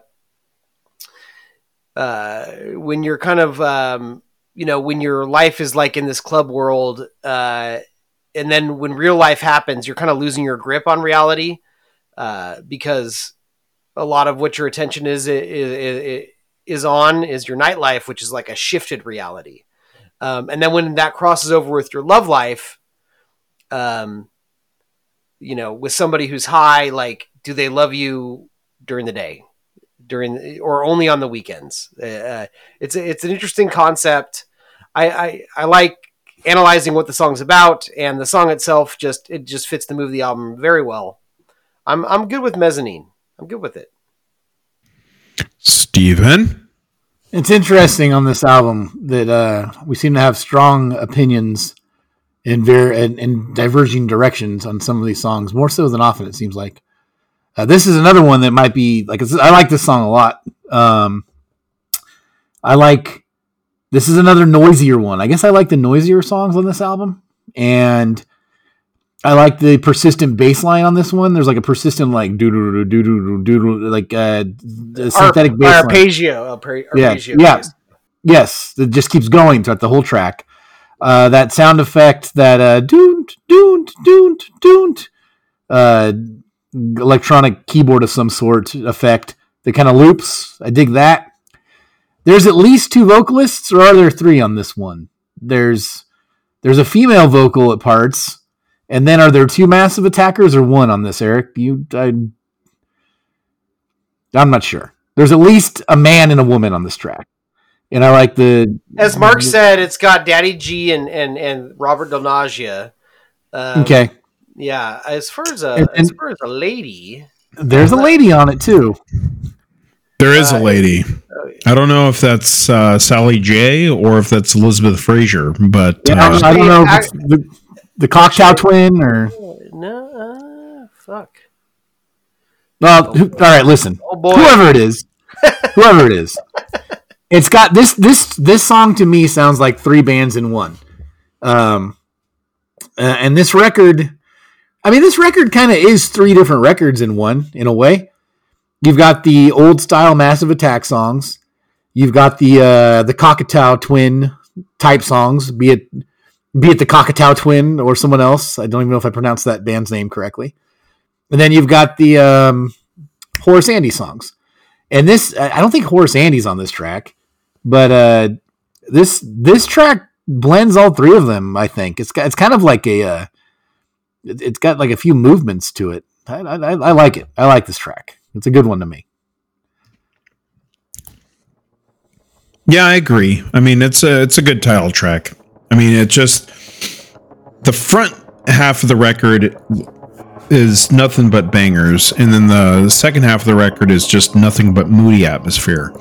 uh, when you're kind of um, you know when your life is like in this club world, uh, and then when real life happens, you're kind of losing your grip on reality uh, because a lot of what your attention is is, is is on is your nightlife, which is like a shifted reality. Um, and then when that crosses over with your love life, um, you know, with somebody who's high, like, do they love you during the day, during or only on the weekends? Uh, it's it's an interesting concept. I, I I like analyzing what the song's about, and the song itself just it just fits the mood of the album very well. I'm I'm good with mezzanine. I'm good with it. Steven? It's interesting on this album that uh, we seem to have strong opinions in very in, in diverging directions on some of these songs, more so than often. It seems like uh, this is another one that might be like I like this song a lot. Um, I like this is another noisier one. I guess I like the noisier songs on this album, and I like the persistent bass line on this one. There's like a persistent like doo doo doo doo doo doo like uh, the synthetic Ar- bass line. arpeggio, arpe- Yeah, arpeggio yeah. bass. Yes, it just keeps going throughout the whole track. Uh, that sound effect, that uh, doont doont doont doont, uh, electronic keyboard of some sort effect that kind of loops. I dig that. There's at least two vocalists, or are there three on this one? There's there's a female vocal at parts, and then are there two massive attackers or one on this? Eric, you, I, I'm not sure. There's at least a man and a woman on this track, and I like the As Mark said, it's got Daddy G and and, and Robert Del Naja. Um, Okay, Yeah, as far as a And- as far as a lady, there's a lady on it too. There is Uh, a lady. I don't know if that's uh, Sally J or if that's Elizabeth Fraser, but I, uh, don't- I don't know if it's the, the cocktail twin or no, uh, fuck. well. Who, all right, listen. Oh boy, Whoever it is, whoever it is, it's got this this this song to me sounds like three bands in one. Um, uh, and this record, I mean, this record kind of is three different records in one in a way. You've got the old style Massive Attack songs. You've got the uh, the Cocteau Twin type songs, be it be it the Cocteau Twin or someone else. I don't even know if I pronounced that band's name correctly. And then you've got the um, Horace Andy songs. And this, I don't think Horace Andy's on this track, but uh, this this track blends all three of them. I think it's it's kind of like a uh, it- it's got like a few movements to it. I, I, I like it. I like this track. It's a good one to me. yeah, I agree. I mean, it's a it's a good title track. I mean, it just the front half of the record is nothing but bangers, and then the second half of the record is just nothing but moody atmosphere.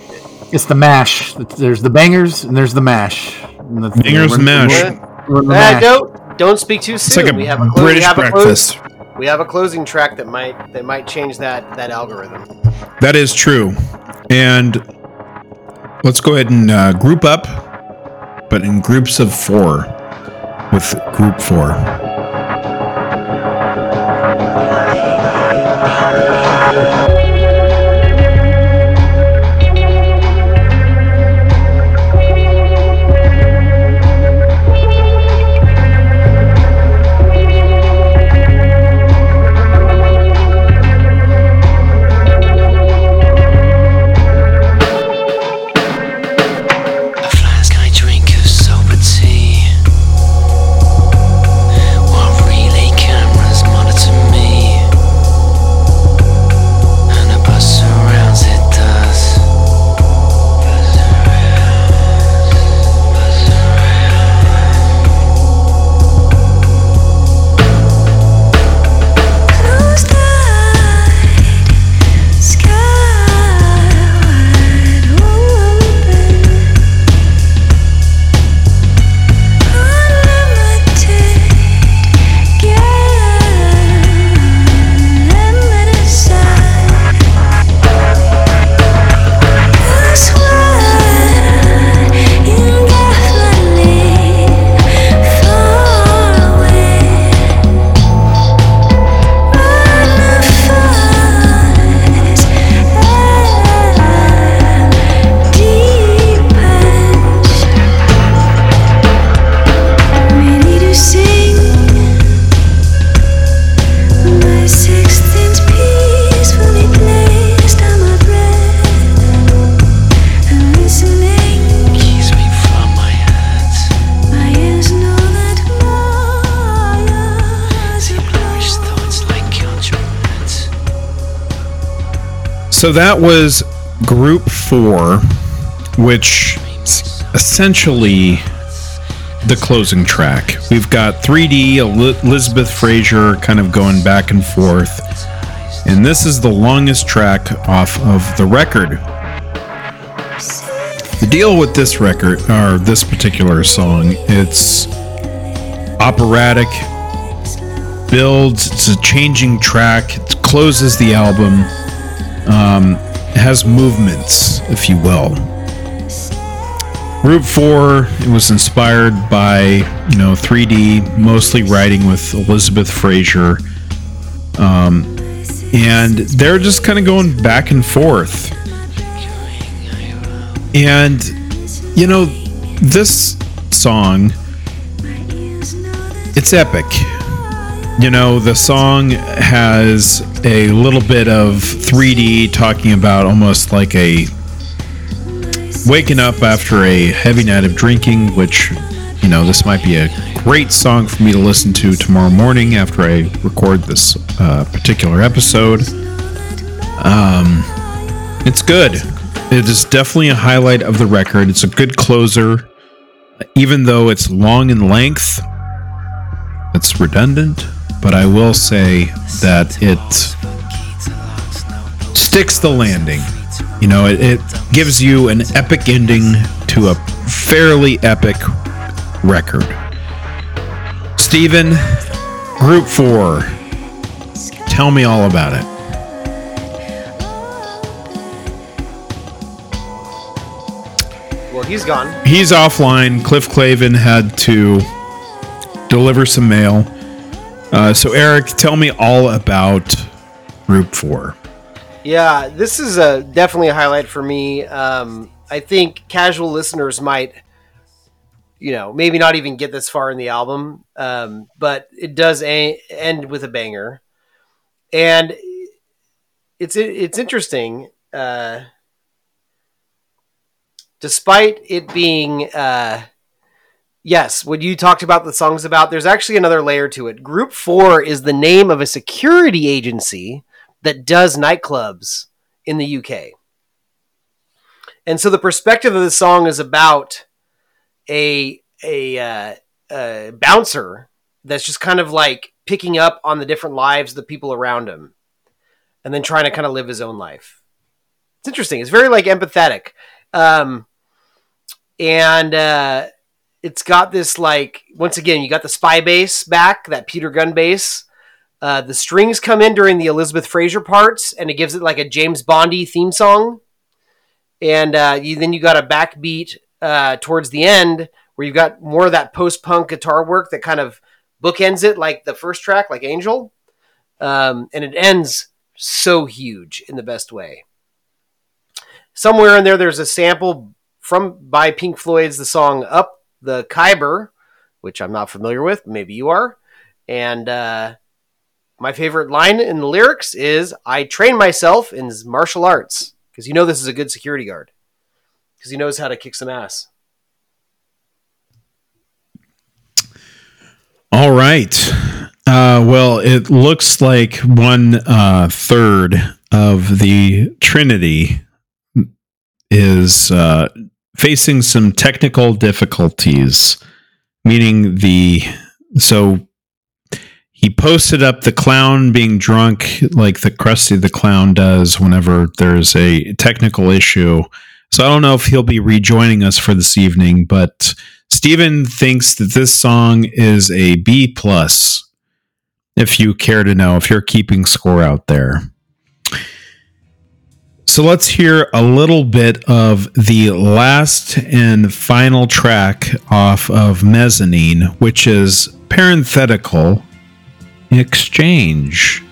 It's the mash. There's the bangers and there's the mash. And the- Bangers and mash. What? we're the Uh, mash. don't don't speak too It's soon. like a we have a clo- British we have a clo- breakfast. we have a closing track that might that might change that that algorithm. That is true. And let's go ahead and uh, group up, but in groups of four with group four. So that was Group Four, which essentially the closing track. We've got 3D, Elizabeth Fraser kind of going back and forth. And this is the longest track off of the record. The deal with this record, or this particular song, it's operatic, builds, it's a changing track, it closes the album, um, has movements, if you will. Group 4, it was inspired by, you know, 3D, mostly writing with Elizabeth Fraser. Um, and they're just kind of going back and forth. And, you know, this song, it's epic. You know, the song has a little bit of 3D talking about almost like a waking up after a heavy night of drinking, which, you know, this might be a great song for me to listen to tomorrow morning after I record this uh, particular episode. Um, it's good. It is definitely a highlight of the record. It's a good closer, even though it's long in length. It's redundant, but I will say that it sticks the landing. You know, it, it gives you an epic ending to a fairly epic record. Steven, Group 4, tell me all about it. Well, he's gone. He's offline. Cliff Clavin had to deliver some mail. Uh, so, Eric, tell me all about Group 4. Yeah, this is a definitely a highlight for me. Um, I think casual listeners might, you know, maybe not even get this far in the album, um, but it does a- end with a banger, and it's it's interesting. Uh, despite it being, uh, yes, what you talked about the songs about, there's actually another layer to it. Group Four is the name of a security agency that does nightclubs in the UK. And so the perspective of the song is about a a, uh, a bouncer that's just kind of like picking up on the different lives of the people around him, and then trying to kind of live his own life. It's interesting. It's very like empathetic, um, and uh, it's got this like once again you got the spy bass back that Peter Gunn bass. Uh, the strings come in during the Elizabeth Fraser parts, and it gives it like a James Bondy theme song. And uh, you, then you got a backbeat uh, towards the end where you've got more of that post-punk guitar work that kind of bookends it, like the first track, like Angel. Um, and it ends so huge in the best way. Somewhere in there, there's a sample from by Pink Floyd's the song "Up the Khyber," which I'm not familiar with. Maybe you are. And uh, my favorite line in the lyrics is I train myself in martial arts because you know this is a good security guard because he knows how to kick some ass. All right. Uh, well, it looks like one uh, third of the Trinity is uh, facing some technical difficulties, meaning the so he posted up the clown being drunk like the Krusty the Clown does whenever there's a technical issue. So I don't know if he'll be rejoining us for this evening, but Steven thinks that this song is a B plus. If you care to know, if you're keeping score out there. So let's hear a little bit of the last and final track off of Mezzanine, which is parenthetical exchange.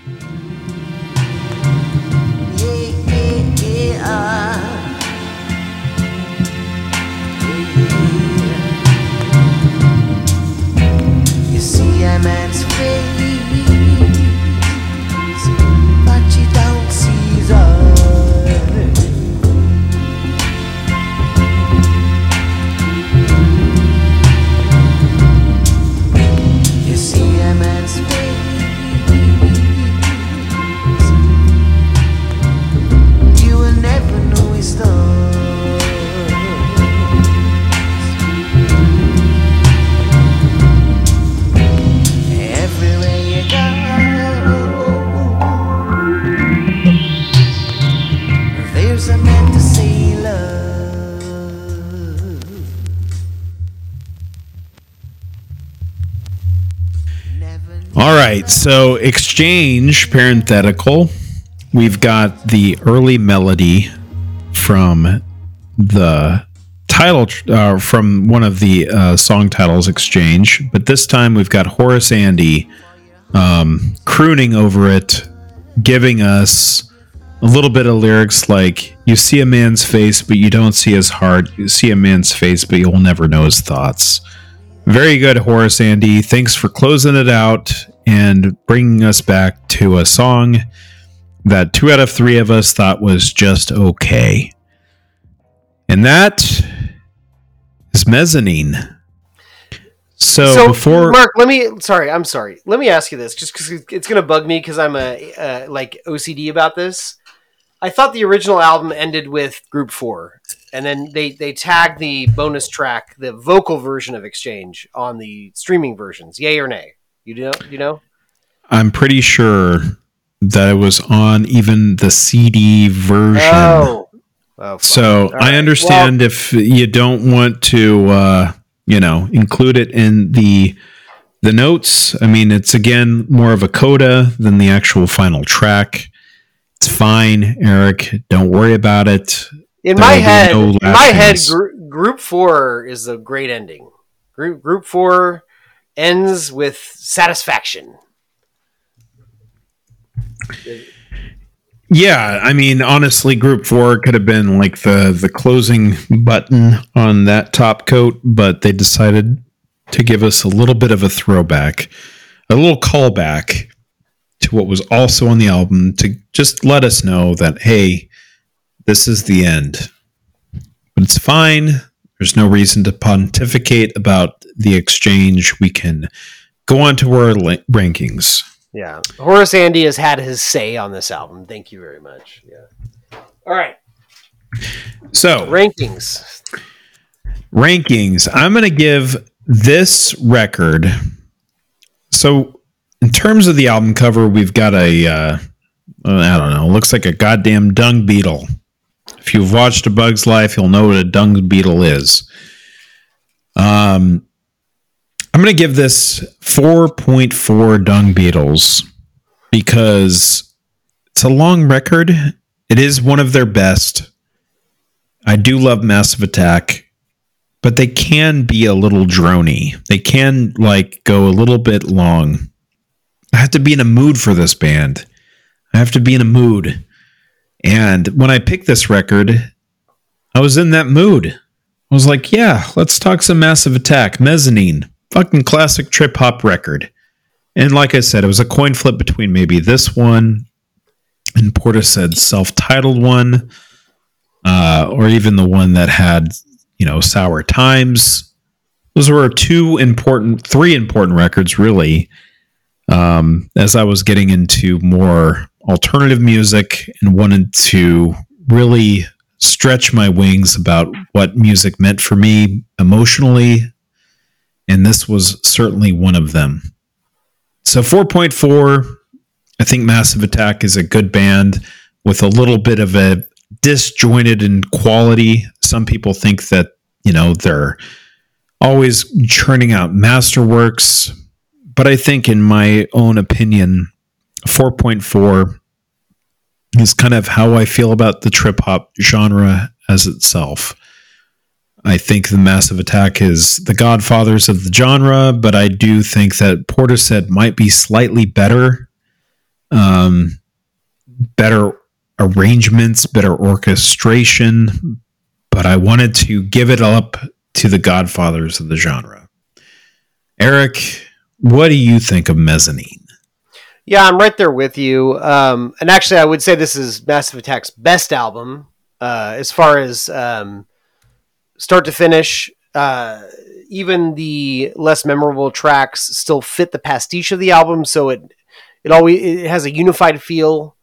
All right, so exchange parenthetical. We've got the early melody from the title uh, from one of the uh, song titles, Exchange, but this time we've got Horace Andy um, crooning over it, giving us a little bit of lyrics like "You see a man's face, but you don't see his heart. You see a man's face, but you'll never know his thoughts." Very good, Horace Andy. Thanks for closing it out and bringing us back to a song that two out of three of us thought was just okay. And that is Mezzanine. So, so before. Mark, let me. Sorry, I'm sorry. Let me ask you this, just because it's gonna bug me because I'm a uh, like OCD about this. I thought the original album ended with Group Four, and then they they tagged the bonus track, the vocal version of Exchange, on the streaming versions. Yay or nay? You know? You know? I'm pretty sure that it was on even the CD version. Oh. Oh. So All I right. understand if you don't want to, uh, you know, include it in the the notes. I mean, it's again more of a coda than the actual final track. It's fine, Eric. Don't worry about it. in there my head, no in my head, gr- Group Four is a great ending. Group Group Four ends with satisfaction. Yeah, I mean, honestly, Group Four could have been like the the closing button on that top coat, but they decided to give us a little bit of a throwback, a little callback to what was also on the album to just let us know that hey, this is the end. But it's fine. There's no reason to pontificate about the exchange. We can go on to our li- rankings. Yeah, Horace Andy has had his say on this album. Thank you very much. Yeah. All right, So rankings. rankings. I'm going to give this record. So, in terms of the album cover, we've got a, uh, I don't know, looks like a goddamn dung beetle. If you've watched A Bug's Life, you'll know what a dung beetle is. Um, I'm going to give this 4.4 dung beetles because it's a long record. It is one of their best. I do love Massive Attack but they can be a little drony. They can like go a little bit long. I have to be in a mood for this band. I have to be in a mood. And when I picked this record, I was in that mood. I was like, yeah, let's talk some Massive Attack, Mezzanine, fucking classic trip hop record. And like I said, it was a coin flip between maybe this one and Portishead's self-titled one, uh, or even the one that had you know, Sour Times. Those were two important, three important records, really. Um, as I was getting into more alternative music and wanted to really stretch my wings about what music meant for me emotionally. And this was certainly one of them. So 4.4, I think Massive Attack is a good band with a little bit of a disjointed in quality. Some people think that, you know, they're always churning out masterworks. But I think, in my own opinion, 4.4 is kind of how I feel about the trip hop genre as itself. I think the Massive Attack is the godfathers of the genre, but I do think that Portishead might be slightly better. Um, better arrangements, better orchestration, but I wanted to give it up to the godfathers of the genre. Eric, what do you think of Mezzanine? Yeah, I'm right there with you. Um, and actually, I would say this is Massive Attack's best album uh, as far as um, start to finish. Uh, even the less memorable tracks still fit the pastiche of the album, so it it always it has a unified feel,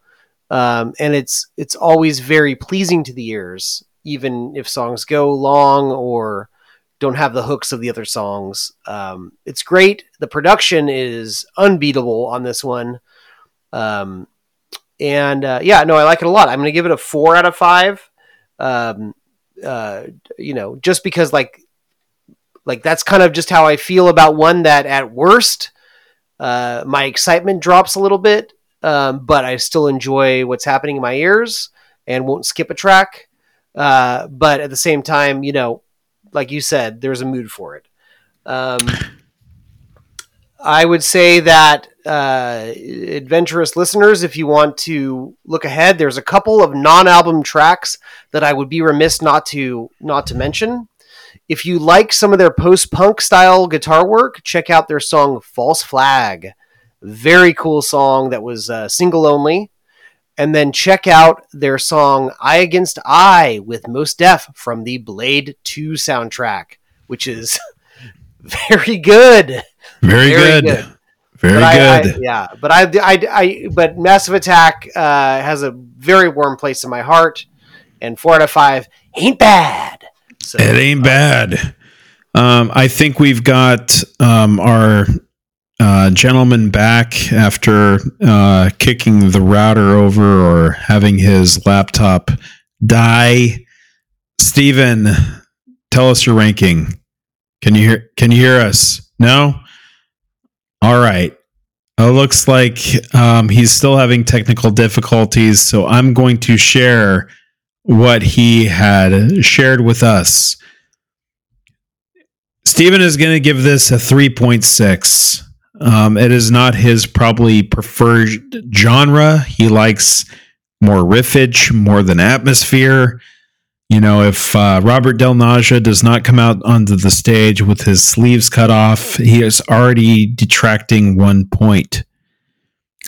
um, and it's it's always very pleasing to the ears, even if songs go long or don't have the hooks of the other songs. Um, it's great. The production is unbeatable on this one. Um, and uh, yeah, no, I like it a lot. I'm going to give it a four out of five. Um, uh, you know, just because like, like that's kind of just how I feel about one that at worst uh, my excitement drops a little bit, um, but I still enjoy what's happening in my ears and won't skip a track. Uh, but at the same time, you know, like you said, there's a mood for it. Um, I would say that uh, adventurous listeners, if you want to look ahead, there's a couple of non-album tracks that I would be remiss not to not to mention. If you like some of their post-punk style guitar work, check out their song "False Flag." Very cool song that was uh, single only. And then check out their song "Eye Against Eye" with Mos Def from the Blade Two soundtrack, which is very good. Very, Very good. good. Very But I- good. I- yeah, but I, I, I, but Massive Attack uh, has a very warm place in my heart, and four out of five ain't bad. So It ain't bad. Um, I think we've got um, our uh, gentleman back after uh, kicking the router over or having his laptop die. Steven, tell us your ranking. Can you hear? Can you hear us? No. All right. It looks like um, he's still having technical difficulties, so I'm going to share what he had shared with us. Steven is going to give this a 3.6. Um, it is not his probably preferred genre. He likes more riffage, more than atmosphere. You know, if uh, Robert Del Naja does not come out onto the stage with his sleeves cut off, he is already detracting one point.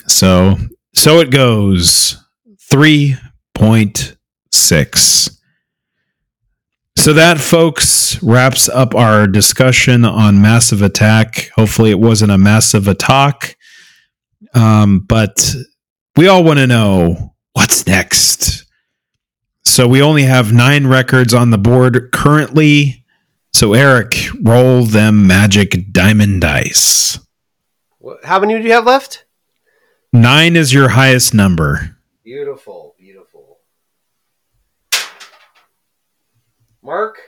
So, so it goes 3.6. So that, folks, wraps up our discussion on Massive Attack. Hopefully, it wasn't a massive attack. Um, but we all want to know what's next. So we only have nine records on the board currently. So, Eric, roll them magic diamond dice. How many do you have left? Nine is your highest number. Beautiful. Mark,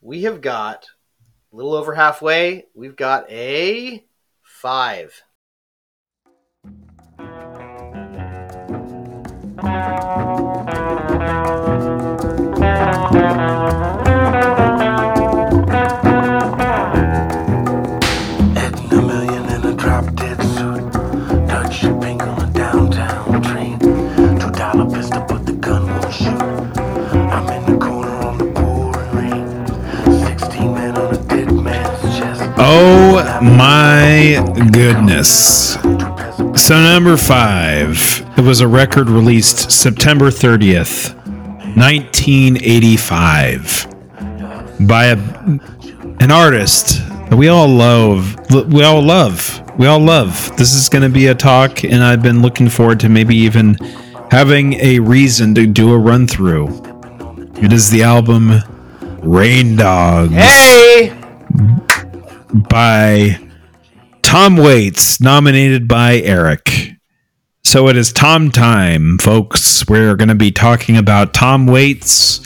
we have got a little over halfway. We've got a five. Oh my goodness. So, number five, it was a record released September 30th, 1985, by a, an artist that we all love. We all love. We all love. This is going to be a talk, and I've been looking forward to maybe even having a reason to do a run through. It is the album Rain Dogs Hey! By Tom Waits, nominated by Eric. So it is Tom time, folks. We're going to be talking about Tom Waits.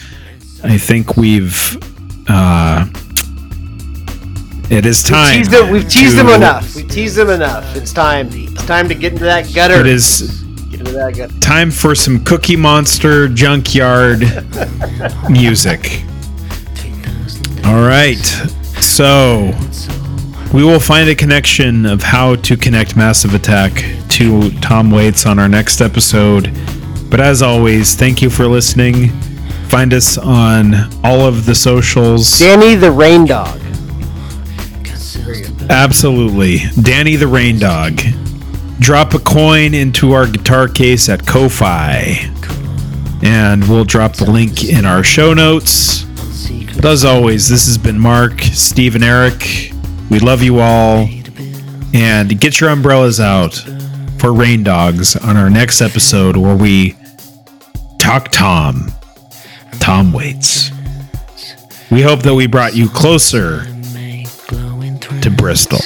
I think we've. Uh, it is time. Teased him, we've teased him to- enough. We've teased them enough. It's time. It's time to get into that gutter. It is Get into that gutter. time for some Cookie Monster junkyard music. All right. So we will find a connection of how to connect Massive Attack to Tom Waits on our next episode. But as always, thank you for listening. Find us on all of the socials. Danny the Rain Dog. Absolutely. Danny the Rain Dog. Drop a coin into our guitar case at Ko-Fi. And we'll drop the link in our show notes. As always, this has been Mark, Steve, and Eric. We love you all. And get your umbrellas out for Rain Dogs on our next episode where we talk Tom. Tom Waits. We hope that we brought you closer to Bristol.